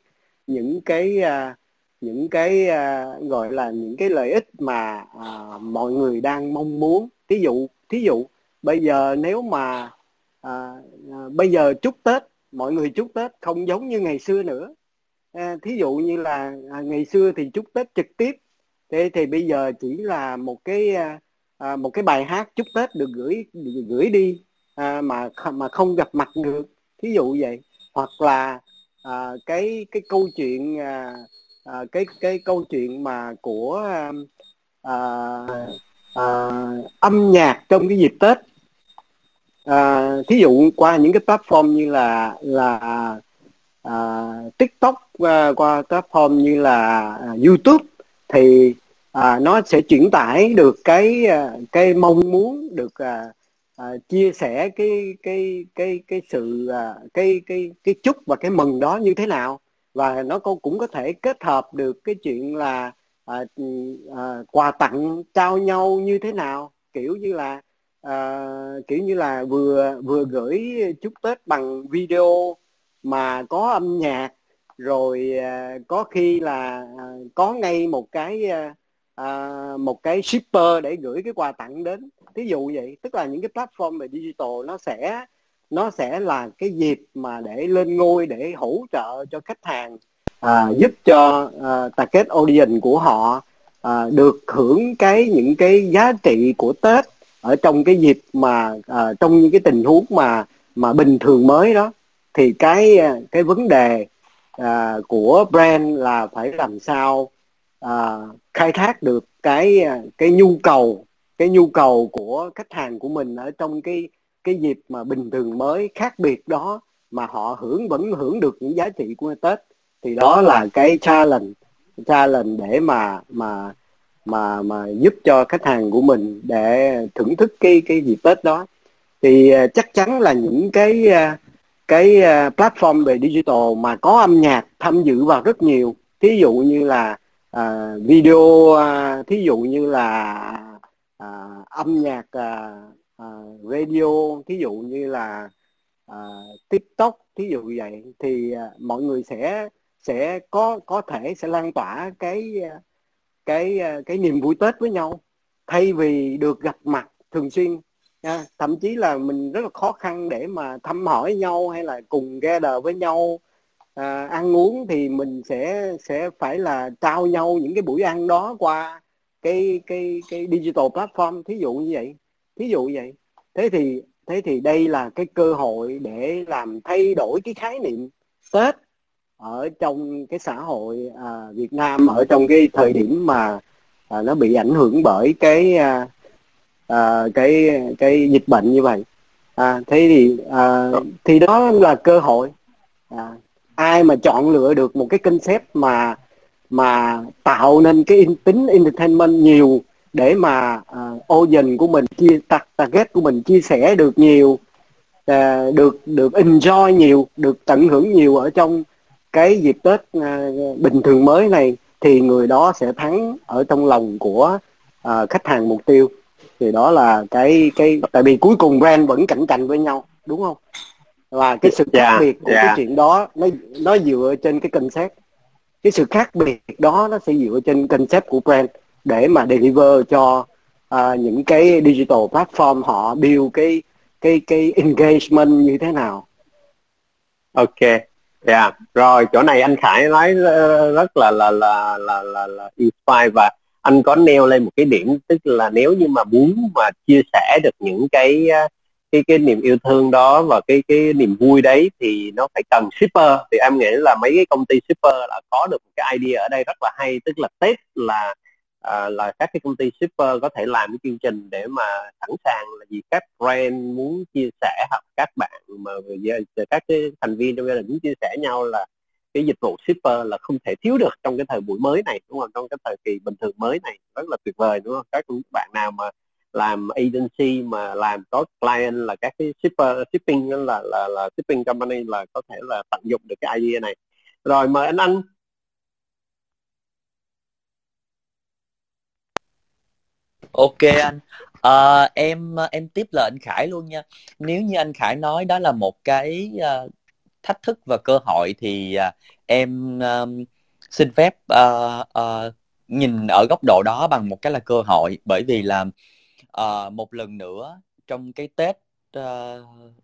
những cái à, những cái à, gọi là những cái lợi ích mà à, mọi người đang mong muốn. Thí dụ thí dụ bây giờ nếu mà à, à, bây giờ chúc tết mọi người chúc tết không giống như ngày xưa nữa. À, thí dụ như là à, ngày xưa thì chúc tết trực tiếp thế thì bây giờ chỉ là một cái à, một cái bài hát chúc tết được gửi được gửi đi à, mà mà không gặp mặt được thí dụ vậy. Hoặc là à, cái cái câu chuyện à, à, cái cái câu chuyện mà của à, à, âm nhạc trong cái dịp Tết à, thí dụ qua những cái platform như là là à, TikTok qua, qua platform như là à, YouTube thì à, nó sẽ chuyển tải được cái à, cái mong muốn được à, à, chia sẻ cái cái cái cái sự à, cái cái cái chúc và cái mừng đó như thế nào. Và nó cũng có thể kết hợp được cái chuyện là à, à, quà tặng trao nhau như thế nào kiểu như là à, kiểu như là vừa vừa gửi chúc tết bằng video mà có âm nhạc rồi à, có khi là à, có ngay một cái à, à một cái shipper để gửi cái quà tặng đến. Ví dụ vậy tức là những cái platform về digital nó sẽ nó sẽ là cái dịp mà để lên ngôi để hỗ trợ cho khách hàng à, giúp cho à, target audience của họ à, được hưởng cái những cái giá trị của Tết ở trong cái dịp mà à, trong những cái tình huống mà mà bình thường mới đó thì cái à, cái vấn đề à, của brand là phải làm sao à, khai thác được cái à, cái nhu cầu cái nhu cầu của khách hàng của mình ở trong cái cái dịp mà bình thường mới khác biệt đó mà họ hưởng vẫn hưởng được những giá trị của Tết. Thì đó là cái challenge challenge để mà mà mà mà giúp cho khách hàng của mình để thưởng thức cái cái dịp Tết đó. Thì à, chắc chắn là những cái à, cái à, platform về digital mà có âm nhạc tham dự vào rất nhiều. Thí dụ như là uh, video uh, thí dụ như là uh, âm nhạc uh, uh, radio thí dụ như là à, tiktok thí dụ vậy. Thì à, mọi người sẽ sẽ có có thể sẽ lan tỏa cái cái ờ, cái niềm vui tết với nhau thay vì được gặp mặt thường xuyên nha. Thậm chí là mình rất là khó khăn để mà thăm hỏi nhau hay là cùng gather với nhau. À, ăn uống thì mình sẽ sẽ phải là trao nhau những cái buổi ăn đó qua cái cái cái digital platform. Thí dụ như vậy thí dụ như vậy. Thế thì thế thì đây là cái cơ hội để làm thay đổi cái khái niệm tết ở trong cái xã hội à, Việt Nam ở trong cái thời điểm mà à, nó bị ảnh hưởng bởi cái à, à, cái cái dịch bệnh như vậy. À, thế thì à, thì đó là cơ hội à, ai mà chọn lựa được một cái concept mà mà tạo nên cái in tính entertainment nhiều để mà uh, audience của mình chia target của mình chia sẻ được nhiều uh, được được enjoy nhiều được tận hưởng nhiều ở trong cái dịp tết uh, bình thường mới này thì người đó sẽ thắng ở trong lòng của uh, khách hàng mục tiêu. Thì đó là cái cái tại vì cuối cùng brand vẫn cạnh tranh với nhau đúng không? Và cái sự khác yeah, biệt của yeah. cái chuyện đó nó nó dựa trên cái concept. Cái sự khác biệt đó nó sẽ dựa trên concept của brand để mà deliver cho uh, những cái digital platform họ build cái cái cái engagement như thế nào. Ok yeah rồi chỗ này anh Khải nói ờ, rất là là là là là, là inspire và anh có nêu lên một cái điểm tức là nếu như mà muốn mà chia sẻ được những cái ờ, cái cái niềm yêu thương đó và cái cái niềm vui đấy thì nó phải cần shipper. Thì em nghĩ là mấy cái công ty shipper là có được một cái idea ở đây rất là hay tức là tết là à, là các cái công ty shipper có thể làm cái chương trình để mà sẵn sàng là gì các brand muốn chia sẻ hoặc các bạn mà các cái thành viên trong gia đình muốn chia sẻ nhau là cái dịch vụ shipper là không thể thiếu được trong cái thời buổi mới này đúng không? Trong cái thời kỳ bình thường mới này rất là tuyệt vời đúng không? Các bạn nào mà làm agency mà làm có client là các cái shipper shipping là là là shipping company là có thể là tận dụng được cái idea này. Rồi mời anh anh. Ok anh. À, em em tiếp lời anh Khải luôn nha. Nếu như anh Khải nói đó là một cái uh, thách thức và cơ hội thì uh, em um, xin phép uh, uh, nhìn ở góc độ đó bằng một cái là cơ hội. Bởi vì là uh, một lần nữa trong cái Tết uh,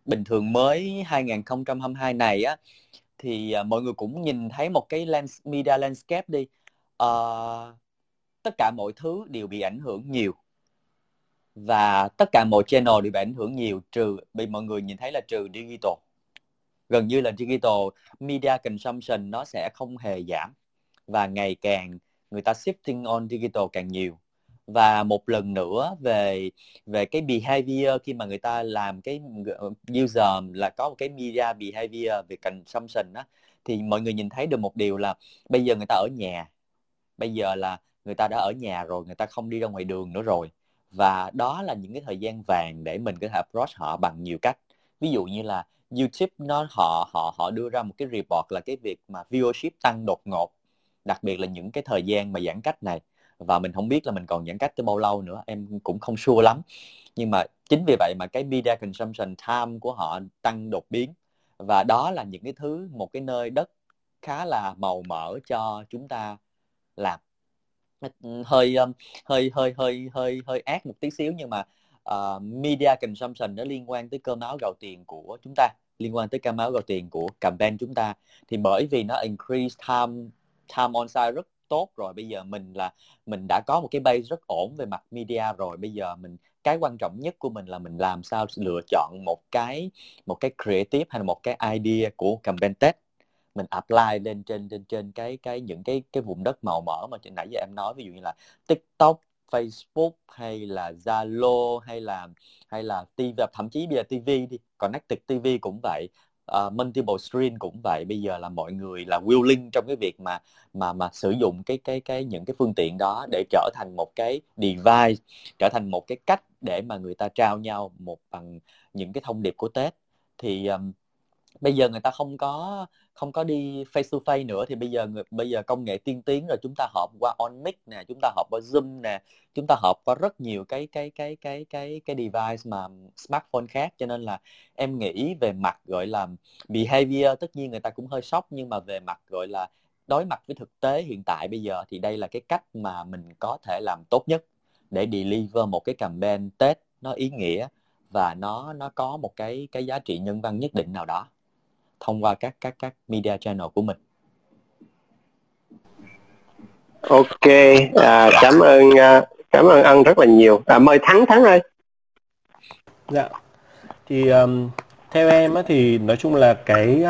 bình thường mới 2022 này á thì uh, mọi người cũng nhìn thấy một cái lens, media landscape đi. Uh, tất cả mọi thứ đều bị ảnh hưởng nhiều và tất cả mọi channel đều bị ảnh hưởng nhiều, trừ bị mọi người nhìn thấy là trừ digital. Gần như là digital media consumption nó sẽ không hề giảm. Và ngày càng người ta shifting on digital càng nhiều. Và một lần nữa về về cái behavior khi mà người ta làm cái user là có một cái media behavior về consumption á, thì mọi người nhìn thấy được một điều là bây giờ người ta ở nhà. Bây giờ là người ta đã ở nhà rồi, người ta không đi ra ngoài đường nữa rồi và đó là những cái thời gian vàng để mình có thể approach họ bằng nhiều cách. Ví dụ như là YouTube nó, họ họ họ đưa ra một cái report là cái việc mà viewership tăng đột ngột, đặc biệt là những cái thời gian mà giãn cách này. Và mình không biết là mình còn giãn cách tới bao lâu nữa, em cũng không sure lắm. Nhưng mà chính vì vậy mà cái media consumption time của họ tăng đột biến. Và đó là những cái thứ, một cái nơi đất khá là màu mỡ cho chúng ta làm hơi um, hơi hơi hơi hơi hơi ác một tí xíu nhưng mà uh, media consumption nó liên quan tới cơm áo gạo tiền của chúng ta liên quan tới cơm áo gạo tiền của campaign chúng ta. Thì bởi vì nó increase time time on site rất tốt rồi bây giờ mình là mình đã có một cái base rất ổn về mặt media rồi bây giờ mình cái quan trọng nhất của mình là mình làm sao lựa chọn một cái một cái creative hay là một cái idea của campaign test mình apply lên trên trên trên cái cái những cái cái vùng đất màu mỡ mà nãy giờ em nói ví dụ như là TikTok, Facebook hay là Zalo hay là hay là TV thậm chí bây giờ TV đi Connected TV cũng vậy uh, multiple screen cũng vậy. Bây giờ là mọi người là willing trong cái việc mà mà mà sử dụng cái cái cái những cái phương tiện đó để trở thành một cái device trở thành một cái cách để mà người ta trao nhau một bằng những cái thông điệp của Tết. Thì um, bây giờ người ta không có không có đi face to face nữa thì bây giờ người, bây giờ công nghệ tiên tiến rồi, chúng ta họp qua on mic nè, chúng ta họp qua zoom nè, chúng ta họp qua rất nhiều cái cái cái cái cái cái device mà smartphone khác. Cho nên là em nghĩ về mặt, gọi là, behavior, tất nhiên người ta cũng hơi sốc, nhưng mà về mặt, gọi là, đối mặt với thực tế hiện tại bây giờ thì đây là cái cách mà mình có thể làm tốt nhất để deliver một cái campaign Tết nó ý nghĩa và nó nó có một cái cái giá trị nhân văn nhất định nào đó thông qua các các các media channel của mình. Ok, à, cảm ơn à, cảm ơn ân rất là nhiều. À, mời thắng thắng ơi. Dạ. Thì um, theo em á, thì nói chung là cái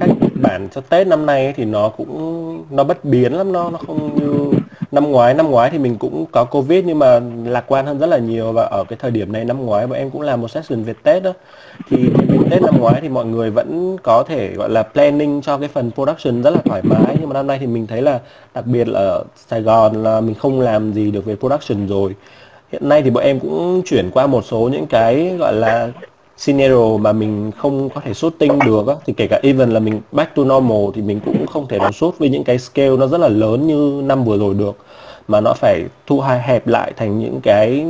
các bản cho Tết năm nay thì nó cũng nó bất biến lắm nó nó không như năm ngoái năm ngoái thì mình cũng có covid nhưng mà lạc quan hơn rất là nhiều và ở cái thời điểm này năm ngoái bọn em cũng làm một session về tết đó. Thì về tết năm ngoái thì mọi người vẫn có thể gọi là planning cho cái phần production rất là thoải mái. Nhưng mà năm nay thì mình thấy là đặc biệt là ở sài gòn là mình không làm gì được về production rồi. Hiện nay thì bọn em cũng chuyển qua một số những cái gọi là scenario mà mình không có thể shooting được á, thì kể cả even là mình back to normal thì mình cũng không thể nào shoot với những cái scale nó rất là lớn như năm vừa rồi được. Mà nó phải thu hai hẹp lại thành những cái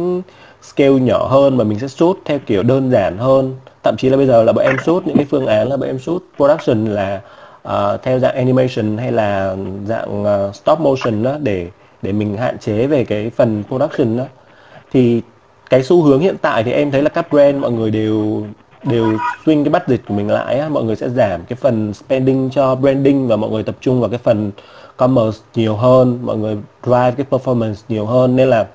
scale nhỏ hơn mà mình sẽ shoot theo kiểu đơn giản hơn. Thậm chí là bây giờ là bọn em shoot những cái phương án là bọn em shoot production là uh, theo dạng animation hay là dạng uh, stop motion đó để để mình hạn chế về cái phần production đó. Thì cái xu hướng hiện tại thì em thấy là các brand mọi người đều đều swing cái budget của mình lại á, mọi người sẽ giảm cái phần spending cho branding và mọi người tập trung vào cái phần commerce nhiều hơn mọi người drive cái performance nhiều hơn. Nên là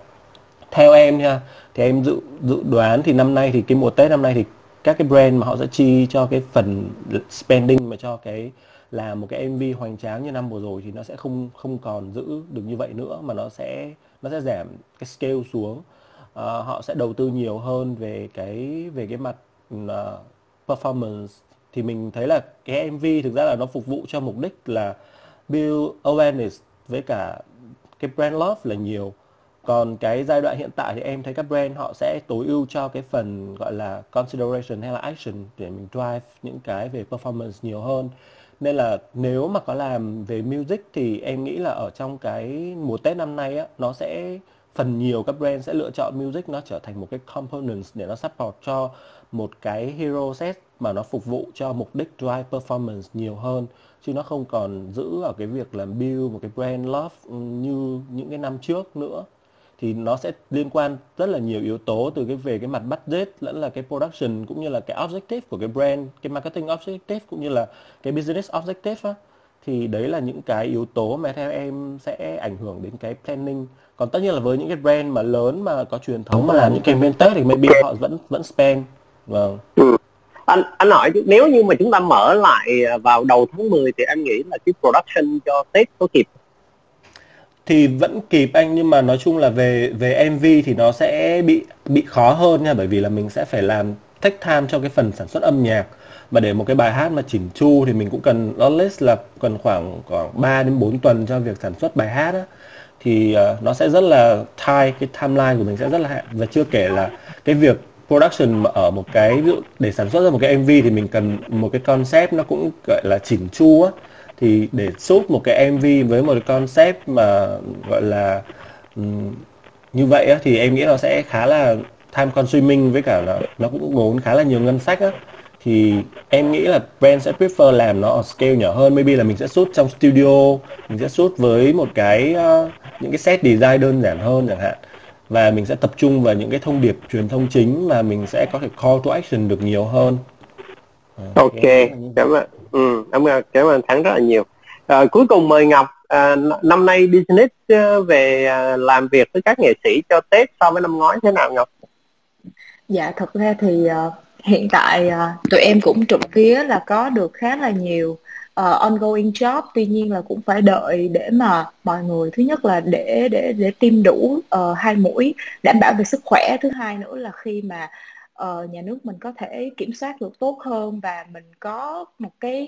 theo em nha thì em dự dự đoán thì năm nay thì cái mùa Tết năm nay thì các cái brand mà họ sẽ chi cho cái phần spending mà cho cái làm một cái MV hoành tráng như năm vừa rồi thì nó sẽ không không còn giữ được như vậy nữa mà nó sẽ nó sẽ giảm cái scale xuống. uh, Ờ, họ sẽ đầu tư nhiều hơn về cái về cái mặt uh, performance. Thì mình thấy là cái MV thực ra là nó phục vụ cho mục đích là build awareness với cả cái brand love là nhiều. Còn cái giai đoạn hiện tại thì em thấy các brand họ sẽ tối ưu cho cái phần gọi là consideration hay là action để mình drive những cái về performance nhiều hơn. Nên là nếu mà có làm về music thì em nghĩ là ở trong cái mùa Tết năm nay á nó sẽ phần nhiều các brand sẽ lựa chọn music nó trở thành một cái components để nó support cho một cái hero set mà nó phục vụ cho mục đích drive performance nhiều hơn. Chứ nó không còn giữ ở cái việc làm build một cái brand love ừ, như những cái năm trước nữa. Thì nó sẽ liên quan rất là nhiều yếu tố từ cái về cái mặt budget lẫn là cái production cũng như là cái objective của cái brand, cái marketing objective cũng như là cái business objective á thì đấy là những cái yếu tố mà theo em sẽ ảnh hưởng đến cái planning. Còn tất nhiên là với những cái brand mà lớn mà có truyền thống mà làm những campaign tết thì maybe họ vẫn vẫn spend. Vâng. Ừ. anh anh hỏi nếu như mà chúng ta mở lại vào đầu tháng 10 thì em nghĩ là cái production cho tết có kịp? Thì vẫn kịp anh nhưng mà nói chung là về về MV thì nó sẽ bị bị khó hơn nha bởi vì là mình sẽ phải làm take time cho cái phần sản xuất âm nhạc mà để một cái bài hát mà chỉnh chu thì mình cũng cần nó least là cần khoảng khoảng 3 đến 4 tuần cho việc sản xuất bài hát á. Thì uh, nó sẽ rất là tight cái timeline của mình sẽ rất là hạn. Và chưa kể là cái việc production mà ở một cái ví dụ để sản xuất ra một cái MV thì mình cần một cái concept nó cũng gọi là chỉnh chu á. Thì để shoot một cái MV với một cái concept mà gọi là um, như vậy á, thì em nghĩ nó sẽ khá là time consuming với cả là nó cũng ngốn khá là nhiều ngân sách á thì em nghĩ là brand sẽ prefer làm nó ở scale nhỏ hơn. Maybe là mình sẽ shoot trong studio mình sẽ shoot với một cái uh, những cái set design đơn giản hơn chẳng hạn. Và mình sẽ tập trung vào những cái thông điệp truyền thông chính mà mình sẽ có thể call to action được nhiều hơn. À, ok cảm ơn. Ừ, cảm ơn cảm ơn thắng rất là nhiều. À, cuối cùng mời ngọc à, năm nay business ờ, về làm việc với các nghệ sĩ cho tết so với năm ngoái thế nào ngọc? Dạ thật ra thì uh, hiện tại uh, tụi em cũng trộm vía là có được khá là nhiều uh, ongoing job. Tuy nhiên là cũng phải đợi để mà mọi người thứ nhất là để để để tiêm đủ uh, hai mũi đảm bảo về sức khỏe. Thứ hai nữa là khi mà uh, nhà nước mình có thể kiểm soát được tốt hơn và mình có một cái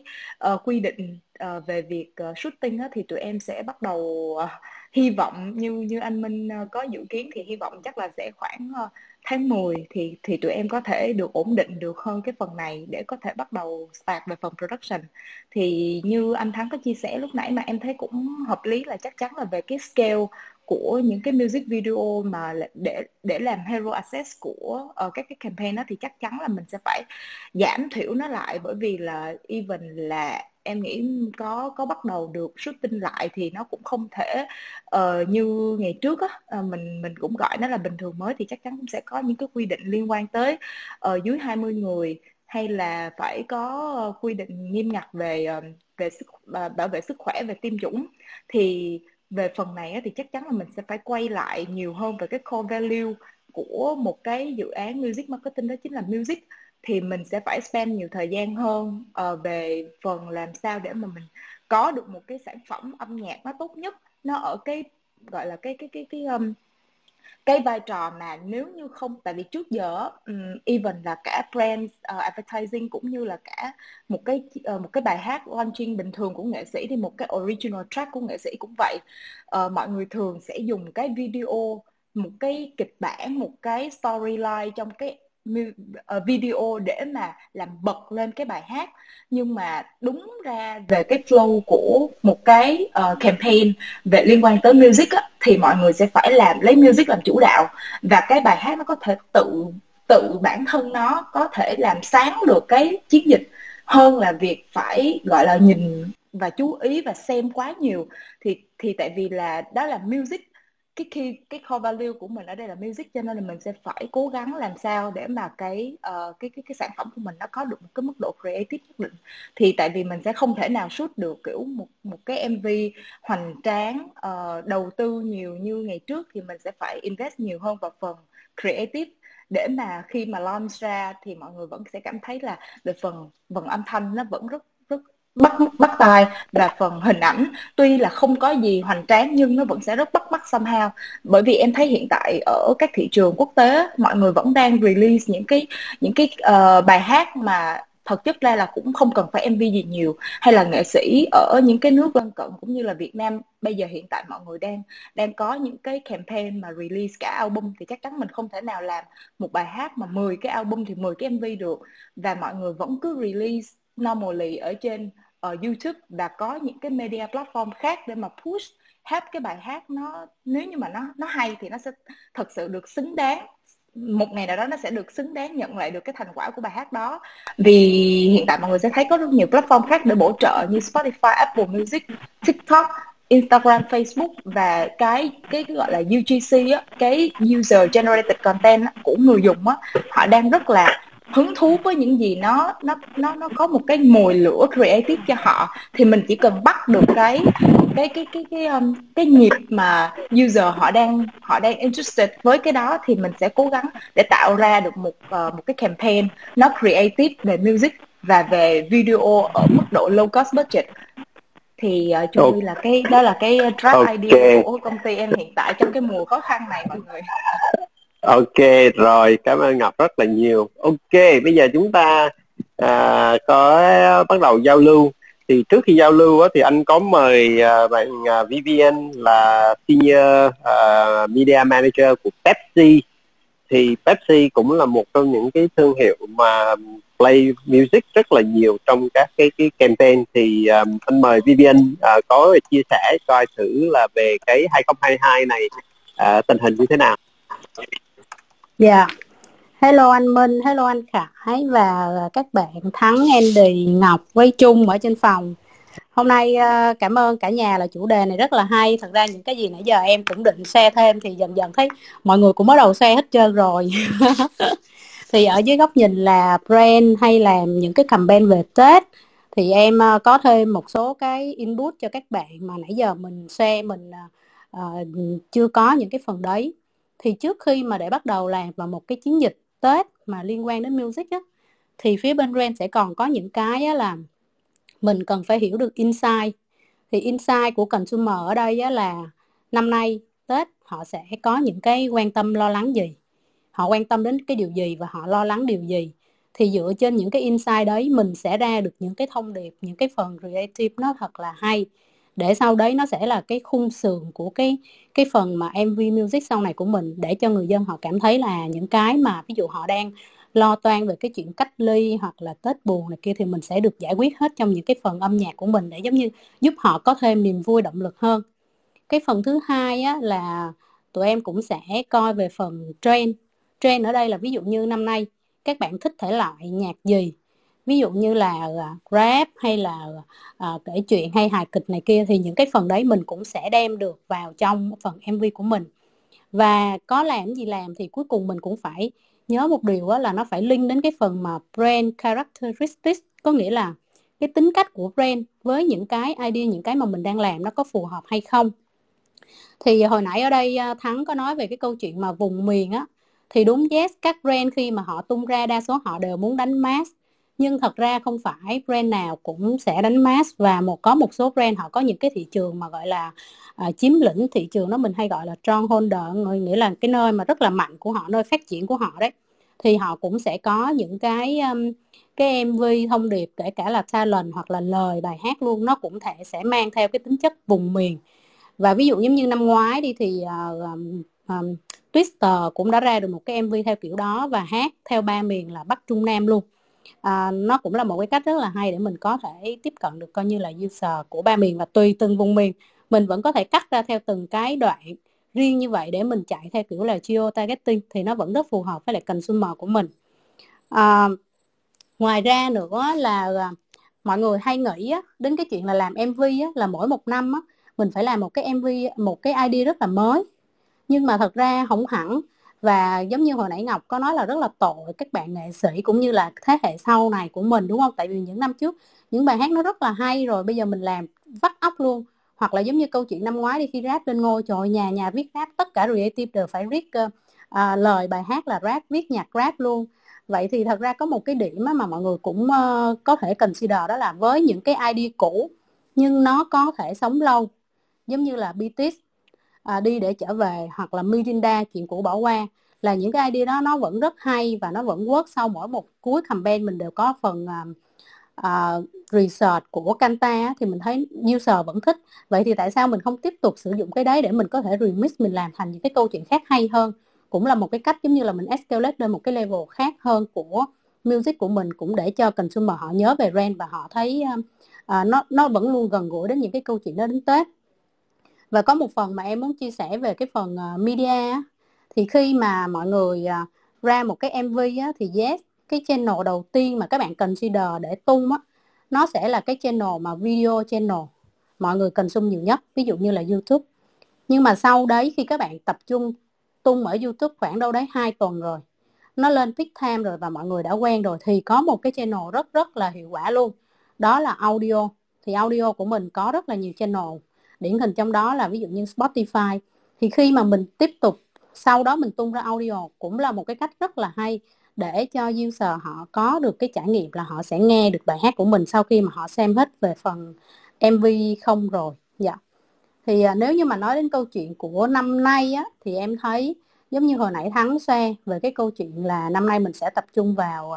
uh, quy định uh, về việc uh, shooting á, thì tụi em sẽ bắt đầu uh, hy vọng. Như như anh Minh uh, có dự kiến thì hy vọng chắc là sẽ khoảng uh, tháng 10 thì thì tụi em có thể được ổn định được hơn cái phần này để có thể bắt đầu start về phần production. Thì như anh Thắng có chia sẻ lúc nãy mà em thấy cũng hợp lý là chắc chắn là về cái scale của những cái music video mà để để làm hero access của uh, các cái campaign đó thì chắc chắn là mình sẽ phải giảm thiểu nó lại bởi vì là even là em nghĩ có có bắt đầu được shooting lại thì nó cũng không thể uh, như ngày trước á uh, mình mình cũng gọi nó là bình thường mới thì chắc chắn cũng sẽ có những cái quy định liên quan tới uh, dưới 20 người hay là phải có quy định nghiêm ngặt về về sức bảo vệ sức khỏe về tiêm chủng. Thì về phần này thì chắc chắn là mình sẽ phải quay lại nhiều hơn về cái core value của một cái dự án music marketing đó chính là music thì mình sẽ phải spend nhiều thời gian hơn uh, về phần làm sao để mà mình có được một cái sản phẩm âm nhạc nó tốt nhất nó ở cái gọi là cái cái cái cái um, cái vai trò mà nếu như không tại vì trước giờ um, even là cả brand uh, ờ, advertising cũng như là cả một cái uh, một cái bài hát launching bình thường của nghệ sĩ thì một cái original track của nghệ sĩ cũng vậy. Uh, mọi người thường sẽ dùng cái video một cái kịch bản một cái storyline trong cái Ờ, video để mà làm bật lên cái bài hát. Nhưng mà đúng ra về cái flow của một cái uh, campaign về liên quan tới music á, thì mọi người sẽ phải làm lấy music làm chủ đạo. Và cái bài hát nó có thể tự tự bản thân nó có thể làm sáng được cái chiến dịch. Hơn là việc phải gọi là nhìn và chú ý và xem quá nhiều. Thì thì tại vì là đó là music cái khi cái core value của mình ở đây là music cho nên là mình sẽ phải cố gắng làm sao để mà cái uh, cái cái cái sản phẩm của mình nó có được một cái mức độ creative nhất định. Thì tại vì mình sẽ không thể nào shoot được kiểu một một cái MV hoành tráng uh, đầu tư nhiều như ngày trước thì mình sẽ phải invest nhiều hơn vào phần creative. Để mà khi mà launch ra thì mọi người vẫn sẽ cảm thấy là về phần phần âm thanh nó vẫn rất bắt bắt tai và phần hình ảnh. Tuy là không có gì hoành tráng nhưng nó vẫn sẽ rất bắt mắt somehow. Bởi vì em thấy hiện tại ở các thị trường quốc tế mọi người vẫn đang release những cái những cái uh, bài hát mà thật chất ra là cũng không cần phải MV gì nhiều. Hay là nghệ sĩ ở những cái nước lân cận cũng như là Việt Nam bây giờ hiện tại mọi người đang đang có những cái campaign mà release cả album thì chắc chắn mình không thể nào làm một bài hát mà 10 cái album thì 10 cái MV được. Và mọi người vẫn cứ release normally ở trên ở YouTube và có những cái media platform khác để mà push hát cái bài hát nó nếu như mà nó nó hay thì nó sẽ thật sự được xứng đáng. Một ngày nào đó nó sẽ được xứng đáng nhận lại được cái thành quả của bài hát đó. Vì hiện tại mọi người sẽ thấy có rất nhiều platform khác để bổ trợ như Spotify, Apple Music, TikTok, Instagram, Facebook và cái cái, cái gọi là UGC á, cái user generated content á, của người dùng á, họ đang rất là hứng thú với những gì nó nó nó nó có một cái mồi lửa creative cho họ thì mình chỉ cần bắt được cái cái cái cái cái um, cái nhịp mà user họ đang họ đang interested với cái đó thì mình sẽ cố gắng để tạo ra được một uh, một cái campaign nó creative về music và về video ở mức độ low cost budget thì uh, chung okay. là cái đó là cái track okay. idea của công ty em hiện tại trong cái mùa khó khăn này mọi người ok rồi cảm ơn ngọc rất là nhiều. Ok bây giờ chúng ta à, có bắt đầu giao lưu. Thì trước khi giao lưu á, thì anh có mời à, bạn à, Vivian là senior à, media manager của Pepsi. Thì Pepsi cũng là một trong những cái thương hiệu mà play music rất là nhiều trong các cái cái campaign. Thì um, anh mời Vivian uh, có chia sẻ coi thử là về cái 2022 này uh, tình hình như thế nào. Dạ. Yeah. Hello anh Minh, hello anh Khải và các bạn Thắng, Andy, Ngọc với Trung ở trên phòng. Hôm nay ờ, cảm ơn cả nhà là chủ đề này rất là hay. Thật ra những cái gì nãy giờ em cũng định share thêm thì dần dần thấy mọi người cũng bắt đầu share hết trơn rồi. thì ở dưới góc nhìn là brand hay làm những cái campaign về Tết thì em ờ, có thêm một số cái input cho các bạn mà nãy giờ mình share mình uh, chưa có những cái phần đấy thì trước khi mà để bắt đầu làm vào một cái chiến dịch Tết mà liên quan đến music á, thì phía bên brand sẽ còn có những cái á là mình cần phải hiểu được insight. Thì insight của consumer ở đây á là năm nay Tết họ sẽ có những cái quan tâm lo lắng gì? Họ quan tâm đến cái điều gì và họ lo lắng điều gì? Thì dựa trên những cái insight đấy mình sẽ ra được những cái thông điệp, những cái phần creative nó thật là hay để sau đấy nó sẽ là cái khung sườn của cái cái phần mà MV music sau này của mình để cho người dân họ cảm thấy là những cái mà ví dụ họ đang lo toan về cái chuyện cách ly hoặc là Tết buồn này kia thì mình sẽ được giải quyết hết trong những cái phần âm nhạc của mình để giống như giúp họ có thêm niềm vui động lực hơn. Cái phần thứ hai á, là tụi em cũng sẽ coi về phần trend. Trend ở đây là ví dụ như năm nay các bạn thích thể loại nhạc gì? Ví dụ như là à, rap hay là uh, kể chuyện hay hài kịch này kia thì những cái phần đấy mình cũng sẽ đem được vào trong phần MV của mình. Và có làm gì làm thì cuối cùng mình cũng phải nhớ một điều là nó phải link đến cái phần mà brand characteristics. Có nghĩa là cái tính cách của brand với những cái idea những cái mà mình đang làm nó có phù hợp hay không. Thì hồi nãy ở đây à, thắng có nói về cái câu chuyện mà vùng miền á thì đúng yes các brand khi mà họ tung ra đa số họ đều muốn đánh mass nhưng thật ra không phải brand nào cũng sẽ đánh mass và một có một số brand họ có những cái thị trường mà gọi là à, chiếm lĩnh thị trường đó mình hay gọi là strongholder nghĩa là cái nơi mà rất là mạnh của họ nơi phát triển của họ đấy. Thì họ cũng sẽ có những cái um, cái MV thông điệp kể cả là talent hoặc là lời bài hát luôn nó cũng thể sẽ mang theo cái tính chất vùng miền. Và ví dụ giống như năm ngoái đi thì uh, um, um, Twitter cũng đã ra được một cái MV theo kiểu đó và hát theo ba miền là Bắc Trung Nam luôn à, nó cũng là một cái cách rất là hay để mình có thể tiếp cận được coi như là user của ba miền và tùy từng vùng miền. Mình vẫn có thể cắt ra theo từng cái đoạn riêng như vậy để mình chạy theo kiểu là geo targeting thì nó vẫn rất phù hợp với lại consumer của mình. À, ngoài ra nữa là à, mọi người hay nghĩ á, đến cái chuyện là làm MV á, là mỗi một năm á, mình phải làm một cái MV một cái ID rất là mới. Nhưng mà thật ra không hẳn và giống như hồi nãy Ngọc có nói là rất là tội các bạn nghệ sĩ cũng như là thế hệ sau này của mình đúng không? Tại vì những năm trước những bài hát nó rất là hay rồi bây giờ mình làm vắt óc luôn. Hoặc là giống như câu chuyện năm ngoái đi khi rap lên ngôi trời nhà nhà viết rap tất cả creative đều phải viết uh, lời bài hát là rap viết nhạc rap luôn. Vậy thì thật ra có một cái điểm mà mọi người cũng uh, có thể consider đó là với những cái ID cũ nhưng nó có thể sống lâu. Giống như là BTS à, đi để trở về hoặc là Mirinda chuyện cũ bỏ qua là những cái idea đó nó vẫn rất hay và nó vẫn work sau mỗi một cuối campaign mình đều có phần uh, uh, research của Kanta thì mình thấy user vẫn thích. Vậy thì tại sao mình không tiếp tục sử dụng cái đấy để mình có thể remix mình làm thành những cái câu chuyện khác hay hơn? Cũng là một cái cách giống như là mình escalate lên một cái level khác hơn của music của mình cũng để cho consumer họ nhớ về brand và họ thấy uh, nó nó vẫn luôn gần gũi đến những cái câu chuyện đó đến Tết và có một phần mà em muốn chia sẻ về cái phần uh, media thì khi mà mọi người uh, ra một cái MV á, thì yes cái channel đầu tiên mà các bạn consider để tung á nó sẽ là cái channel mà video channel mọi người cần consume nhiều nhất ví dụ như là YouTube. Nhưng mà sau đấy khi các bạn tập trung tung ở YouTube khoảng đâu đấy hai tuần rồi nó lên peak time rồi và mọi người đã quen rồi thì có một cái channel rất rất là hiệu quả luôn. Đó là audio. Thì audio của mình có rất là nhiều channel điển hình trong đó là ví dụ như Spotify. Thì khi mà mình tiếp tục sau đó mình tung ra audio cũng là một cái cách rất là hay để cho user họ có được cái trải nghiệm là họ sẽ nghe được bài hát của mình sau khi mà họ xem hết về phần MV không rồi. Dạ. Thì à, nếu như mà nói đến câu chuyện của năm nay á thì em thấy giống như hồi nãy thắng xe về cái câu chuyện là năm nay mình sẽ tập trung vào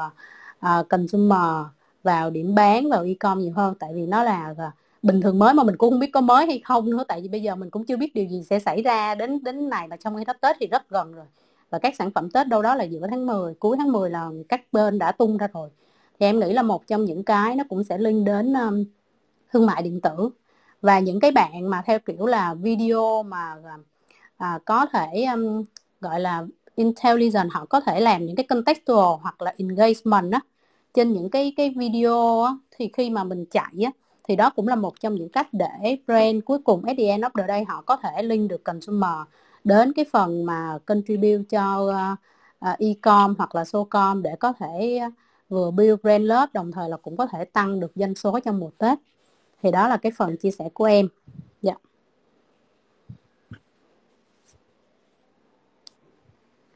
uh, consumer vào điểm bán vào e-com nhiều hơn. Tại vì nó là uh, bình thường mới mà mình cũng không biết có mới hay không nữa tại vì bây giờ mình cũng chưa biết điều gì sẽ xảy ra đến đến này là trong cái đó Tết thì rất gần rồi. Và các sản phẩm Tết đâu đó là giữa tháng 10 cuối tháng 10 là các bên đã tung ra rồi. Thì em nghĩ là một trong những cái nó cũng sẽ liên đến um, thương mại điện tử. Và những cái bạn mà theo kiểu là video mà à, có thể um, gọi là intelligent họ có thể làm những cái contextual hoặc là engagement á trên những cái cái video á, thì khi mà mình chạy á thì đó cũng là một trong những cách để brand cuối cùng at the end of the day họ có thể link được consumer đến cái phần mà contribute cho uh, e-com hoặc là so-com để có thể uh, vừa build brand love đồng thời là cũng có thể tăng được doanh số trong mùa Tết thì đó là cái phần chia sẻ của em dạ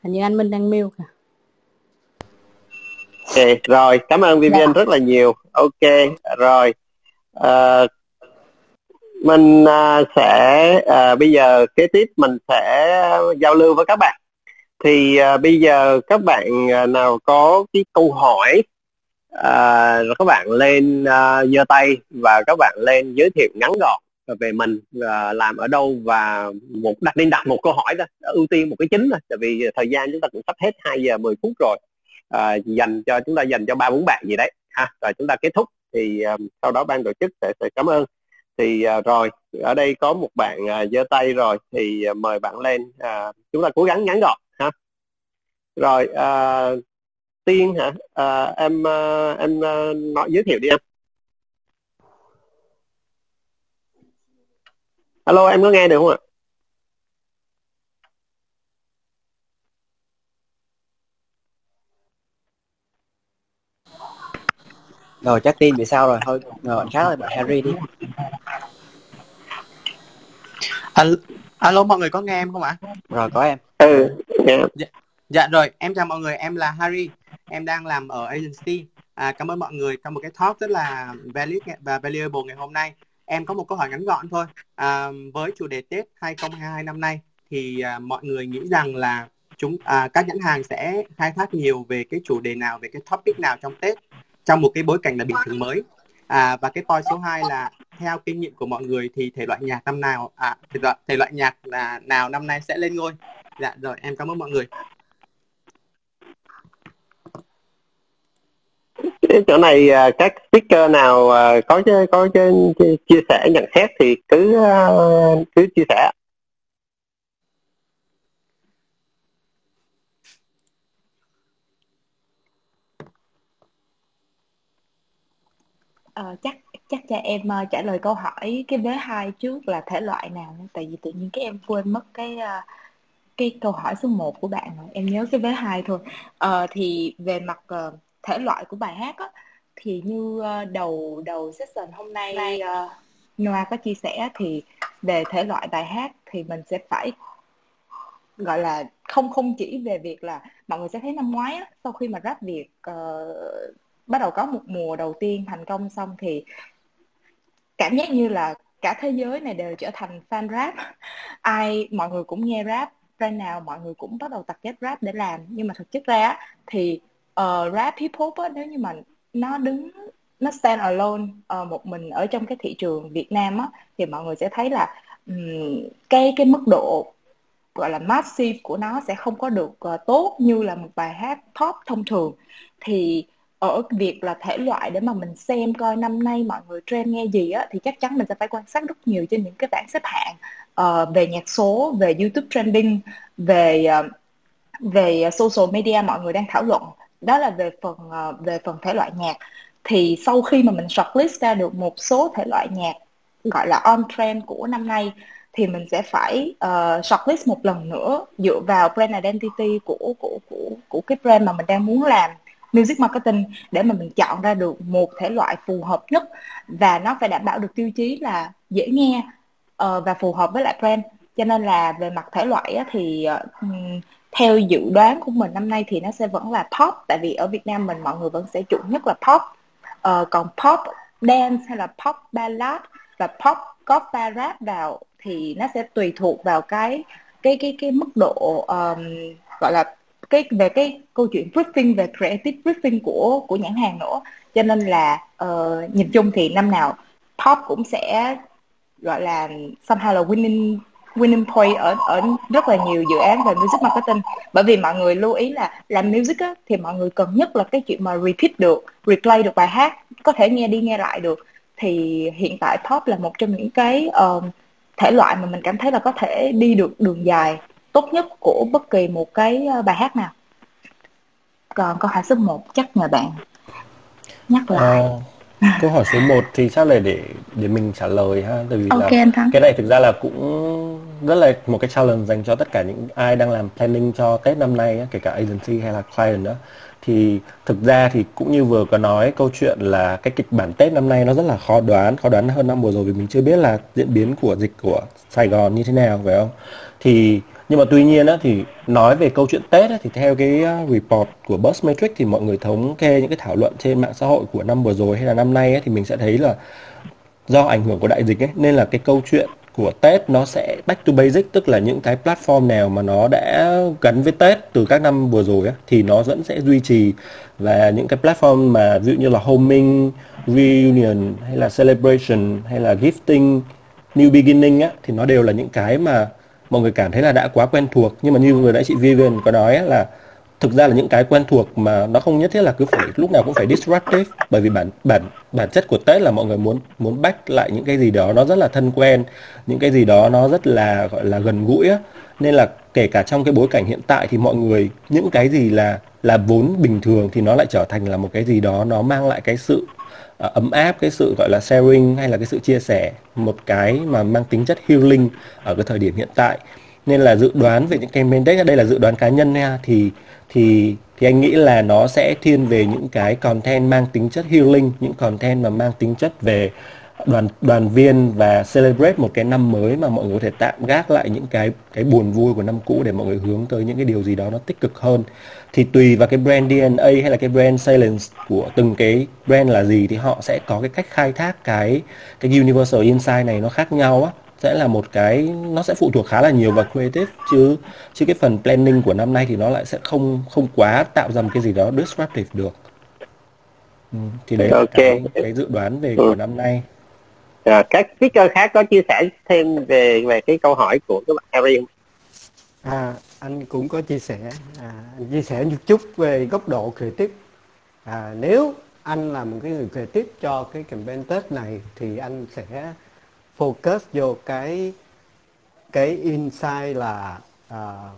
hình như anh Minh đang mute kìa Ok, rồi, cảm ơn Vivian dạ. rất là nhiều. Ok, rồi. À, mình à, sẽ à, bây giờ kế tiếp mình sẽ giao lưu với các bạn. Thì à, bây giờ các bạn à, nào có cái câu hỏi à, các bạn lên à, giơ tay và các bạn lên giới thiệu ngắn gọn về mình và làm ở đâu và một đặt nên đặt một câu hỏi đó ưu tiên một cái chính thôi tại vì thời gian chúng ta cũng sắp hết 2 giờ 10 phút rồi. À, dành cho chúng ta dành cho ba bốn bạn gì đấy. Ha rồi chúng ta kết thúc thì um, sau đó ban tổ chức sẽ, sẽ cảm ơn. Thì uh, rồi ở đây có một bạn uh, giơ tay rồi thì uh, mời bạn lên uh, chúng ta cố gắng ngắn gọn ha. Rồi uh, tiên hả? Uh, em uh, em uh, nói giới thiệu đi em. Alo em có nghe được không ạ? Rồi chắc tin bị sao rồi. Thôi ngờ bạn khác là bạn Harry đi. Alo, alo mọi người có nghe em không ạ? Rồi có em. Ừ nghe. Dạ, dạ rồi em chào mọi người. Em là Harry. Em đang làm ở agency. À, cảm ơn mọi người trong một cái talk rất là valid và valuable ngày hôm nay. Em có một câu hỏi ngắn gọn thôi. À, với chủ đề Tết 2022 năm nay thì à, mọi người nghĩ rằng là chúng à, các nhãn hàng sẽ khai thác nhiều về cái chủ đề nào về cái topic nào trong Tết trong một cái bối cảnh là bình thường mới. À, và cái point số 2 là theo kinh nghiệm của mọi người thì thể loại nhạc năm nào à thể loại thể loại nhạc là nào năm nay sẽ lên ngôi? Dạ rồi em cảm ơn mọi người. Chỗ này à, các speaker nào à, có có chia sẻ nhận xét thì cứ à, cứ chia sẻ. Ờ, chắc chắc cho em uh, trả lời câu hỏi cái vế hai trước là thể loại nào tại vì tự nhiên cái em quên mất cái uh, cái câu hỏi số 1 của bạn rồi em nhớ cái vế hai thôi. Uh, thì về mặt uh, thể loại của bài hát á, thì như uh, đầu đầu session hôm nay uh, Noa có chia sẻ thì về thể loại bài hát thì mình sẽ phải gọi là không không chỉ về việc là mọi người sẽ thấy năm ngoái á, sau khi mà rap Việt uh, bắt đầu có một mùa đầu tiên thành công xong thì cảm giác như là cả thế giới này đều trở thành fan rap. Ai mọi người cũng nghe rap brand nào mọi người cũng bắt đầu tập ghép rap để làm. Nhưng mà thực chất ra thì uh, rap hip hop á, nếu như mà nó đứng nó stand alone uh, một mình ở trong cái thị trường Việt Nam á thì mọi người sẽ thấy là um, cái cái mức độ gọi là massive của nó sẽ không có được uh, tốt như là một bài hát top thông thường. Thì ở việc là thể loại để mà mình xem coi năm nay mọi người trend nghe gì á thì chắc chắn mình sẽ phải quan sát rất nhiều trên những cái bảng xếp hạng uh, về nhạc số về YouTube trending về uh, về social media mọi người đang thảo luận. Đó là về phần uh, về phần thể loại nhạc. Thì sau khi mà mình shortlist ra được một số thể loại nhạc gọi là on trend của năm nay thì mình sẽ phải uh, shortlist một lần nữa dựa vào brand identity của của của của cái brand mà mình đang muốn làm music marketing để mà mình chọn ra được một thể loại phù hợp nhất và nó phải đảm bảo được tiêu chí là dễ nghe uh, và phù hợp với lại brand cho nên là về mặt thể loại á, thì uh, theo dự đoán của mình năm nay thì nó sẽ vẫn là pop tại vì ở Việt Nam mình mọi người vẫn sẽ chủ nhất là pop. Uh, còn pop dance hay là pop ballad và pop có pha rap vào thì nó sẽ tùy thuộc vào cái cái cái cái mức độ um, gọi là cái về cái câu chuyện briefing về creative briefing của của nhãn hàng nữa. Cho nên là uh, nhìn chung thì năm nào pop cũng sẽ gọi là somehow là winning winning point ở ở rất là nhiều dự án về music marketing. Bởi vì mọi người lưu ý là làm music á, thì mọi người cần nhất là cái chuyện mà repeat được replay được bài hát có thể nghe đi nghe lại được. Thì hiện tại pop là một trong những cái uh, thể loại mà mình cảm thấy là có thể đi được đường dài tốt nhất của bất kỳ một cái ờ, bài hát nào. Còn câu hỏi số 1 chắc nhờ bạn nhắc lại. à, câu hỏi số 1 thì chắc là để để mình trả lời ha tại vì okay, là cái này thực ra là cũng rất là một cái challenge dành cho tất cả những ai đang làm planning cho Tết năm nay kể cả agency hay là client nữa. Thì thực ra thì cũng như vừa có nói câu chuyện là cái kịch bản Tết năm nay nó rất là khó đoán khó đoán hơn năm vừa rồi vì mình chưa biết là diễn biến của dịch của Sài Gòn như thế nào phải không? Thì nhưng mà tuy nhiên á, thì nói về câu chuyện Tết á, thì theo cái ờ, report của Buzzmetric thì mọi người thống kê những cái thảo luận trên mạng xã hội của năm vừa rồi hay là năm nay á, thì mình sẽ thấy là do ảnh hưởng của đại dịch ấy nên là cái câu chuyện của Tết nó sẽ back to basic tức là những cái platform nào mà nó đã gắn với Tết từ các năm vừa rồi ấy, thì nó vẫn sẽ duy trì. Và những cái platform mà ví dụ như là homing, reunion hay là celebration hay là gifting new beginning á thì nó đều là những cái mà mọi người cảm thấy là đã quá quen thuộc, nhưng mà như vừa nãy chị Vivian có nói là thực ra là những cái quen thuộc mà nó không nhất thiết là cứ phải, lúc nào cũng phải disruptive, bởi vì bản bản bản chất của Tết là mọi người muốn muốn back lại những cái gì đó nó rất là thân quen, những cái gì đó nó rất là, gọi là gần gũi á. Nên là kể cả trong cái bối cảnh hiện tại thì mọi người, những cái gì là là vốn bình thường thì nó lại trở thành là một cái gì đó nó mang lại cái sự À, ấm áp cái sự, gọi là, sharing hay là cái sự chia sẻ một cái mà mang tính chất healing ở cái thời điểm hiện tại. Nên là dự đoán về những cái deck, đây là dự đoán cá nhân nha, thì thì thì anh nghĩ là nó sẽ thiên về những cái content mang tính chất healing, những content mà mang tính chất về đoàn đoàn viên và celebrate một cái năm mới mà mọi người có thể tạm gác lại những cái cái buồn vui của năm cũ để mọi người hướng tới những cái điều gì đó nó tích cực hơn. Thì tùy vào cái brand DNA hay là cái brand salience của từng cái brand là gì thì họ sẽ có cái cách khai thác cái cái universal insight này nó khác nhau á. Sẽ là một cái nó sẽ phụ thuộc khá là nhiều vào creative chứ chứ cái phần planning của năm nay thì nó lại sẽ không không quá tạo ra một cái gì đó disruptive được. Ừ, thì đấy là cái, cái dự đoán về ừ. của năm nay à, các speaker khác có chia sẻ thêm về về cái câu hỏi của các bạn Harry không? À, anh cũng có chia sẻ à, anh chia sẻ một chút về góc độ creative à, nếu anh là một cái người creative cho cái campaign Tết này thì anh sẽ focus vô cái cái insight là à,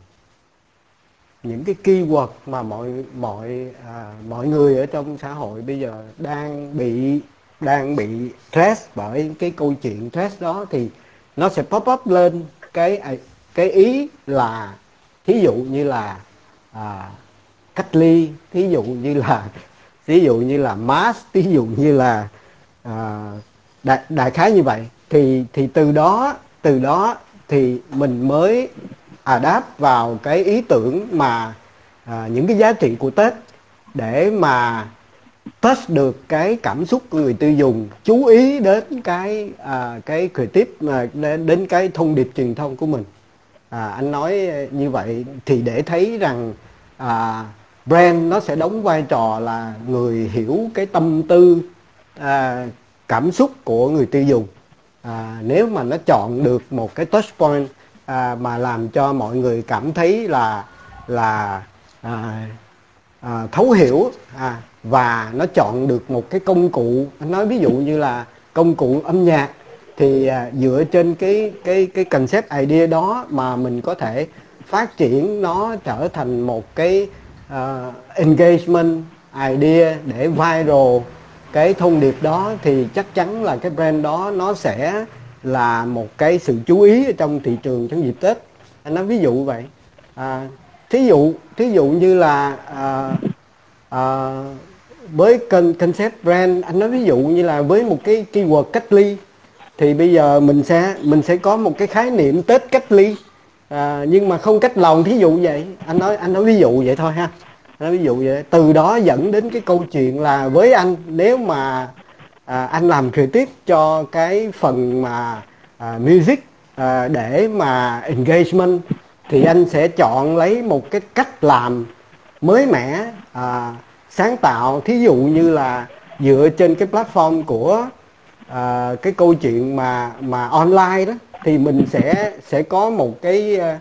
những cái keyword mà mọi mọi à, mọi người ở trong xã hội bây giờ đang bị đang bị stress bởi cái câu chuyện stress đó thì nó sẽ pop up lên cái à, cái ý là thí dụ như là à, cách ly thí dụ như là thí dụ như là mask thí dụ như là à, đại, đại khái như vậy. Thì thì từ đó từ đó thì mình mới adapt vào cái ý tưởng mà à, những cái giá trị của Tết để mà test được cái cảm xúc của người tiêu dùng chú ý đến cái à, cái creative mà đến, đến cái thông điệp truyền thông của mình. À, anh nói như vậy thì để thấy rằng à, brand nó sẽ đóng vai trò là người hiểu cái tâm tư à, cảm xúc của người tiêu dùng. À, nếu mà nó chọn được một cái touch point à, mà làm cho mọi người cảm thấy là là à, à, thấu hiểu à, và nó chọn được một cái công cụ anh nói ví dụ như là công cụ âm nhạc. Thì à, dựa trên cái cái cái concept idea đó mà mình có thể phát triển nó trở thành một cái uh, engagement idea để viral cái thông điệp đó thì chắc chắn là cái brand đó nó sẽ là một cái sự chú ý trong thị trường trong dịp Tết. Anh nói ví dụ vậy à, thí dụ thí dụ như là à, à, với concept brand anh nói ví dụ như là với một cái keyword cách ly thì bây giờ mình sẽ mình sẽ có một cái khái niệm Tết cách ly. À, nhưng mà không cách lòng thí dụ vậy. Anh nói anh nói ví dụ vậy thôi ha. Nói ví dụ vậy. Từ đó dẫn đến cái câu chuyện là với anh nếu mà à, anh làm creative cho cái phần mà à, music à, để mà engagement thì anh sẽ chọn lấy một cái cách làm mới mẻ à, sáng tạo. Thí dụ như là dựa trên cái platform của uh, cái câu chuyện mà mà online đó thì mình sẽ sẽ có một cái à,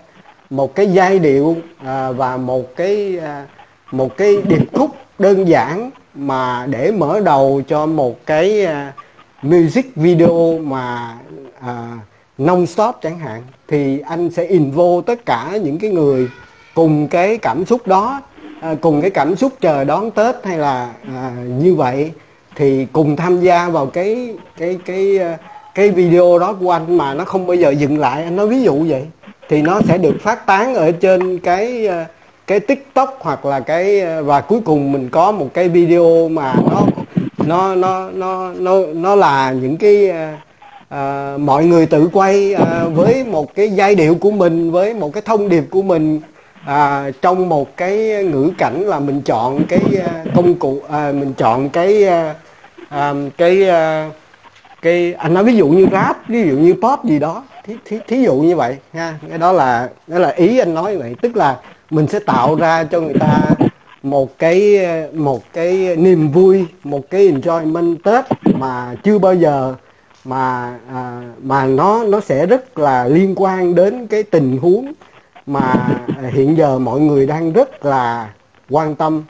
một cái giai điệu uh, và một cái uh, một cái điệp khúc đơn giản mà để mở đầu cho một cái uh, music video mà uh, non stop chẳng hạn. Thì anh sẽ invo tất cả những cái người cùng cái cảm xúc đó. À, cùng cái cảm xúc chờ đón tết hay là à, như vậy thì cùng tham gia vào cái cái cái à, cái video đó của anh mà nó không bao giờ dừng lại. Anh nói ví dụ vậy thì nó sẽ được phát tán ở trên cái à, cái tiktok hoặc là cái và cuối cùng mình có một cái video mà nó nó nó nó nó nó là những cái à, mọi người tự quay à, với một cái giai điệu của mình với một cái thông điệp của mình à, trong một cái ngữ cảnh là mình chọn cái à, công cụ à, mình chọn cái à, à, cái à, cái anh nói ví dụ như rap ví dụ như pop gì đó thí, thí, thí dụ như vậy nha cái đó là đó là ý anh nói vậy. Tức là mình sẽ tạo ra cho người ta một cái à, một cái niềm vui một cái enjoyment tết mà chưa bao giờ mà à, mà nó nó sẽ rất là liên quan đến cái tình huống mà hiện giờ mọi người đang rất là quan tâm.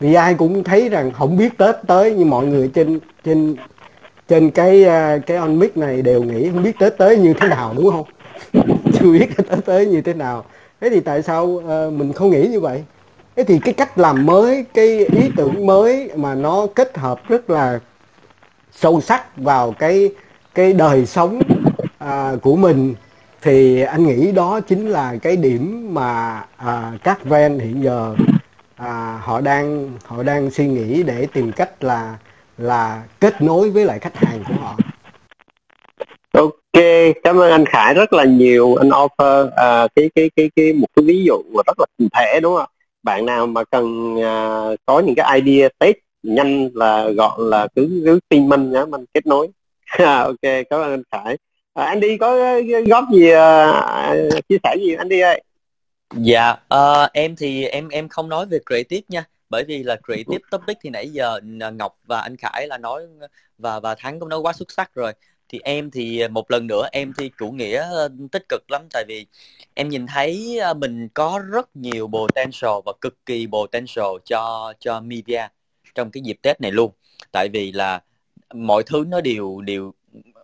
Vì ai cũng thấy rằng không biết tết tới nhưng mọi người trên trên trên cái à, cái on mic này đều nghĩ không biết tết tới như thế nào đúng không? Chưa biết tết tới như thế nào. Thế thì tại sao uh, mình không nghĩ như vậy? Thế thì cái cách làm mới cái ý tưởng mới mà nó kết hợp rất là sâu sắc vào cái cái đời sống uh, của mình thì anh nghĩ đó chính là cái điểm mà à, các ven hiện giờ à, họ đang họ đang suy nghĩ để tìm cách là là kết nối với lại khách hàng của họ. Ok cảm ơn anh Khải rất là nhiều. Anh offer à, cái cái cái cái một cái ví dụ rất là cụ thể đúng không bạn nào mà cần à, có những cái idea test nhanh là gọn là cứ cứ tin mình nhá mình kết nối. Ok cảm ơn anh Khải à, đi có góp gì uh, chia sẻ gì anh đi ơi? Dạ uh, em thì em em không nói về creative nha. Bởi vì là creative topic thì nãy giờ Ngọc và anh Khải là nói và và Thắng cũng nói quá xuất sắc rồi. Thì em thì một lần nữa em thì chủ nghĩa tích cực lắm. Tại vì em nhìn thấy mình có rất nhiều potential và cực kỳ potential cho cho media trong cái dịp Tết này luôn. Tại vì là mọi thứ nó đều đều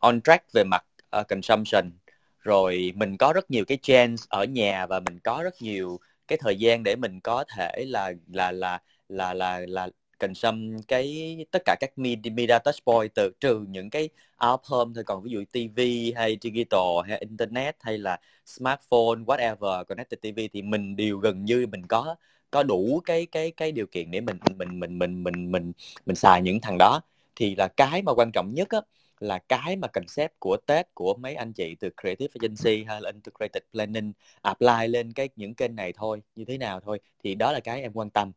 on track về mặt uh, consumption. Rồi mình có rất nhiều cái chance ở nhà và mình có rất nhiều cái thời gian để mình có thể là là là là là là consume cái tất cả các media touch point từ trừ những cái outcome thôi. Còn ví dụ TV hay digital hay internet hay là smartphone whatever connected TV thì mình đều gần như mình có có đủ cái cái cái điều kiện để mình mình mình mình mình mình mình xài những thằng đó. Thì là cái mà quan trọng nhất á là cái mà concept của Tết của mấy anh chị từ Creative Agency hay là Integrated Planning apply lên cái, những kênh này thôi, như thế nào thôi, thì đó là cái em quan tâm.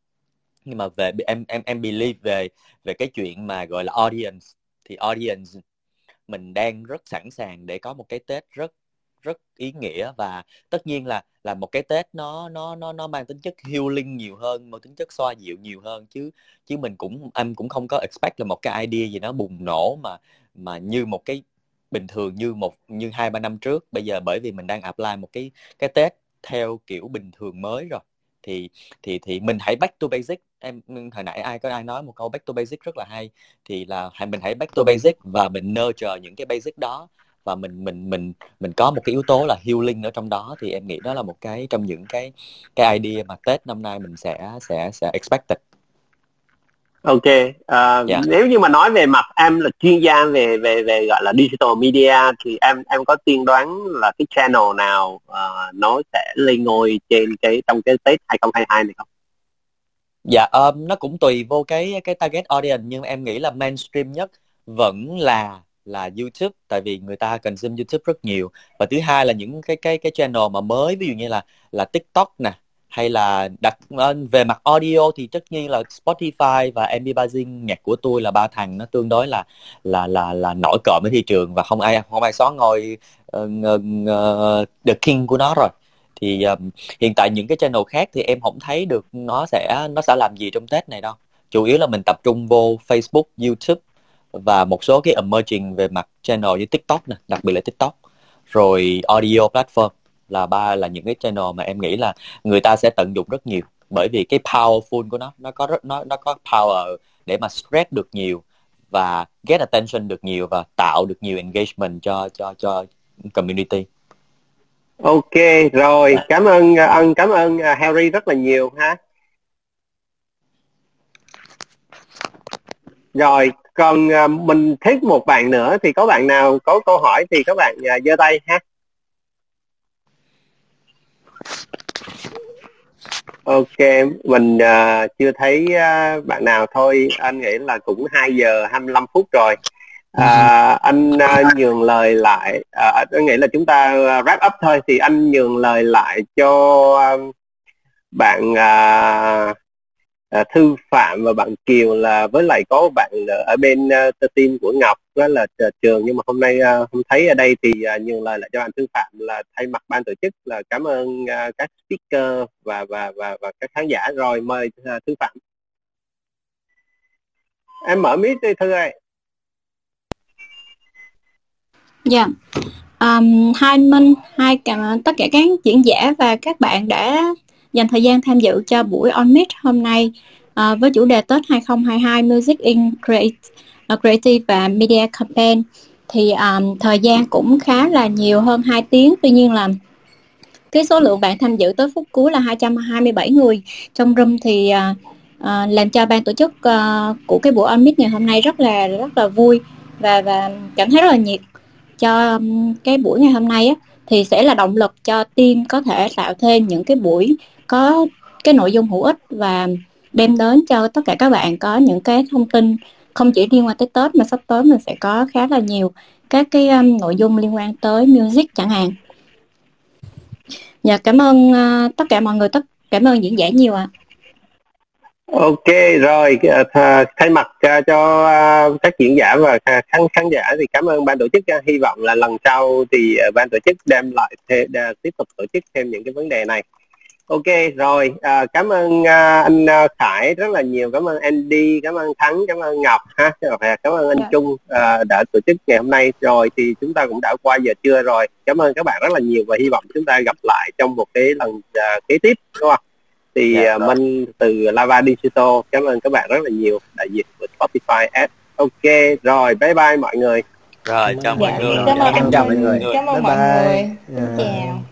Nhưng mà về, em em em believe về về cái chuyện mà gọi là audience, thì audience mình đang rất sẵn sàng để có một cái Tết rất rất ý nghĩa và tất nhiên là là một cái Tết nó nó nó nó mang tính chất healing nhiều hơn, mang tính chất xoa dịu nhiều hơn. Chứ chứ mình cũng em cũng không có expect là một cái idea gì nó bùng nổ mà mà như một cái bình thường như một như hai ba năm trước. Bây giờ bởi vì mình đang apply một cái cái Tết theo kiểu bình thường mới rồi thì thì thì mình hãy back to basic. Em hồi nãy ai có ai nói một câu back to basic rất là hay thì là hãy mình hãy back to basic và mình nurture những cái basic đó và mình mình mình mình có một cái yếu tố là healing ở trong đó thì em nghĩ đó là một cái trong những cái cái idea mà Tết năm nay mình sẽ sẽ sẽ expected Ok, uh, yeah. nếu như mà nói về mặt em là chuyên gia về về về gọi là digital media thì em em có tiên đoán là cái channel nào uh, nó sẽ lên ngôi trên cái trong cái Tết 2022 này không? Dạ, um, nó cũng tùy vô cái cái target audience nhưng em nghĩ là mainstream nhất vẫn là là YouTube tại vì người ta cần consume YouTube rất nhiều. Và thứ hai là những cái cái cái channel mà mới ví dụ như là là TikTok nè hay là đặt ờ, về mặt audio thì tất nhiên là Spotify và MB Buzzing nhạc của tôi là ba thằng nó tương đối là là là là nổi cộm với thị trường và không ai không ai xóa ngôi uh, uh, the king của nó rồi. Thì um, hiện tại những cái channel khác thì em không thấy được nó sẽ nó sẽ làm gì trong Tết này đâu. Chủ yếu là mình tập trung vô Facebook, YouTube và một số cái emerging về mặt channel như TikTok nè, đặc biệt là TikTok. Rồi audio platform là ba là những cái channel mà em nghĩ là người ta sẽ tận dụng rất nhiều. Bởi vì cái powerful của nó nó có rất nó nó có power để mà spread được nhiều và get attention được nhiều và tạo được nhiều engagement cho cho cho community. Ok rồi. Cảm ơn ơn cảm ơn à, Harry rất là nhiều ha. Rồi còn uh, mình thích một bạn nữa thì có bạn nào có câu hỏi thì các bạn uh, giơ tay ha. Ok mình uh, chưa thấy uh, bạn nào thôi. Anh nghĩ là cũng 2 giờ 25 phút rồi. À, anh uh, nhường lời lại uh, anh nghĩ là chúng ta wrap up thôi. Thì anh nhường lời lại cho uh, bạn uh, à, thư phạm và bạn kiều là với lại có bạn ở bên uh, team của ngọc đó là trường. Nhưng mà hôm nay à, uh, không thấy ở đây thì uh, nhường lời lại cho bạn thư phạm là thay mặt ban tổ chức là cảm ơn uh, các speaker và và và và các khán giả. Rồi mời uh, thư phạm. Em mở mic đi thư ơi. Dạ. Um, hai Minh, hai cả, tất cả các diễn giả và các bạn đã dành thời gian tham dự cho buổi On Meet hôm nay uh, với chủ đề Tết 2022 Music in Create, uh, Creative và Media Campaign. Thì um, thời gian cũng khá là nhiều hơn 2 tiếng, tuy nhiên là cái số lượng bạn tham dự tới phút cuối là 227 người. Trong room thì uh, uh, làm cho ban tổ chức uh, của cái buổi on meet ngày hôm nay rất là rất là vui và và cảm thấy rất là nhiệt cho cái buổi ngày hôm nay á, thì sẽ là động lực cho team có thể tạo thêm những cái buổi có cái nội dung hữu ích và đem đến cho tất cả các bạn có những cái thông tin không chỉ liên quan tới Tết mà sắp tới mình sẽ có khá là nhiều các cái um, nội dung liên quan tới music chẳng hạn. Dạ cảm ơn uh, tất cả mọi người, tất cảm ơn diễn giả nhiều ạ. À. Ok rồi ờ, thay mặt uh, cho uh, các diễn giả và khán khán giả thì cảm ơn ban tổ chức uh, hy vọng là lần sau thì uh, ban tổ chức đem lại uh, tiếp tục tổ chức thêm những cái vấn đề này ok rồi à, cảm ơn à, anh à, Khải rất là nhiều. Cảm ơn Andy cảm ơn Thắng cảm ơn Ngọc ha. Và cảm ơn anh yeah. Dạ. Trung à, đã tổ chức ngày hôm nay. Rồi thì chúng ta cũng đã qua giờ trưa rồi. Cảm ơn các bạn rất là nhiều và hy vọng chúng ta gặp lại trong một cái lần à, kế tiếp đúng không? Thì yeah, dạ, uh, Minh từ Lava Digital cảm ơn các bạn rất là nhiều. Đại diện của Spotify app. Ok rồi bye bye mọi người. Rồi chào mọi dạ, người. cảm ơn chào mọi người. Cảm ơn bye mọi bye. người. Yeah. chào